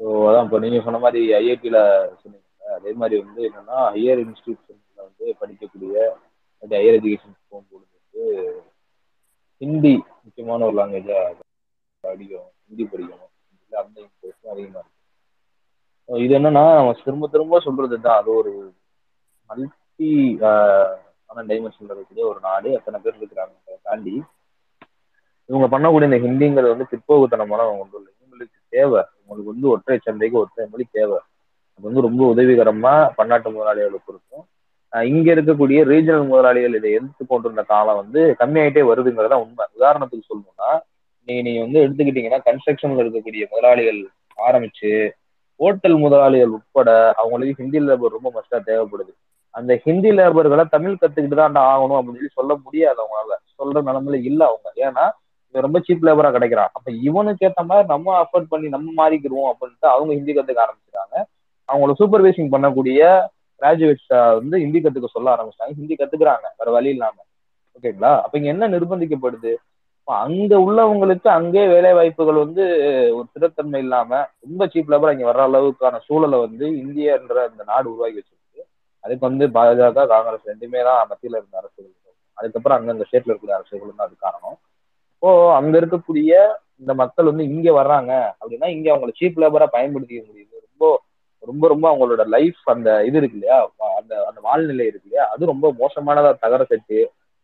ஸோ அதான் இப்போ நீங்கள் சொன்ன மாதிரி ஐஐடியில சொன்னீங்க அதே மாதிரி வந்து என்னன்னா ஹையர் இன்ஸ்டியூஷன்ஸில் வந்து படிக்கக்கூடிய ஹையர் எஜுகேஷன் போகும்போது வந்து ஹிந்தி முக்கியமான ஒரு லாங்குவேஜா படிக்கணும் ஹிந்தி படிக்கணும் இல்ல அந்த இன்ட்ரெஸ்டும் அதிகமாக இருக்கு. இது என்னன்னா நம்ம திரும்ப திரும்ப சொல்றது தான். அது ஒரு மல்டி ஆன டைமென்ஷன்ல இருக்கக்கூடிய ஒரு நாடு. எத்தனை பேர் இருக்கிறாங்க தாண்டி இவங்க பண்ணக்கூடிய இந்த ஹிந்திங்கிறது வந்து பிற்போக்குத்தனமான ஒன்று இல்லை. இவங்களுக்கு தேவை. உங்களுக்கு வந்து ஒற்றை சந்தைக்கு ஒற்றை மொழி தேவை. அது வந்து ரொம்ப உதவிகரமா பன்னாட்டு முதலாளிகளுக்கு இருக்கும் இங்கே இங்க இருக்கக்கூடிய ரீஜனல் முதலாளிகள் இதை எதிர்த்து கொண்டிருந்த காலம் வந்து கம்மியாயிட்டே வருதுங்கிறதா உண்மை. உதாரணத்துக்கு சொல்லணும்னா நீங்க நீங்க வந்து எடுத்துக்கிட்டீங்கன்னா கன்ஸ்ட்ரக்ஷன்ல இருக்கக்கூடிய முதலாளிகள் ஆரம்பிச்சு ஹோட்டல் முதலாளிகள் உட்பட அவங்களுக்கு ஹிந்தி லேபர் ரொம்ப மஸ்டா தேவைப்படுது. அந்த ஹிந்தி லேபர்களை தமிழ் கத்துக்கிட்டு தான் ஆகணும் அப்படின்னு சொல்லி சொல்ல முடியாது அவங்களால. சொல்ற நிலைமையில இல்லை அவங்க. ஏன்னா ரொம்ப சீப் லேபரா கிடைக்கிறான். அப்ப இவனுக்கு ஏத்த மாதிரி நம்ம அஃபோர்ட் பண்ணி நம்ம மாறிக்கிடுவோம் அப்படின்ட்டு அவங்க ஹிந்தி கத்துக்க ஆரம்பிச்சிட்டாங்க. அவங்கள சூப்பர்வைசிங் பண்ணக்கூடிய கிராஜுவேட்ஸ் வந்து ஹிந்தி கத்துக்க சொல்ல ஆரம்பிச்சிட்டாங்க. ஹிந்தி கத்துக்கிறாங்க. வேற வழி இல்லாம. ஓகேங்களா அப்ப இங்க என்ன நிர்பந்திக்கப்படுது? அங்க உள்ளவங்களுக்கு அங்கே வேலை வாய்ப்புகள் வந்து ஒரு திறத்தன்மை இல்லாம ரொம்ப சீப் லேபர் இங்க வர்ற அளவுக்கான சூழலை வந்து இந்தியான்ற இந்த நாடு உருவாக்கி வச்சிருக்கு. அதுக்கு வந்து பாஜக காங்கிரஸ் ரெண்டுமே தான் மத்தியில இருந்த அரசுகள். அதுக்கப்புறம் அங்கங்க ஸ்டேட்ல இருக்கிற அரசுகளும் தான் அது காரணம். இப்போ அங்க இருக்கக்கூடிய இந்த மக்கள் வந்து இங்க வர்றாங்க அப்படின்னா இங்க அவங்களை சீப் லேபரா பயன்படுத்திக்க முடியுது. ரொம்ப ரொம்ப ரொம்ப அவங்களோட லைஃப் அந்த இது இருக்கு இல்லையா? அந்த அந்த வாழ்நிலை இருக்கு இல்லையா? அது ரொம்ப மோசமானதா தகர செட்டு.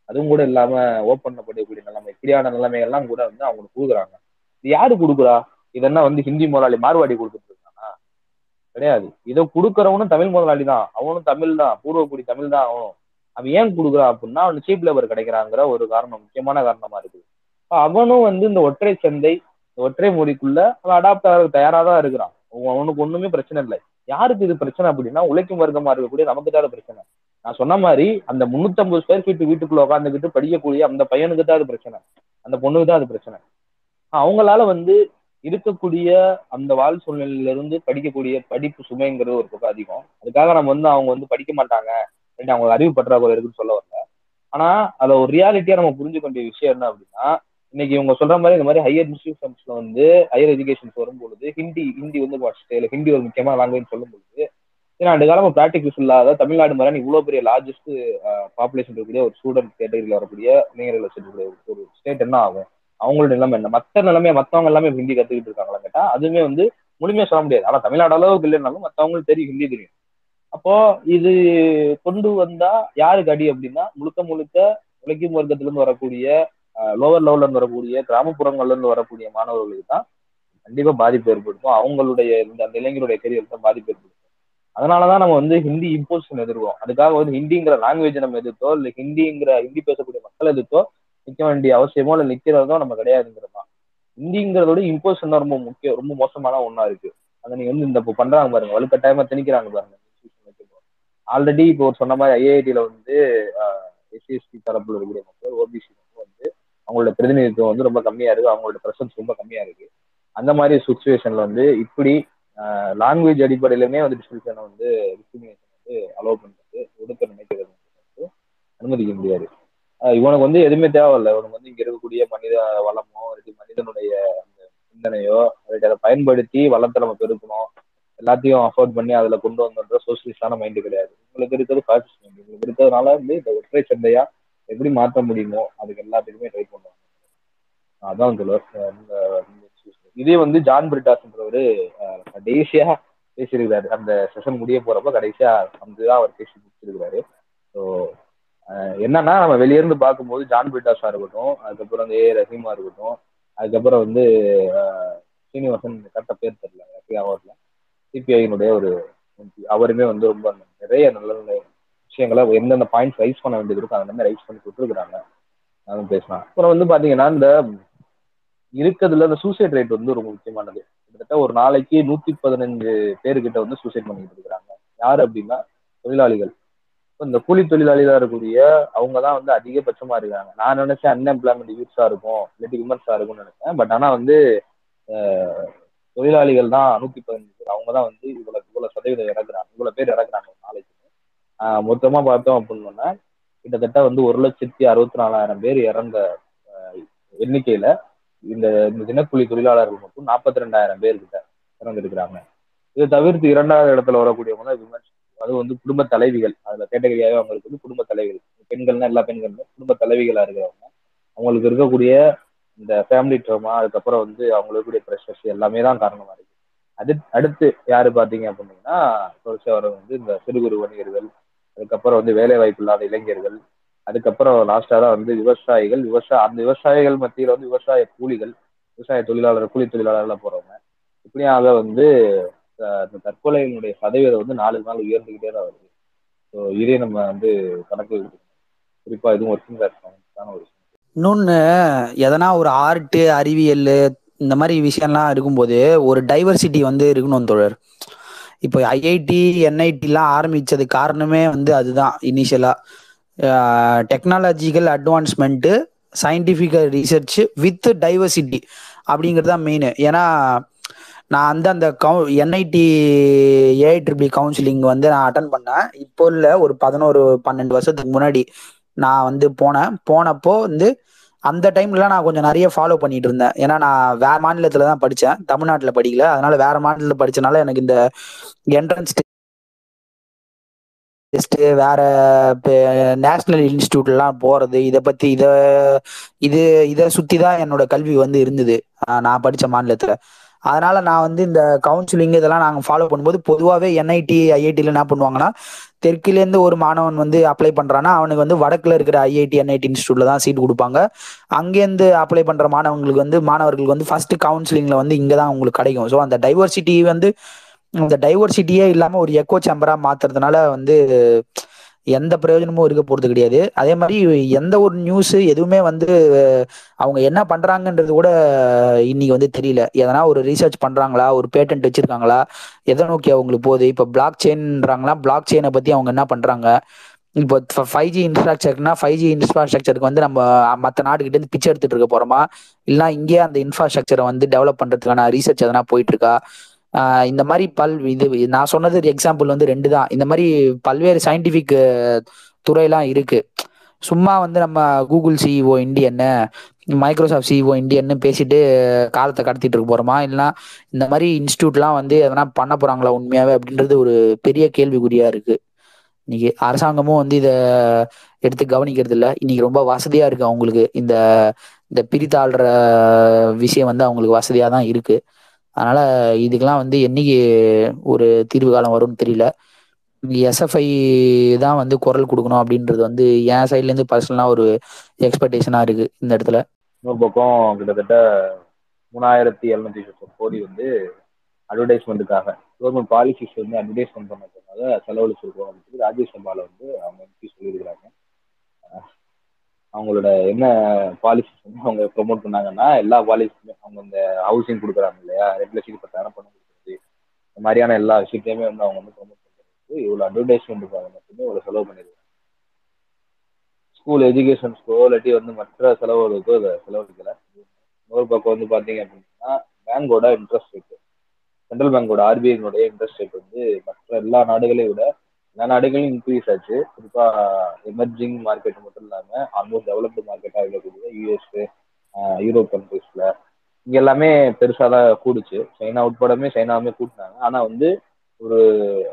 அதுவும் கூட இல்லாம ஓப்பன் பண்ணக்கூடிய நிலைமை இப்படியான நிலைமைகள்லாம் கூட வந்து அவங்களுக்கு கொடுக்குறாங்க. இது யாரு கொடுக்குறா? இதெல்லாம் வந்து ஹிந்தி முதலாளி மார்வாடி கொடுத்துட்டு இருக்கானா? கிடையாது. இதை கொடுக்கறவனும் தமிழ் முதலாளி தான். அவனும் தமிழ் தான். பூர்வக்குடி தமிழ் தான் அவனும். அவன் ஏன் கொடுக்குறான் அப்படின்னா அவனுக்கு சீப் லேபர் கிடைக்கிறாங்கிற ஒரு காரணம் முக்கியமான காரணமா இருக்குது. அவனும் வந்து இந்த ஒற்றை சந்தை ஒற்றை மொழிக்குள்ள அவன் அடாப்ட் ஆக தயாரா தான் இருக்கிறான். அவனுக்கு ஒண்ணுமே பிரச்சனை இல்லை. யாருக்கு இது பிரச்சனை அப்படின்னா உழைக்கும் வர்க்கமா இருக்கக்கூடிய நமக்கு தான் பிரச்சனை. நான் சொன்ன மாதிரி அந்த முன்னூத்தம்பது ஸ்கொயர் ஃபீட் வீட்டுக்குள்ள உட்காந்துக்கிட்டு படிக்கக்கூடிய அந்த பையனுக்கு தான் அது பிரச்சனை. அந்த பொண்ணுக்கு தான் அது பிரச்சனை. அவங்களால வந்து இருக்கக்கூடிய அந்த வாழ் சூழ்நிலையில இருந்து படிக்கக்கூடிய படிப்பு சுமைங்கிறது ஒரு பக்கம் அதிகம். அதுக்காக நம்ம வந்து அவங்க வந்து படிக்க மாட்டாங்க. அப்படின்னு அவங்க அறிவு பற்றாக்குறை இருக்குன்னு சொல்ல வரல. ஆனா அதுல ஒரு ரியாலிட்டியா நம்ம புரிஞ்சுக்க வேண்டிய விஷயம் என்ன அப்படின்னா இன்னைக்கு இவங்க சொல்ற மாதிரி இந்த மாதிரி ஹையர் இன்ஸ்டியூஷன்ஸ்ல வந்து ஹையர் எஜுகேஷன்ஸ் வரும்பொழுது ஹிந்தி ஹிந்தி வந்து இல்லை ஹிந்தி ஒரு முக்கியமான லாங்குவேஜ் சொல்லும் பொழுது ஏன்னா ரெண்டு காலம் ப்ராக்டிகல்ஸ் இல்லாத தமிழ்நாடு மாதிரி இவ்வளவு பெரிய லார்ஜஸ்ட் பாப்புலேஷன் இருக்கக்கூடிய ஒரு ஸ்டூடெண்ட் கேட்டகரியில் வரக்கூடிய இளைஞர்கள் வச்சிருக்கக்கூடிய ஒரு ஸ்டேட் என்ன ஆகும்? அவங்களோட நிலைமை என்ன? மற்ற நிலைமையை மற்றவங்க எல்லாமே ஹிந்தி கத்துக்கிட்டு இருக்காங்களா கேட்டா அதுவுமே வந்து முழுமையா சொல்ல முடியாது. ஆனா தமிழ்நாடு அளவுக்கு இல்லைனாலும் மற்றவங்களுக்கு தெரியும் ஹிந்தி தெரியும். அப்போ இது கொண்டு வந்தா யாருக்கு அடி அப்படின்னா முழுக்க முழுக்க உழைக்கும் வர்க்கத்துல இருந்து வரக்கூடிய லோவர் லெவல்ல இருந்து வரக்கூடிய கிராமப்புறங்கள்ல இருந்து வரக்கூடிய மாணவர்களுக்கு தான் கண்டிப்பா பாதிப்பு ஏற்படுத்தும். அவங்களுடைய இந்த அந்த இளைஞருடைய கெரியர் தான் பாதிப்பு ஏற்படுத்தும். அதனாலதான் நம்ம வந்து ஹிந்தி இம்போசிஷன் எதிர்வோம் அதுக்காக வந்து ஹிந்திங்கிற லாங்குவேஜ் நம்ம எதிர்த்தோ இல்ல ஹிந்திங்கிற ஹிந்தி பேசக்கூடிய மக்கள் எதிர்த்தோ நிக்க வேண்டிய அவசியமோ இல்ல நிக்கிறதோ நம்ம கிடையாதுங்கிறது. தான் ஹிந்திங்கிறதோட இம்போசிஷன் தான் ரொம்ப முக்கியம் ரொம்ப மோசமான ஒண்ணா இருக்கு. அதை நீங்க வந்து இந்த இப்போ பண்றாங்க பாருங்க வலுக்கட்டாயமா திணிக்கிறாங்க பாருங்க ஆல்ரெடி இப்போ சொன்ன மாதிரி ஐஐடியில வந்து எஸ்சிஎஸ்டி தரப்புல இருக்கக்கூடிய மக்கள் ஓபிசி அவங்களோட பிரதிநிதித்துவம் வந்து ரொம்ப கம்மியா இருக்கு அவங்களோட பிரசன்ஸ் ரொம்ப கம்மியா இருக்கு. அந்த மாதிரி சுச்சுவேஷன்ல வந்து இப்படி லாங்குவேஜ் அடிப்படையிலுமே வந்து டிஸ்கிரிப்ஷனை வந்து டிஸ்கிரிமினேஷன் வந்து அலோவ் பண்றது ஒடுக்க நினைக்கிறது வந்து அனுமதிக்க முடியாது. இவனுக்கு வந்து எதுவுமே தேவையில்லை. இவனுக்கு வந்து இங்க இருக்கக்கூடிய மனித வளமோ இல்லாட்டி மனிதனுடைய அந்த சிந்தனையோ அதை பயன்படுத்தி வளத்தை நம்ம பெருக்கணும். எல்லாத்தையும் அஃபோர்ட் பண்ணி அதுல கொண்டு வந்தோன்ற சோசியலிஸ்டான மைண்டு கிடையாது. உங்களுக்கு இருக்கிறது பாசிஸ்ட் மைண்ட் உங்களுக்கு இருக்கிறதுனால வந்து இந்த ஒற்றை சந்தையா எப்படி மாற்ற முடியுமோ அதுக்கு எல்லாத்துக்குமே ட்ரை பண்ணுவாங்க அதான் சொல்லுவார் இதே வந்து ஜான் பிரிட்டாஸ்ன்றவரு கடைசியா பேசியிருக்கிறாரு. அந்த செஷன் முடிய போறப்ப கடைசியா வந்துதான் அவர் பேசி முடிச்சிருக்கிறாரு. ஸோ என்னன்னா நம்ம வெளியிருந்து பார்க்கும்போது ஜான் பிரிட்டாஸா இருக்கட்டும் அதுக்கப்புறம் வந்து ஏ ரஹீமா இருக்கட்டும் அதுக்கப்புறம் வந்து சீனிவாசன் கரெக்டாக பேர் தெரியல அவர்ல. சிபிஐனுடைய ஒரு அவருமே வந்து ரொம்ப நிறைய நல்ல நல்ல விஷயங்களை எந்தெந்த பாயிண்ட்ஸ் ரைஸ் பண்ண வேண்டியது இருக்கும் அந்த ரைஸ் பண்ணி கொடுத்துருக்குறாங்க. அதுவும் பேசலாம் அப்புறம் வந்து பாத்தீங்கன்னா இந்த இருக்கிறதுல இந்த சூசைட் ரேட் வந்து ரொம்ப முக்கியமானது. கிட்டத்தட்ட ஒரு நாளைக்கு நூத்தி பதினஞ்சு பேர்கிட்ட வந்து சூசைட் பண்ணிட்டு இருக்கிறாங்க. யாரு அப்படின்னா தொழிலாளிகள். இந்த கூலி தொழிலாளிகளாக இருக்கக்கூடிய அவங்க தான் வந்து அதிகபட்சமா இருக்காங்க நான் நினைச்சேன் அன்எம்ப்ளாய்மெண்ட் யூத்ஸா இருக்கும் இல்லாட்டி விமன்ஸா இருக்கும்னு நினைச்சேன். பட் ஆனா வந்து தொழிலாளிகள் தான் நூத்தி பதினஞ்சு பேர். அவங்க தான் வந்து இவ்வளவு இவ்வளவு சதவீதம் இறக்குறாங்க. இவ்வளவு பேர் இறக்குறாங்க நாளைக்கு. மொத்தமா பார்த்தோம் அப்படின்னா கிட்டத்தட்ட வந்து ஒரு லட்சத்தி அறுபத்தி நாலாயிரம் பேர் இறந்த எண்ணிக்கையில இந்த இந்த தினக்கூலி தொழிலாளர்கள் மட்டும் நாற்பத்தி ரெண்டாயிரம் பேர் கிட்ட இறந்துருக்கிறாங்க. இதை தவிர்த்து இரண்டாவது இடத்துல வரக்கூடியவங்க தான் விமர்சனம் அது வந்து குடும்ப தலைவிகள். அதுல கேட்டகரியாவே அவங்களுக்கு வந்து குடும்ப தலைவிகள். பெண்கள்னா எல்லா பெண்களுமே குடும்ப தலைவிகளா இருக்கிறவங்க. அவங்களுக்கு இருக்கக்கூடிய இந்த ஃபேமிலி ட்ரோமா அதுக்கப்புறம் வந்து அவங்களுக்கு இருக்கக்கூடிய ப்ரெஷர்ஸ் எல்லாமே தான் காரணமா இருக்கு. அது அடுத்து யாரு பாத்தீங்க அப்படின்னா தொடர்ச்சியாக வந்து இந்த சிறு குறு வணிகர்கள் அதுக்கப்புறம் வந்து வேலை வாய்ப்பு இல்லாத இளைஞர்கள் அதுக்கப்புறம் லாஸ்டா தான் வந்து விவசாயிகள் விவசாய அந்த விவசாயிகள் மத்தியில வந்து விவசாய கூலிகள் விவசாய தொழிலாளர் கூலி தொழிலாளர்லாம் போறவங்க. இப்படியாக வந்து அந்த தற்கொலையினுடைய சதவீதம் வந்து நாலு நாள் உயர்ந்துகிட்டே தான் வருது. ஸோ இதே நம்ம வந்து கணக்கு குறிப்பா இதுவும் ஒர்க்கிங் கிளாஸ் ஒரு இன்னொன்று எதனா ஒரு ஆர்ட்டு அறிவியல் இந்த மாதிரி விஷயம்லாம் இருக்கும்போது ஒரு டைவர்சிட்டி வந்து இருக்கணும் தோழர். இப்போ ஐஐடி என்ஐடிலாம் ஆரம்பிச்சது காரணமே வந்து அதுதான் இனிஷியலாக technological advancement scientifical research with diversity அப்படிங்கிறது தான் மெயின் ஏன்னா நான் அந்த அந்த கவு என்ஐடி ஏஐ ட்ரிபிள் கவுன்சிலிங் வந்து நான் அட்டன் பண்ணேன். இப்போ இல்லை ஒரு பதினோரு பன்னெண்டு வருஷத்துக்கு முன்னாடி நான் வந்து போனேன். போனப்போ வந்து அந்த டைம்ல நான் கொஞ்சம் நிறைய ஃபாலோ பண்ணிட்டு இருந்தேன். ஏன்னா நான் வேற மாநிலத்துல தான் படித்தேன் தமிழ்நாட்டில் படிக்கல. அதனால வேற மாநிலத்தில் படிச்சனால எனக்கு இந்த என்ட்ரன்ஸ் டெஸ்ட் வேற நேஷனல் இன்ஸ்டியூட்லாம் போறது இதை பத்தி இதை இது இதை சுற்றி தான் என்னோட கல்வி வந்து இருந்தது. நான் படித்த மாநிலத்தில். அதனால நான் வந்து இந்த கவுன்சிலிங் இதெல்லாம் நாங்கள் ஃபாலோ பண்ணும்போது பொதுவாகவே என்ஐடி ஐஐடியில் என்ன பண்ணுவாங்கன்னா தெற்குலேருந்து ஒரு மாணவன் வந்து அப்ளை பண்ணுறான்னா அவனுக்கு வந்து வடக்கில் இருக்கிற ஐஐடி என்ஐடி இன்ஸ்டியூட்டில் தான் சீட் கொடுப்பாங்க. அங்கேருந்து அப்ளை பண்ணுற மாணவங்களுக்கு வந்து மாணவர்களுக்கு வந்து ஃபர்ஸ்ட் கவுன்சிலிங்கில் வந்து இங்கே தான் உங்களுக்கு கிடைக்கும். ஸோ அந்த டைவர்சிட்டி வந்து அந்த டைவர்சிட்டியே இல்லாமல் ஒரு எக்கோ சேம்பராக மாற்றுறதுனால வந்து எந்த பிரயோஜனமும் இருக்க போறது கிடையாது. அதே மாதிரி எந்த ஒரு நியூஸ் எதுவுமே வந்து அவங்க என்ன பண்றாங்கன்றது கூட இன்னைக்கு வந்து தெரியல. எதனா ஒரு ரீசர்ச் பண்றாங்களா? ஒரு பேட்டன்ட் வச்சிருக்காங்களா? எதை நோக்கி அவங்களுக்கு போகுது? இப்போ பிளாக் செயின்றாங்களா பிளாக் செயினை பத்தி அவங்க என்ன பண்றாங்க? இப்போ ஃபைவ் ஜி இன்ஃப்ராஸ்ட்ரக்சர்னா ஃபைவ் ஜி இன்ஃப்ராஸ்ட்ரக்சருக்கு வந்து நம்ம மற்ற நாடுகிட்ட இருந்து பிச்சை எடுத்துட்டு இருக்க போறோமா? இல்லைன்னா இங்கேயே அந்த இன்ஃப்ராஸ்ட்ரக்சரை வந்து டெவலப் பண்றதுக்கான ரீசர்ச் எதனா போயிட்டு இருக்கா? இந்த மாதிரி பல் இது நான் சொன்னது எக்ஸாம்பிள் வந்து ரெண்டு தான். இந்த மாதிரி பல்வேறு சயின்டிஃபிக் துறையெல்லாம் இருக்கு. சும்மா வந்து நம்ம கூகுள் சிஇஓ இந்தியன்னு மைக்ரோசாஃப்ட் சிஇஓ இந்தியன்னு பேசிட்டு காலத்தை கடத்திட்டு இருக்க போறோமா? இல்லைன்னா இந்த மாதிரி இன்ஸ்டியூட்லாம் வந்து எதனா பண்ண போறாங்களா உண்மையாவே அப்படின்றது ஒரு பெரிய கேள்விக்குறியா இருக்கு. இன்னைக்கு அரசாங்கமும் வந்து இதை எடுத்து கவனிக்கிறது இல்லை. இன்னைக்கு ரொம்ப வசதியா இருக்கு அவங்களுக்கு. இந்த இந்த பிரித்தாள்ற விஷயம் வந்து அவங்களுக்கு வசதியா தான் இருக்கு. அதனால இதுக்கெல்லாம் வந்து என்னைக்கு ஒரு தீர்வு காலம் வரும்னு தெரியல. எஸ்எஃப்ஐ தான் வந்து குரல் கொடுக்கணும் அப்படின்றது வந்து என் சைட்ல இருந்து பர்சனலா ஒரு எக்ஸ்பெக்டேஷனா இருக்கு இந்த இடத்துல. இன்னொரு பக்கம் கிட்டத்தட்ட மூணாயிரத்தி எழுநூத்தி சொச்சம் கோடி வந்து அட்வர்டைஸ்மெண்ட்டுக்காக கவர்மெண்ட் பாலிசிஸ் வந்து அட்வர்டைஸ்மெண்ட் பண்ணதுனால செலவழிச்சிருக்கோம் அப்படின்னு சொல்லி ராஜ்யசபால வந்து அவங்க எம்பி சொல்லியிருக்கிறாங்க. அவங்களோட என்ன பாலிசிஸ் வந்து அவங்க ப்ரொமோட் பண்ணாங்கன்னா எல்லா பாலிசிஸுமே அவங்க இந்த ஹவுசிங் கொடுக்குறாங்க இல்லையா? ரெண்டு லட்சத்தி பத்தாயிரம் பணம் கொடுக்குறது இந்த மாதிரியான எல்லா விஷயத்தையுமே வந்து அவங்க வந்து ப்ரொமோட் பண்ணுறதுக்கு இவ்வளோ அட்வர்டைஸ்மெண்ட்டுக்காக மட்டுமே இவ்வளோ செலவு பண்ணிடுவாங்க ஸ்கூல் எஜுகேஷன்ஸ்க்கோ இல்லாட்டி வந்து மற்ற செலவுகளுக்கோ இதை செலவழிக்கல. இன்னொரு பக்கம் வந்து பார்த்தீங்க அப்படின்னா பேங்கோட இன்ட்ரெஸ்ட் ரேட்டு சென்ட்ரல் பேங்கோட ஆர்பிஐனுடைய இன்ட்ரெஸ்ட் ரேட் வந்து மற்ற எல்லா நாடுகளையும் விட நாடுகளும் இன்க்ரீஸ் ஆச்சு. குறிப்பாக எமர்ஜிங் மார்க்கெட் மட்டும் இல்லாமல் ஆல்மோஸ்ட் டெவலப்டு மார்க்கெட்டாக இருக்கக்கூடிய யூஎஸ் யூரோப் கண்ட்ரீஸ்ல இங்கே எல்லாமே பெருசாக தான் கூடுச்சு. சைனா உட்படமே சைனாவுமே கூட்டினாங்க. ஆனால் வந்து ஒரு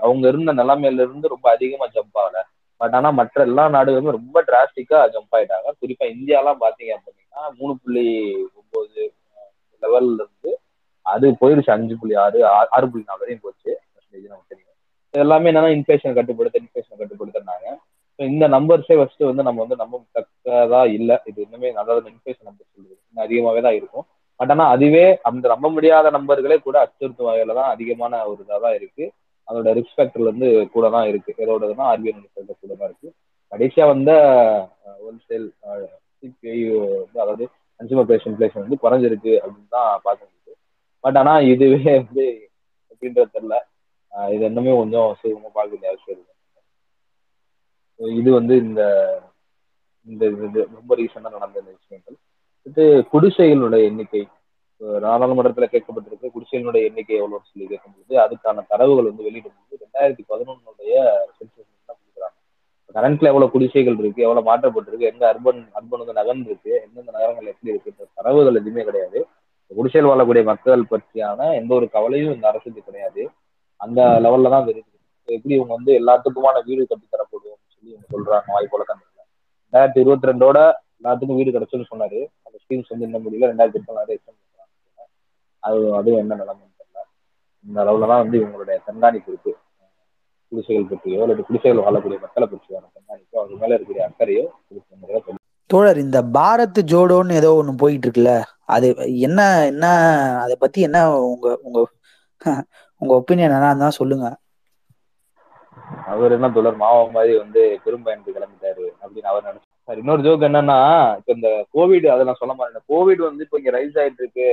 அவங்க இருந்த நிலைமையில இருந்து ரொம்ப அதிகமாக ஜம்ப் ஆகலை. பட் ஆனால் மற்ற எல்லா நாடுகளுமே ரொம்ப டிராஸ்டிக்கா ஜம்ப் ஆயிட்டாங்க. குறிப்பாக இந்தியாலாம் பாத்தீங்க அப்படின்னா மூணு புள்ளி ஒம்பது லெவல்ல இருந்து அது போயிருச்சு அஞ்சு புள்ளி ஆறு ஆறு புள்ளி நாலு வரையும் போச்சு. நமக்கு தெரியும் எல்லாமே என்னன்னா இன்ஃபிளேஷன் கட்டுப்படுத்த இன்ஃபிளேஷன் கட்டுப்படுத்தினாங்க. ஸோ இந்த நம்பர்ஸே ஃபர்ஸ்ட் வந்து நம்ம வந்து நம்ப தக்கதா இல்லை. இது இன்னுமே நல்லது இன்ஃபிளேஷன் நம்பர் சொல்லுது. இன்னும் அதிகமாகவே தான் இருக்கும். பட் ஆனால் அதுவே அந்த நம்ப முடியாத நம்பர்களே கூட அச்சுறுத்தும் வகையில தான் அதிகமான ஒரு இதாக தான் இருக்கு. அதோட ரிஸ்க் ஃபேக்டர்ல இருந்து கூட தான் இருக்கு. எதோடதுன்னா ஆர்பிஐ ஃபேக்டர் கூட தான் இருக்கு. கடைசியா வந்த ஹோல்சேல் வந்து அதாவது கன்சூமர் பிரைஸ் இன்ஃபிளேஷன் வந்து குறைஞ்சிருக்கு அப்படின்னு தான் பார்க்க முடியுது. பட் ஆனா இதுவே வந்து எப்படின்றது தெரியல. இது இன்னுமே கொஞ்சம் சுகமாக பார்க்க வேண்டிய இது வந்து இந்த இந்த இது ரொம்ப ரீசெண்டாக நடந்த இந்த விஷயங்கள். அடுத்து குடிசைகளுடைய எண்ணிக்கை. நாடாளுமன்றத்தில் கேட்கப்பட்டிருக்க கேட்கப்பட்டிருக்கு குடிசைகளுடைய எண்ணிக்கை எவ்வளோன்னு சொல்லி கேட்கும்போது அதுக்கான தரவுகள் வந்து வெளியிடும்போது ரெண்டாயிரத்தி பதினொன்னுடைய சென்சஸ் தான் கொடுக்குறாங்க? கரண்ட்ல எவ்வளவு குடிசைகள் இருக்கு எவ்வளவு மாற்றப்பட்டிருக்கு எங்க அர்பன் அர்பன் வந்து நகர்ந்து இருக்கு எந்தெந்த நகரங்கள் எப்படி இருக்கு தரவுகள் எதுவுமே கிடையாது. குடிசையில் வாழக்கூடிய மக்கள் பற்றியான எந்த ஒரு கவலையும் இந்த அரசுக்கு கிடையாது. அந்த லெவல்ல தான் தெரியுது எப்படி இவங்க வந்து எல்லாத்துக்குமான வீடு கட்டி தரப்படும் சொல்லி இவங்க சொல்றாங்க வாய்ப்போல கண்டிப்பா ரெண்டாயிரத்தி இருபத்தி ரெண்டோட எல்லாத்துக்கும் வீடு கிடைச்சுன்னு சொன்னாரு. அந்த ஸ்கீம்ஸ் வந்து இன்னும் முடியல. ரெண்டாயிரத்தி இருபத்தி பண்றாங்க அது அதுவும் என்ன நிலைமைன்னு தெரியல. இந்த அளவுல தான் வந்து இவங்களுடைய கண்காணிப்பு இருக்கு குடிசைகள் பற்றியோ அல்லது குடிசைகள் வாழக்கூடிய மக்களை பற்றியோ கண்காணிப்போ அது மேல இருக்கிற அக்கறையோ இருக்கு தோழர் இந்த பாரத் ஜோடோன்னு ஏதோ ஒன்று போயிட்டு இருக்குல்ல? அது என்ன என்ன அதை பத்தி என்ன உங்க உங்க உங்க ஒப்பீனியன் என்ன இருந்தா சொல்லுங்க. அவர் என்ன தொடர் மாவா மாதிரி வந்து பெரும்பயணத்துக்கு கிளம்பிட்டாரு அப்படின்னு அவர் நினைச்சு சார் இன்னொரு ஜோக் என்னன்னா இப்ப இந்த கோவிட் அதை நான் சொல்ல மாட்டேன். கோவிட் வந்து இப்போ இங்க ரைஸ் ஆயிட்டு இருக்கு.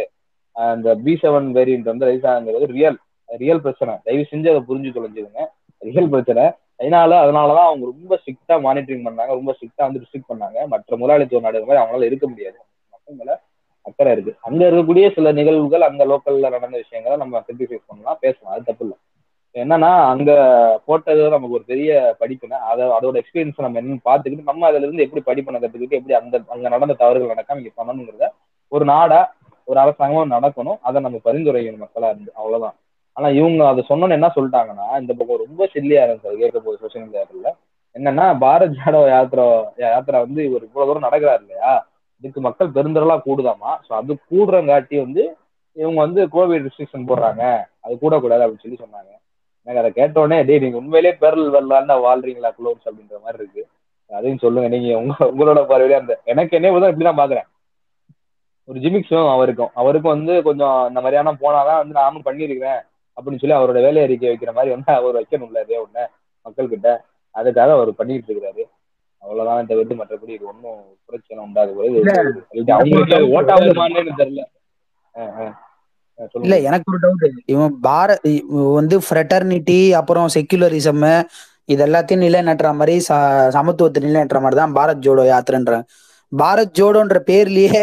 அந்த பி செவன் வேரியன்ட் வந்து ரைஸ் ஆகுங்கிறது ரியல் ரியல் பிரச்சனை. தயவு செஞ்சு அதை புரிஞ்சு தொலைஞ்சுதுங்க ரியல் பிரச்சனை. அதனால அதனாலதான் அவங்க ரொம்ப ஸ்ட்ரிக்டா மானிட்டரிங் பண்ணாங்க. ரொம்ப ஸ்ட்ரிக்டா வந்து ரிஸ்ட்ரிக்ட் பண்ணாங்க. மற்ற முதலாளித்துவ நாடுகள் மாதிரி அவங்களால இருக்க முடியாது. மக்கள் அக்கறை இருக்கு. அங்க இருக்கக்கூடிய சில நிகழ்வுகள் அங்க லோக்கல்ல நடந்த விஷயங்களை நம்ம கிரிட்டிசைஸ் பண்ணலாம் பேசலாம். அது தப்பு இல்லை. என்னன்னா அங்க போட்டது நமக்கு ஒரு பெரிய படிப்புனா அதை அதோட எக்ஸ்பீரியன்ஸ் நம்ம என்னன்னு பார்த்துக்கிட்டு நம்ம அதுல இருந்து எப்படி படிப்பனை கத்துக்கிட்டு எப்படி அந்த அங்க நடந்த தவறுகள் நடக்காம இங்க பண்ணணுங்கிறத ஒரு நாடா ஒரு அரசாங்கமும் நடக்கணும். அதை நம்ம பரிந்துரைக்கணும் மக்களா இருந்து. அவ்வளவுதான். ஆனா இவங்க அதை சொன்னோன்னு என்ன சொல்லிட்டாங்கன்னா இந்த பக்கம் ரொம்ப சில்லியா இருந்துச்சு கேட்க போது சோசியல் மீடியாத்துல என்னன்னா பாரத் ஜாடோ யாத்திரா யாத்திரா வந்து இவர் இவ்வளவு தூரம் நடக்கிறாரு இல்லையா? இதுக்கு மக்கள் பெருந்தரலா கூடுதாமா? ஸோ அது கூடுறங்காட்டி வந்து இவங்க வந்து கோவிட் ரெஸ்ட்ரிக்ஷன் போடுறாங்க. அது கூடக்கூடாது அப்படின்னு சொல்லி சொன்னாங்க. எனக்கு அதை கேட்டோடனே டேய் நீங்க உண்மையிலேயே பெரல் வரலான்னு வாழ்றீங்களா குளோன்ஸ் அப்படின்ற மாதிரி இருக்கு. அதையும் சொல்லுங்க. நீங்க உங்க உங்களோட பார்வையில அந்த எனக்கு என்ன தான் இப்படிதான் பாக்குறேன் ஒரு ஜிமிக்ஸும் அவருக்கும். அவருக்கும் வந்து கொஞ்சம் இந்த மாதிரியான போனாதான் வந்து நானும் பண்ணியிருக்கிறேன் அப்படின்னு சொல்லி அவரோட வேலை அறிக்கை வைக்கிற மாதிரி வந்து அவர் வைக்கணும்ல இதே ஒண்ணு மக்கள்கிட்ட. அதுக்காக அவர் பண்ணிட்டு இருக்கிறாரு. அவ்வளவுதான் தவிர்த்து மற்றபடி இது ஒன்றும் பிரச்சனை இது இது அவங்களுக்கு ஓட்ட ஆகுமான்னு தெரியல. இல்ல எனக்கு ஒரு டவுட் இவன் இவன் வந்து ஃப்ரெட்டர்னிட்டி அப்புறம் செக்யுலரிசம் இது எல்லாத்தையும் நிலைநாட்டுற மாதிரி சமத்துவத்தை நிலைநாட்டுற மாதிரி தான் பாரத் ஜோடோ யாத்திரைன்றாங்க பாரத் ஜோடோன்ற பேர்லயே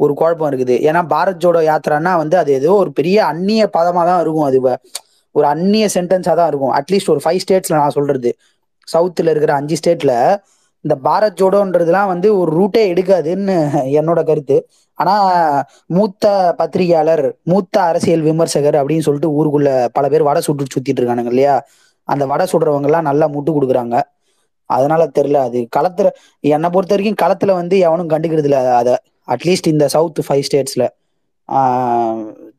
ஒரு குழப்பம் இருக்குது. ஏன்னா பாரத் ஜோடோ யாத்திரான்னா வந்து அது ஏதோ ஒரு பெரிய அந்நிய பதமா தான் இருக்கும். அது ஒரு அந்நிய சென்டென்ஸா தான் இருக்கும். அட்லீஸ்ட் ஒரு ஃபைவ் ஸ்டேட்ஸ்ல நான் சொல்றது. சவுத்தில் இருக்கிற அஞ்சு ஸ்டேட்ல இந்த பாரத் ஜோடோன்றதுலாம் வந்து ஒரு ரூட்டே எடுக்காதுன்னு என்னோட கருத்து. ஆனா மூத்த பத்திரிகையாளர் மூத்த அரசியல் விமர்சகர் அப்படின்னு சொல்லிட்டு ஊருக்குள்ள பல பேர் வடை சுட்டு சுத்திட்டு இருக்கானுங்க இல்லையா? அந்த வடை சுடுறவங்க எல்லாம் நல்லா முட்டு கொடுக்குறாங்க. அதனால தெரியல அது களத்துல என்னை பொறுத்த வரைக்கும் களத்துல வந்து எவனும் கண்டுக்கிறது இல்ல. அதை அட்லீஸ்ட் இந்த சவுத் ஃபைவ் ஸ்டேட்ஸ்ல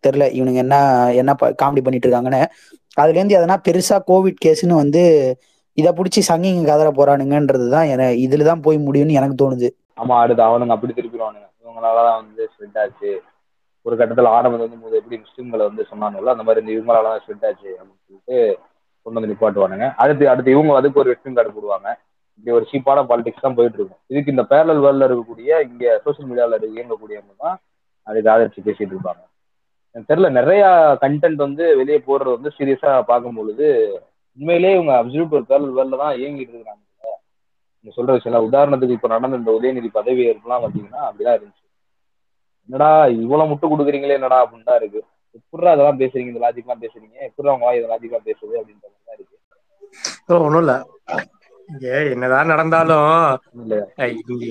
தெரியல இவனுங்க என்ன என்ன காமெடி பண்ணிட்டு இருக்காங்கன்னு. அதுலேருந்து எதனா பெருசா கோவிட் கேஸ்ன்னு வந்து இதை பிடிச்சி சங்கிங்க கதற போறானுங்கன்றது தான் என இதுல தான் போய் முடியும்னு எனக்கு தோணுது. ஆமா அடுத்து அவனுங்க அப்படி திருப்பிடுவானுங்க. இவங்களாலதான் வந்து ஸ்ப்ரெட் ஆச்சு. ஒரு கட்டத்துல ஆரம்பத்தில் வந்து போது எப்படி முஸ்லிம்களை வந்து சொன்னாங்களோ அந்த மாதிரி இந்த இவங்களால தான் ஸ்ப்ரெட் ஆச்சு அப்படின்னு சொல்லிட்டு கொண்டு வந்து நிப்பாட்டுவானுங்க. அடுத்து அடுத்து இவங்க அதுக்கு ஒரு வெஸ்டிங் கார்டு போடுவாங்க இப்படி ஒரு சீப்பான பாலிடிக்ஸ் தான் போயிட்டு இருக்கும் இதுக்கு இந்த பேரல் வேர்ல்ட்ல இருக்கக்கூடிய இங்க சோசியல் மீடியால இயங்கக்கூடியவங்க தான் அதுக்கு ஆதரிச்சு பேசிட்டு இருப்பாங்க. எனக்கு தெரியல நிறைய கண்டென்ட் வந்து வெளியே போடுறது வந்து சீரியஸா பார்க்கும் பொழுது உண்மையிலேயே இவங்க அப்சல்யூட் ஒரு பேரல் வேர்ல்ட்ல தான் இயங்கிட்டு இருக்கிறாங்க நீங்க சொல்ற விஷயம் உதாரணத்துக்கு இப்ப நடந்த இந்த உதயநிதி பதவி ஏற்புலாம் பாத்தீங்கன்னா அப்படிதான் இருந்துச்சு. என்னடா இவ்வளவு முட்டு கொடுக்குறீங்களே என்னடா அப்படின்னு தான் இருக்கு. எப்படா அதெல்லாம் பேசுறீங்க இந்த லாஜிக்லாம் பேசுறீங்க? எப்படி அவங்க இந்த லாஜிக்லாம் பேசுது அப்படின்ற மாதிரி தான் இருக்கு. ஒன்றும் இல்ல. இங்க என்னதான் நடந்தாலும்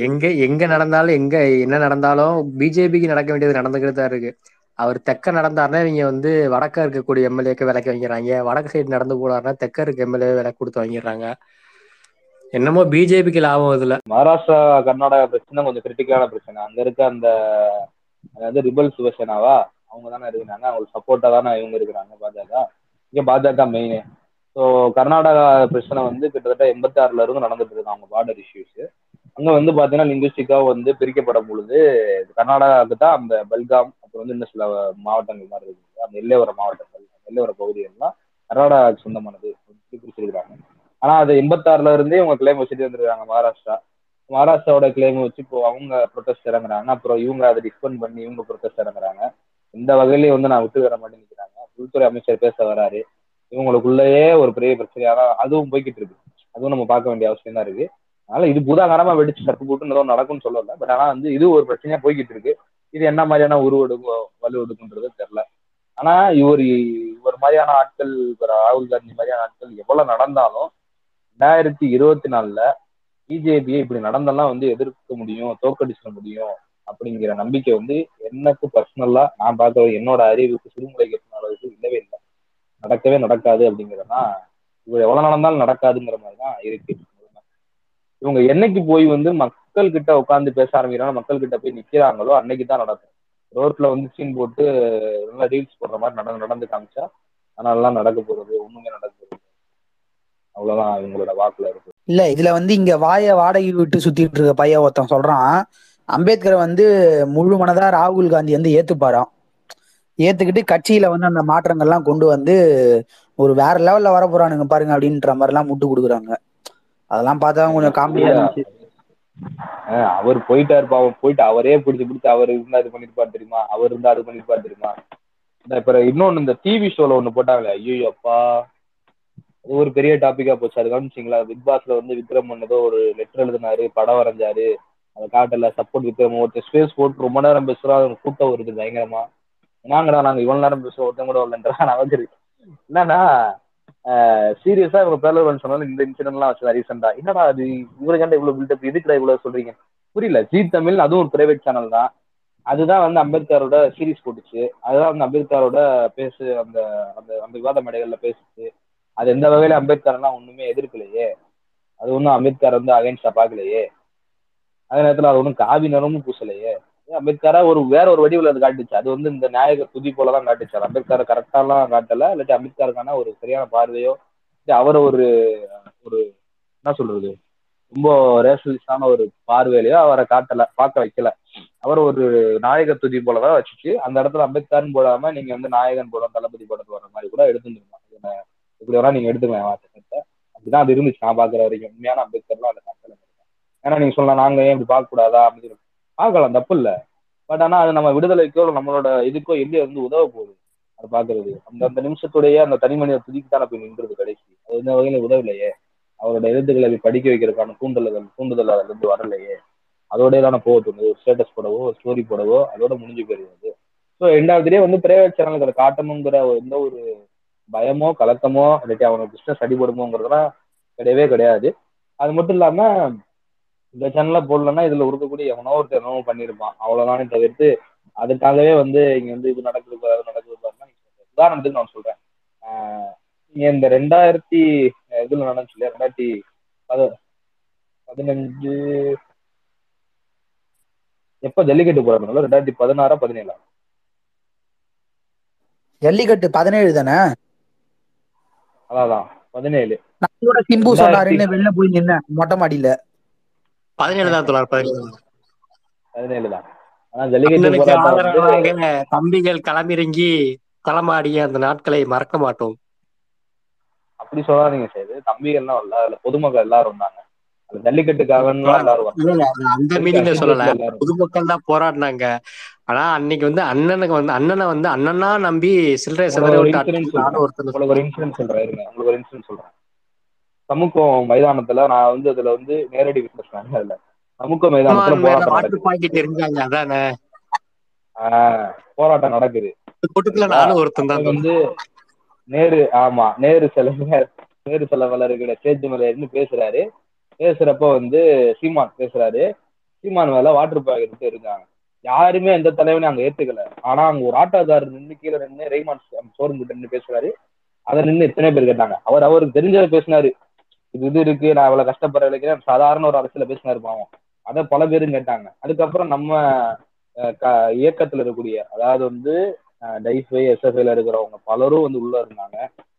எங்க எங்க நடந்தாலும் எங்க என்ன நடந்தாலும் பிஜேபிக்கு நடக்க வேண்டியது நடந்துகிட்டு தான் இருக்கு. அவர் தெக்க நடந்தாருன்னா இவங்க வந்து வடக்க இருக்கக்கூடிய எம்எல்ஏக்கு விலைக்கு வாங்கிறாங்க வடக்கு சைடு நடந்து போனாருன்னா தெக்க இருக்க எம்எல்ஏ விலை கொடுத்து வாங்கிடுறாங்க. என்னமோ பிஜேபிக்கு லாபம் இதுல. மகாராஷ்டிரா கர்நாடகா பிரச்சனை கொஞ்சம் கிரிட்டிக்கலான பிரச்சனை. அங்க இருக்க அந்த அதாவது ரிபல் சிவசேனாவா அவங்க தானே இருக்கிறாங்க. அவங்களுக்கு சப்போர்ட்டா தானே இவங்க இருக்கிறாங்க பாஜக. இங்க பாஜக மெயினு ஸோ கர்நாடகா பிரச்சனை வந்து கிட்டத்தட்ட எண்பத்தி ஆறுல இருந்து நடந்துட்டு இருக்கு அவங்க பார்டர் இஷ்யூஸ் அங்க வந்து பாத்தீங்கன்னா லிங்குஸ்டிக்கா வந்து பிரிக்கப்படும் பொழுது கர்நாடகாவுக்கு தான் அந்த பெல்காம் அப்புறம் வந்து இன்னும் சில மாவட்டங்கள் மாதிரி இருக்கு அந்த எல்லையோர மாவட்டங்கள் எல்லையோர பகுதிகள்லாம் கர்நாடகாவுக்கு சொந்தமானது பிரிச்சிருக்கிறாங்க ஆனா அது எண்பத்தாறுல இருந்தே இவங்க கிளைம் வச்சுட்டு வந்துருக்காங்க மகாராஷ்டிரா. மகாராஷ்டிராவோட கிளைம் வச்சு இப்போ அவங்க ப்ரொட்டஸ்ட் இறங்குறாங்க. அப்புறம் இவங்க அதை டிஸ்பெண்ட் பண்ணி இவங்க ப்ரொட்டஸ்ட் இறங்குறாங்க. இந்த வகையிலயும் வந்து நான் விட்டு வர மாட்டேன்னு நிற்கிறாங்க உள்துறை அமைச்சர் பேச வராரு. இவங்களுக்குள்ளேயே ஒரு பெரிய பிரச்சனையாக அதுவும் போய்கிட்டு இருக்கு. அதுவும் நம்ம பார்க்க வேண்டிய அவசியம் தான் இருக்கு. அதனால இது புதாகரமா வெடிச்சு சத்து போட்டு ஏதோ நடக்கும்னு சொல்லல. பட் ஆனா வந்து இது ஒரு பிரச்சனையா போய்கிட்டு இருக்கு. இது என்ன மாதிரியான உருவெடுக்கும் வலுவெடுக்குன்றது தெரியல. ஆனா இவர் இவர் மாதிரியான ஆட்கள் இவர் ராகுல் காந்தி மாதிரியான ஆட்கள் எவ்வளவு நடந்தாலும் ரெண்டாயிரத்தி இருபத்தி நாலுல பிஜேபியை இப்படி நடந்தெல்லாம் வந்து எதிர்க்க முடியும் தோற்கடிச்சிட முடியும் அப்படிங்கிற நம்பிக்கை வந்து எனக்கு பர்சனலா நான் பார்க்க என்னோட அறிவுக்கு சிறுமுறைக்கு அளவுக்கு இல்லவே இல்லை. நடக்கவே நடக்காது அப்படிங்கிறதான் இவர் எவ்வளவு நடந்தாலும் நடக்காதுங்கிற மாதிரி தான் இருக்கு. இவங்க என்னைக்கு போய் வந்து மக் மக்கள் கிட்ட உட்காந்து பேச ஆரம்பிக்கிறாங்க. மக்கள் கிட்ட போய் நிக்கிறாங்களோ அன்னைக்கு தான் நடக்கும். ரோட்ல வந்து சீன் போட்டு நல்லா ரீல்ஸ் போடுற மாதிரி நடந்து நடந்து காமிச்சா அதனாலலாம் நடக்க போறது ஒண்ணுமே நடக்க போறது அவ்வளவுதான் இவங்களோட வாக்குல இருக்கு. இல்ல இதுல வந்து இங்க வாய வாடகை விட்டு சுத்திட்டு இருக்க பையன் ஒருத்தன் சொல்றான் அம்பேத்கரை வந்து முழு மனதா ராகுல் காந்தி வந்து ஏத்துப்பாராம். ஏத்துக்கிட்டு கட்சியில வந்து அந்த மாற்றங்கள்லாம் கொண்டு வந்து ஒரு வேற லெவல்ல வர போறானுங்க பாருங்க அப்படின்ற மாதிரி எல்லாம் முட்டு கொடுக்குறாங்க. அதெல்லாம் பார்த்தா கொஞ்சம் காமெடியா இருந்துச்சு. அவர் போயிட்டாரு பாவம். போயிட்டு அவரே பிடிச்சு பிடிச்சு அவர் இருந்தா இது பண்ணிருப்பாரு தெரியுமா? அவர் இருந்தா அது பண்ணிருப்பாரு தெரியுமா? இப்ப இன்னொன்னு இந்த டிவி ஷோல ஒண்ணு போட்டாங்களே. ஐயோ அப்பா. அது ஒரு பெரிய டாபிக்கா போச்சு. அது கவனிச்சிங்களா? பிக் பாஸ்ல வந்து விக்ரம் பண்ணதோ ஒரு லெட்டர் எழுதினாரு. படம் வரைஞ்சாரு. அதை காட்டல சப்போர்ட் விக்ரம் ஒருத்தர் ஸ்பேஸ் போட்டு ரொம்ப நேரம் பேசுறோம் அது கூட்டம் வருது பயங்கரமா. என்னங்கடா நாங்க இவ்வளவு நேரம் பேசுறோம் ஒருத்தன் கூட வரலன்றா நான் வந்து என்னன்னா சீரியஸா இவங்க பேரலவன் சொன்னாலும் இந்த இன்சிடென்ட் எல்லாம் வச்சதா ரீசெண்டா என்னடா அது? இவருக்காண்ட இவ்வளவு பில்டப் எதுக்குடா இவ்வளவு சொல்றீங்க? புரியல. ஜி தமிழ் அதுவும் ஒரு பிரைவேட் சேனல் தான். அதுதான் வந்து அம்பேத்கரோட சீரீஸ் போட்டுச்சு. அதுதான் வந்து அம்பேத்கரோட பேசு அந்த அந்த அந்த விவாத மேடைகள்ல பேசுச்சு. அது எந்த வகையில அம்பேத்கர்லாம் ஒண்ணுமே எதிர்க்கலையே. அது ஒன்றும் அம்பேத்கர் வந்து அகைன்ஸ்டா பார்க்கலையே. அதே நேரத்துல அது ஒன்றும் காவி நிறமும் பூசலையே. அம்பேத்கரா ஒரு வேற ஒரு வடிவில் அது காட்டுச்சு. அது வந்து இந்த நாயக துதி போல தான் காட்டுச்சு. அது அம்பேத்கரை கரெக்டாலாம் காட்டல. இல்லாட்டி அம்பேத்கருக்கான ஒரு சரியான பார்வையோ இல்லை அவரை ஒரு ஒரு என்ன சொல்றது ரொம்ப ரேஷனலிஸ்டான ஒரு பார்வையிலையோ அவரை காட்டல பார்க்க வைக்கல. அவர் ஒரு நாயக துதி போலதான் வச்சுச்சு. அந்த இடத்துல அம்பேத்கர்னு போடாம நீங்க வந்து நாயகன் போட தளபதி படத்து வர மாதிரி கூட எடுத்துருந்துருக்கலாம். இப்படி வேணா நீங்க எடுத்துக்கலாம் வாசகத்தை அப்படிதான் அது இருந்துச்சு. நான் பாக்குற வரைக்கும். உண்மையான அம்பேத்கர்லாம் அந்த காட்டல. ஏன்னா நீங்க சொல்லலாம் நாங்க ஏன் இப்படி பார்க்க கூடாதா அப்படின்னு பார்க்கலாம் தப்பு இல்ல. பட் ஆனா அது நம்ம விடுதலைக்கோ நம்மளோட இதுக்கோ எப்படி வந்து உதவ போகுது? அதை பாக்குறது அந்த அந்த நிமிஷத்துடைய அந்த தனி மனித துதிக்கு தான் போய் நின்றது கடைசி. அது இந்த வகையில உதவலையே. அவரோட எழுத்துக்களை போய் படிக்க வைக்கிறதுக்கான தூண்டல்கள் தூண்டுதல் அதுல இருந்து வரலையே. அதோடய தானே போகுது. ஒரு ஸ்டேட்டஸ் போடவோ ஸ்டோரி போடவோ அதோட முடிஞ்சு போயிருந்தது ஸோ ரெண்டாவதுலேயே வந்து பிரைவேட் சேனல்களை காட்டணுங்கிற எந்த ஒரு பயமோ கலக்கமோ இல்லாட்டி அவனுக்கு பிஸ்னஸ் அடிபடுமோங்கிறதுலாம் கிடையவே கிடையாது. அது மட்டும் இல்லாம இந்த சேனல்ல போடலன்னா இதுல இருக்கக்கூடிய எவனோ ஒருத்தர் என்னவோ பண்ணியிருப்பான். அவ்வளவுதானே தவிர்த்து அதுக்காகவே வந்து இங்க வந்து இது நடக்குது அது நடக்குது உதாரணத்துக்கு நான் சொல்றேன். இங்க இந்த ரெண்டாயிரத்தி இதுல நடந்துச்சு இல்லையா? ரெண்டாயிரத்தி பத பதினஞ்சு எப்ப ஜல்லிக்கட்டு போறாங்க ரெண்டாயிரத்தி பதினாறா பதினேழா? ஜல்லிக்கட்டு பதினேழு தானே? அதான் பதினேழு. சிம்பு சொன்னாருன்னு வெளில போய் நின்னேன் மொட்டை மாடியில. பதினேழு தான் தோழர் பதினேழு பதினேழு தான். தம்பிகள் களமிறங்கி களமாடிய அந்த நாட்களை மறக்க மாட்டோம். அப்படி சொல்லாதீங்க சரி தம்பிகள்லாம் வரல அதுல பொதுமக்கள் எல்லாரும் இருந்தாங்க. அந்த மீனிங்ல சொல்லல. பொதுமக்கள் தான் போராடினாங்க. ஆனா அன்னைக்கு வந்து அண்ணனுக்கு வந்து அண்ணனை வந்து அண்ணனா நம்பி சில்லறை சில்லறை ஒரு இன்சிடென்ட் சொல்றேன். உங்களுக்கு ஒரு இன்சிடென்ட் சொல்றேன் இருங்க உங்களுக்கு ஒரு இன்சிடென்ட் சொல்றேன் சமூகம் மைதானத்துல நான் வந்து அதுல வந்து நேரடி விசினஸ் அதுல சமூக மைதானத்துல போராட்டம் போராட்டம் நடக்குது. வந்து நேரு ஆமா நேரு செலவு நேரு செலவலர்கிட்ட ஸ்டேஜ் மேல இருந்து பேசுறாரு. பேசுறப்ப வந்து சீமான் பேசுறாரு. சீமான் மேல வாட்டர் பாக்கெட் இருக்காங்க. யாருமே எந்த தலைவனையும் அங்க ஏத்துக்கல. ஆனா அங்க ஒரு ஆட்டோக்காரர் நின்று கீழே நின்று ரெய்மான் சோர்ந்து கிட்ட நின்று பேசுறாரு. அதை நின்று எத்தனை பேர் கேட்டாங்க. அவர் அவருக்கு தெரிஞ்சதை பேசினாரு. இது இது இருக்கு நான் இவ்வளவு கஷ்டப்படுற வைக்கிறேன் சாதாரண ஒரு அரசியல பேசினாரு பாவம். அதை பல பேரும் கேட்டாங்க. அதுக்கப்புறம் நம்ம அஹ், க- இயக்கத்துல இருக்கக்கூடிய அதாவது வந்து டைஃபை எஸ்எஃப்ஐல இருக்கிறவங்க பலரும் வந்து உள்ள இருந்தாங்க.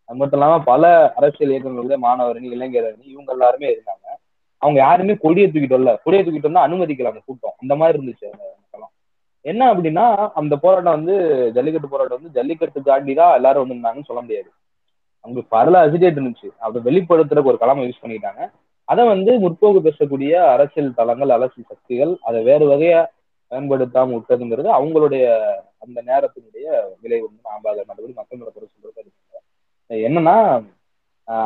அது மட்டும் இல்லாம பல அரசியல் இயக்கங்களுடைய மாணவரணி இளைஞரணி இவங்க எல்லாருமே இருந்தாங்க. அவங்க யாருமே கொடியை தூக்கிட்டு வரல. கொடியை தூக்கிட்டு வந்தா அனுமதிக்கல அந்த கூட்டம். அந்த மாதிரி இருந்துச்சு அந்த மக்களும் என்ன அப்படின்னா அந்த போராட்டம் வந்து ஜல்லிக்கட்டு போராட்டம் வந்து ஜல்லிக்கட்டு தாண்டி தான் எல்லாரும் வந்து இருந்தாங்கன்னு சொல்ல முடியாது. அவங்களுக்கு பரல அசிடேட் இருந்துச்சு. அதை வெளிப்படுத்துறதுக்கு ஒரு களமை யூஸ் பண்ணிட்டாங்க அதை வந்து முற்போக்கு பேசக்கூடிய அரசியல் தளங்கள் அரசியல் சக்திகள் அதை வேறு வகையா பயன்படுத்தாம விட்டதுங்கிறது அவங்களுடைய அந்த நேரத்தினுடைய விலை வந்து நாம்பாக மற்றபடி மக்களோட குறை சொல்றது என்னன்னா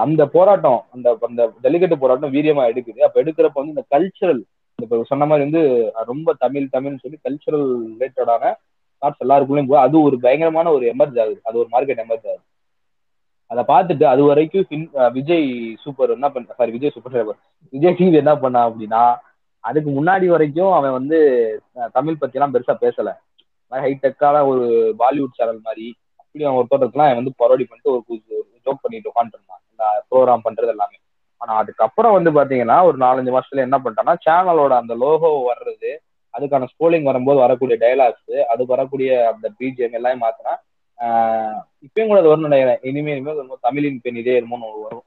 அந்த போராட்டம் அந்த அந்த ஜல்லிக்கட்டு போராட்டம் வீரியமா எடுக்குது. அப்ப எடுக்கிறப்ப வந்து இந்த கல்ச்சரல் இப்ப சொன்ன மாதிரி வந்து ரொம்ப தமிழ் தமிழ்னு சொல்லி கல்ச்சரல் ரிலேட்டடான தாட்ஸ் எல்லாருக்குள்ளயும் போய் அது ஒரு பயங்கரமான ஒரு எமர்ஜ் ஆகுது. அது ஒரு மார்க்கெட் எமர்ஜ் ஆகுது. அதை பார்த்துட்டு அது வரைக்கும் விஜய் சூப்பர் என்ன பண்ண sorry Vijay super sir Vijay TV என்ன பண்ணா அப்படின்னா அதுக்கு முன்னாடி வரைக்கும் அவன் வந்து தமிழ் பத்தி எல்லாம் பெருசா பேசல. ஹைடெக்கான ஒரு பாலிவுட் சேனல் மாதிரி அப்படி அவன் ஒரு தோட்டத்துலாம் அவன் வந்து பரோடி பண்ணிட்டு ஒரு ஜோக் பண்ணிட்டு உட்காந்துருந்தான் இந்த ப்ரோக்ராம் பண்றது எல்லாமே. ஆனா அதுக்கப்புறம் வந்து பாத்தீங்கன்னா ஒரு நாலஞ்சு வருஷத்துல என்ன பண்ணிட்டான்னா சேனலோட அந்த லோகோ வர்றது அதுக்கான ஸ்கோலிங் வரும்போது வரக்கூடிய டைலாக்ஸ் அது வரக்கூடிய அந்த பிஜிஎம் எல்லாமே மாத்தினா இப்பயும் கூட அது வரும்னு நினைக்கிறேன். இனிமே இனிமே அது என்னமோ தமிழின் பெண் இதே என்னமோ ஒண்ணு வரும்.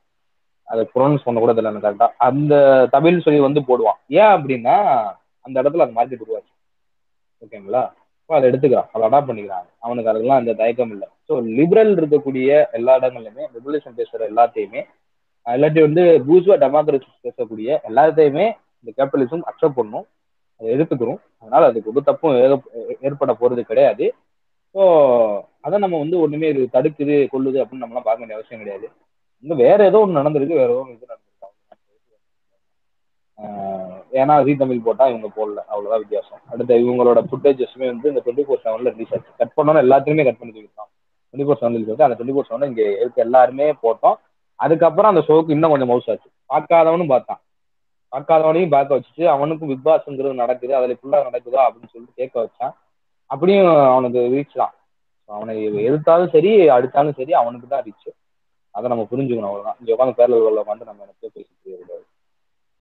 அது ப்ரொனவுன்ஸ் பண்ண கூட தெரியல கரெக்டா அந்த தமிழ் சொல்லி வந்து போடுவான். ஏன் அப்படின்னா அந்த இடத்துல அந்த மார்க்கெட் உருவாச்சு ஓகேங்களா இப்போ அதை எடுத்துக்கிறான். அதை அடாப்ட் பண்ணிக்கிறான். அவனுக்கு அதுக்கெல்லாம் அந்த தயக்கம் இல்லை. ஸோ லிபரல் இருக்கக்கூடிய எல்லா இடங்கள்லையுமே ரெவல்யூஷன் பேசுற எல்லாத்தையுமே இல்லாட்டி வந்து பூஸ்வா டெமோக்ரஸி பேசக்கூடிய எல்லாத்தையுமே இந்த கேபிட்டலிசம் அக்செப்ட் பண்ணும். அதை எடுத்துக்கிறோம். அதனால அதுக்கு ஒரு தப்பும் ஏற்பட போறது கிடையாது. ஸோ அதை நம்ம வந்து ஒண்ணுமே இது தடுக்குது கொள்ளுது அப்படின்னு நம்மளாம் பார்க்க வேண்டிய அவசியம் கிடையாது. இன்னும் வேற ஏதோ ஒன்று நடந்திருக்கு வேற ஏதோ ஒன்று இது நடந்திருக்கு. ஆஹ் ஏன்னா ஜி தமிழ் போட்டா இவங்க போடல. அவ்வளவுதான் வித்தியாசம். அடுத்த இவங்களோட ஃபுட்டேஜஸ்மே வந்து இந்த டுவெண்ட்டி ஃபோர் செவன்ல ரிலீஸ் ஆச்சு. கட் பண்ணோம் எல்லாத்தையுமே கட் பண்ணி தூக்கிட்டோம் டுவெண்ட்டி ஃபோர் செவன் ரிலீஸ் ஆச்சு அந்த டுவெண்ட்டி ஃபோர் செவன் இங்க இருக்க எல்லாருமே போட்டோம். அதுக்கப்புறம் அந்த ஷோக்கு இன்னும் கொஞ்சம் மவுஸ் ஆச்சு. பார்க்காதவனும் பார்த்தான். பார்க்காதவனையும் பார்க்க வச்சுட்டு அவனுக்கும் பிக் பாஸ்ங்கிறது நடக்குது அதுல ஃபுல்லா நடக்குதா அப்படின்னு சொல்லிட்டு கேட்க வச்சான். அப்படியும் அவனுக்கு ரீச் தான். அவனை எதிர்த்தாலும் சரி அடுத்தாலும் சரி அவனுக்கு தான் ரீச் அதை நம்ம புரிஞ்சுக்கணும் அவ்வளவுதான். இங்க உட்காந்து உள்ள உட்காந்து நம்ம எனக்கு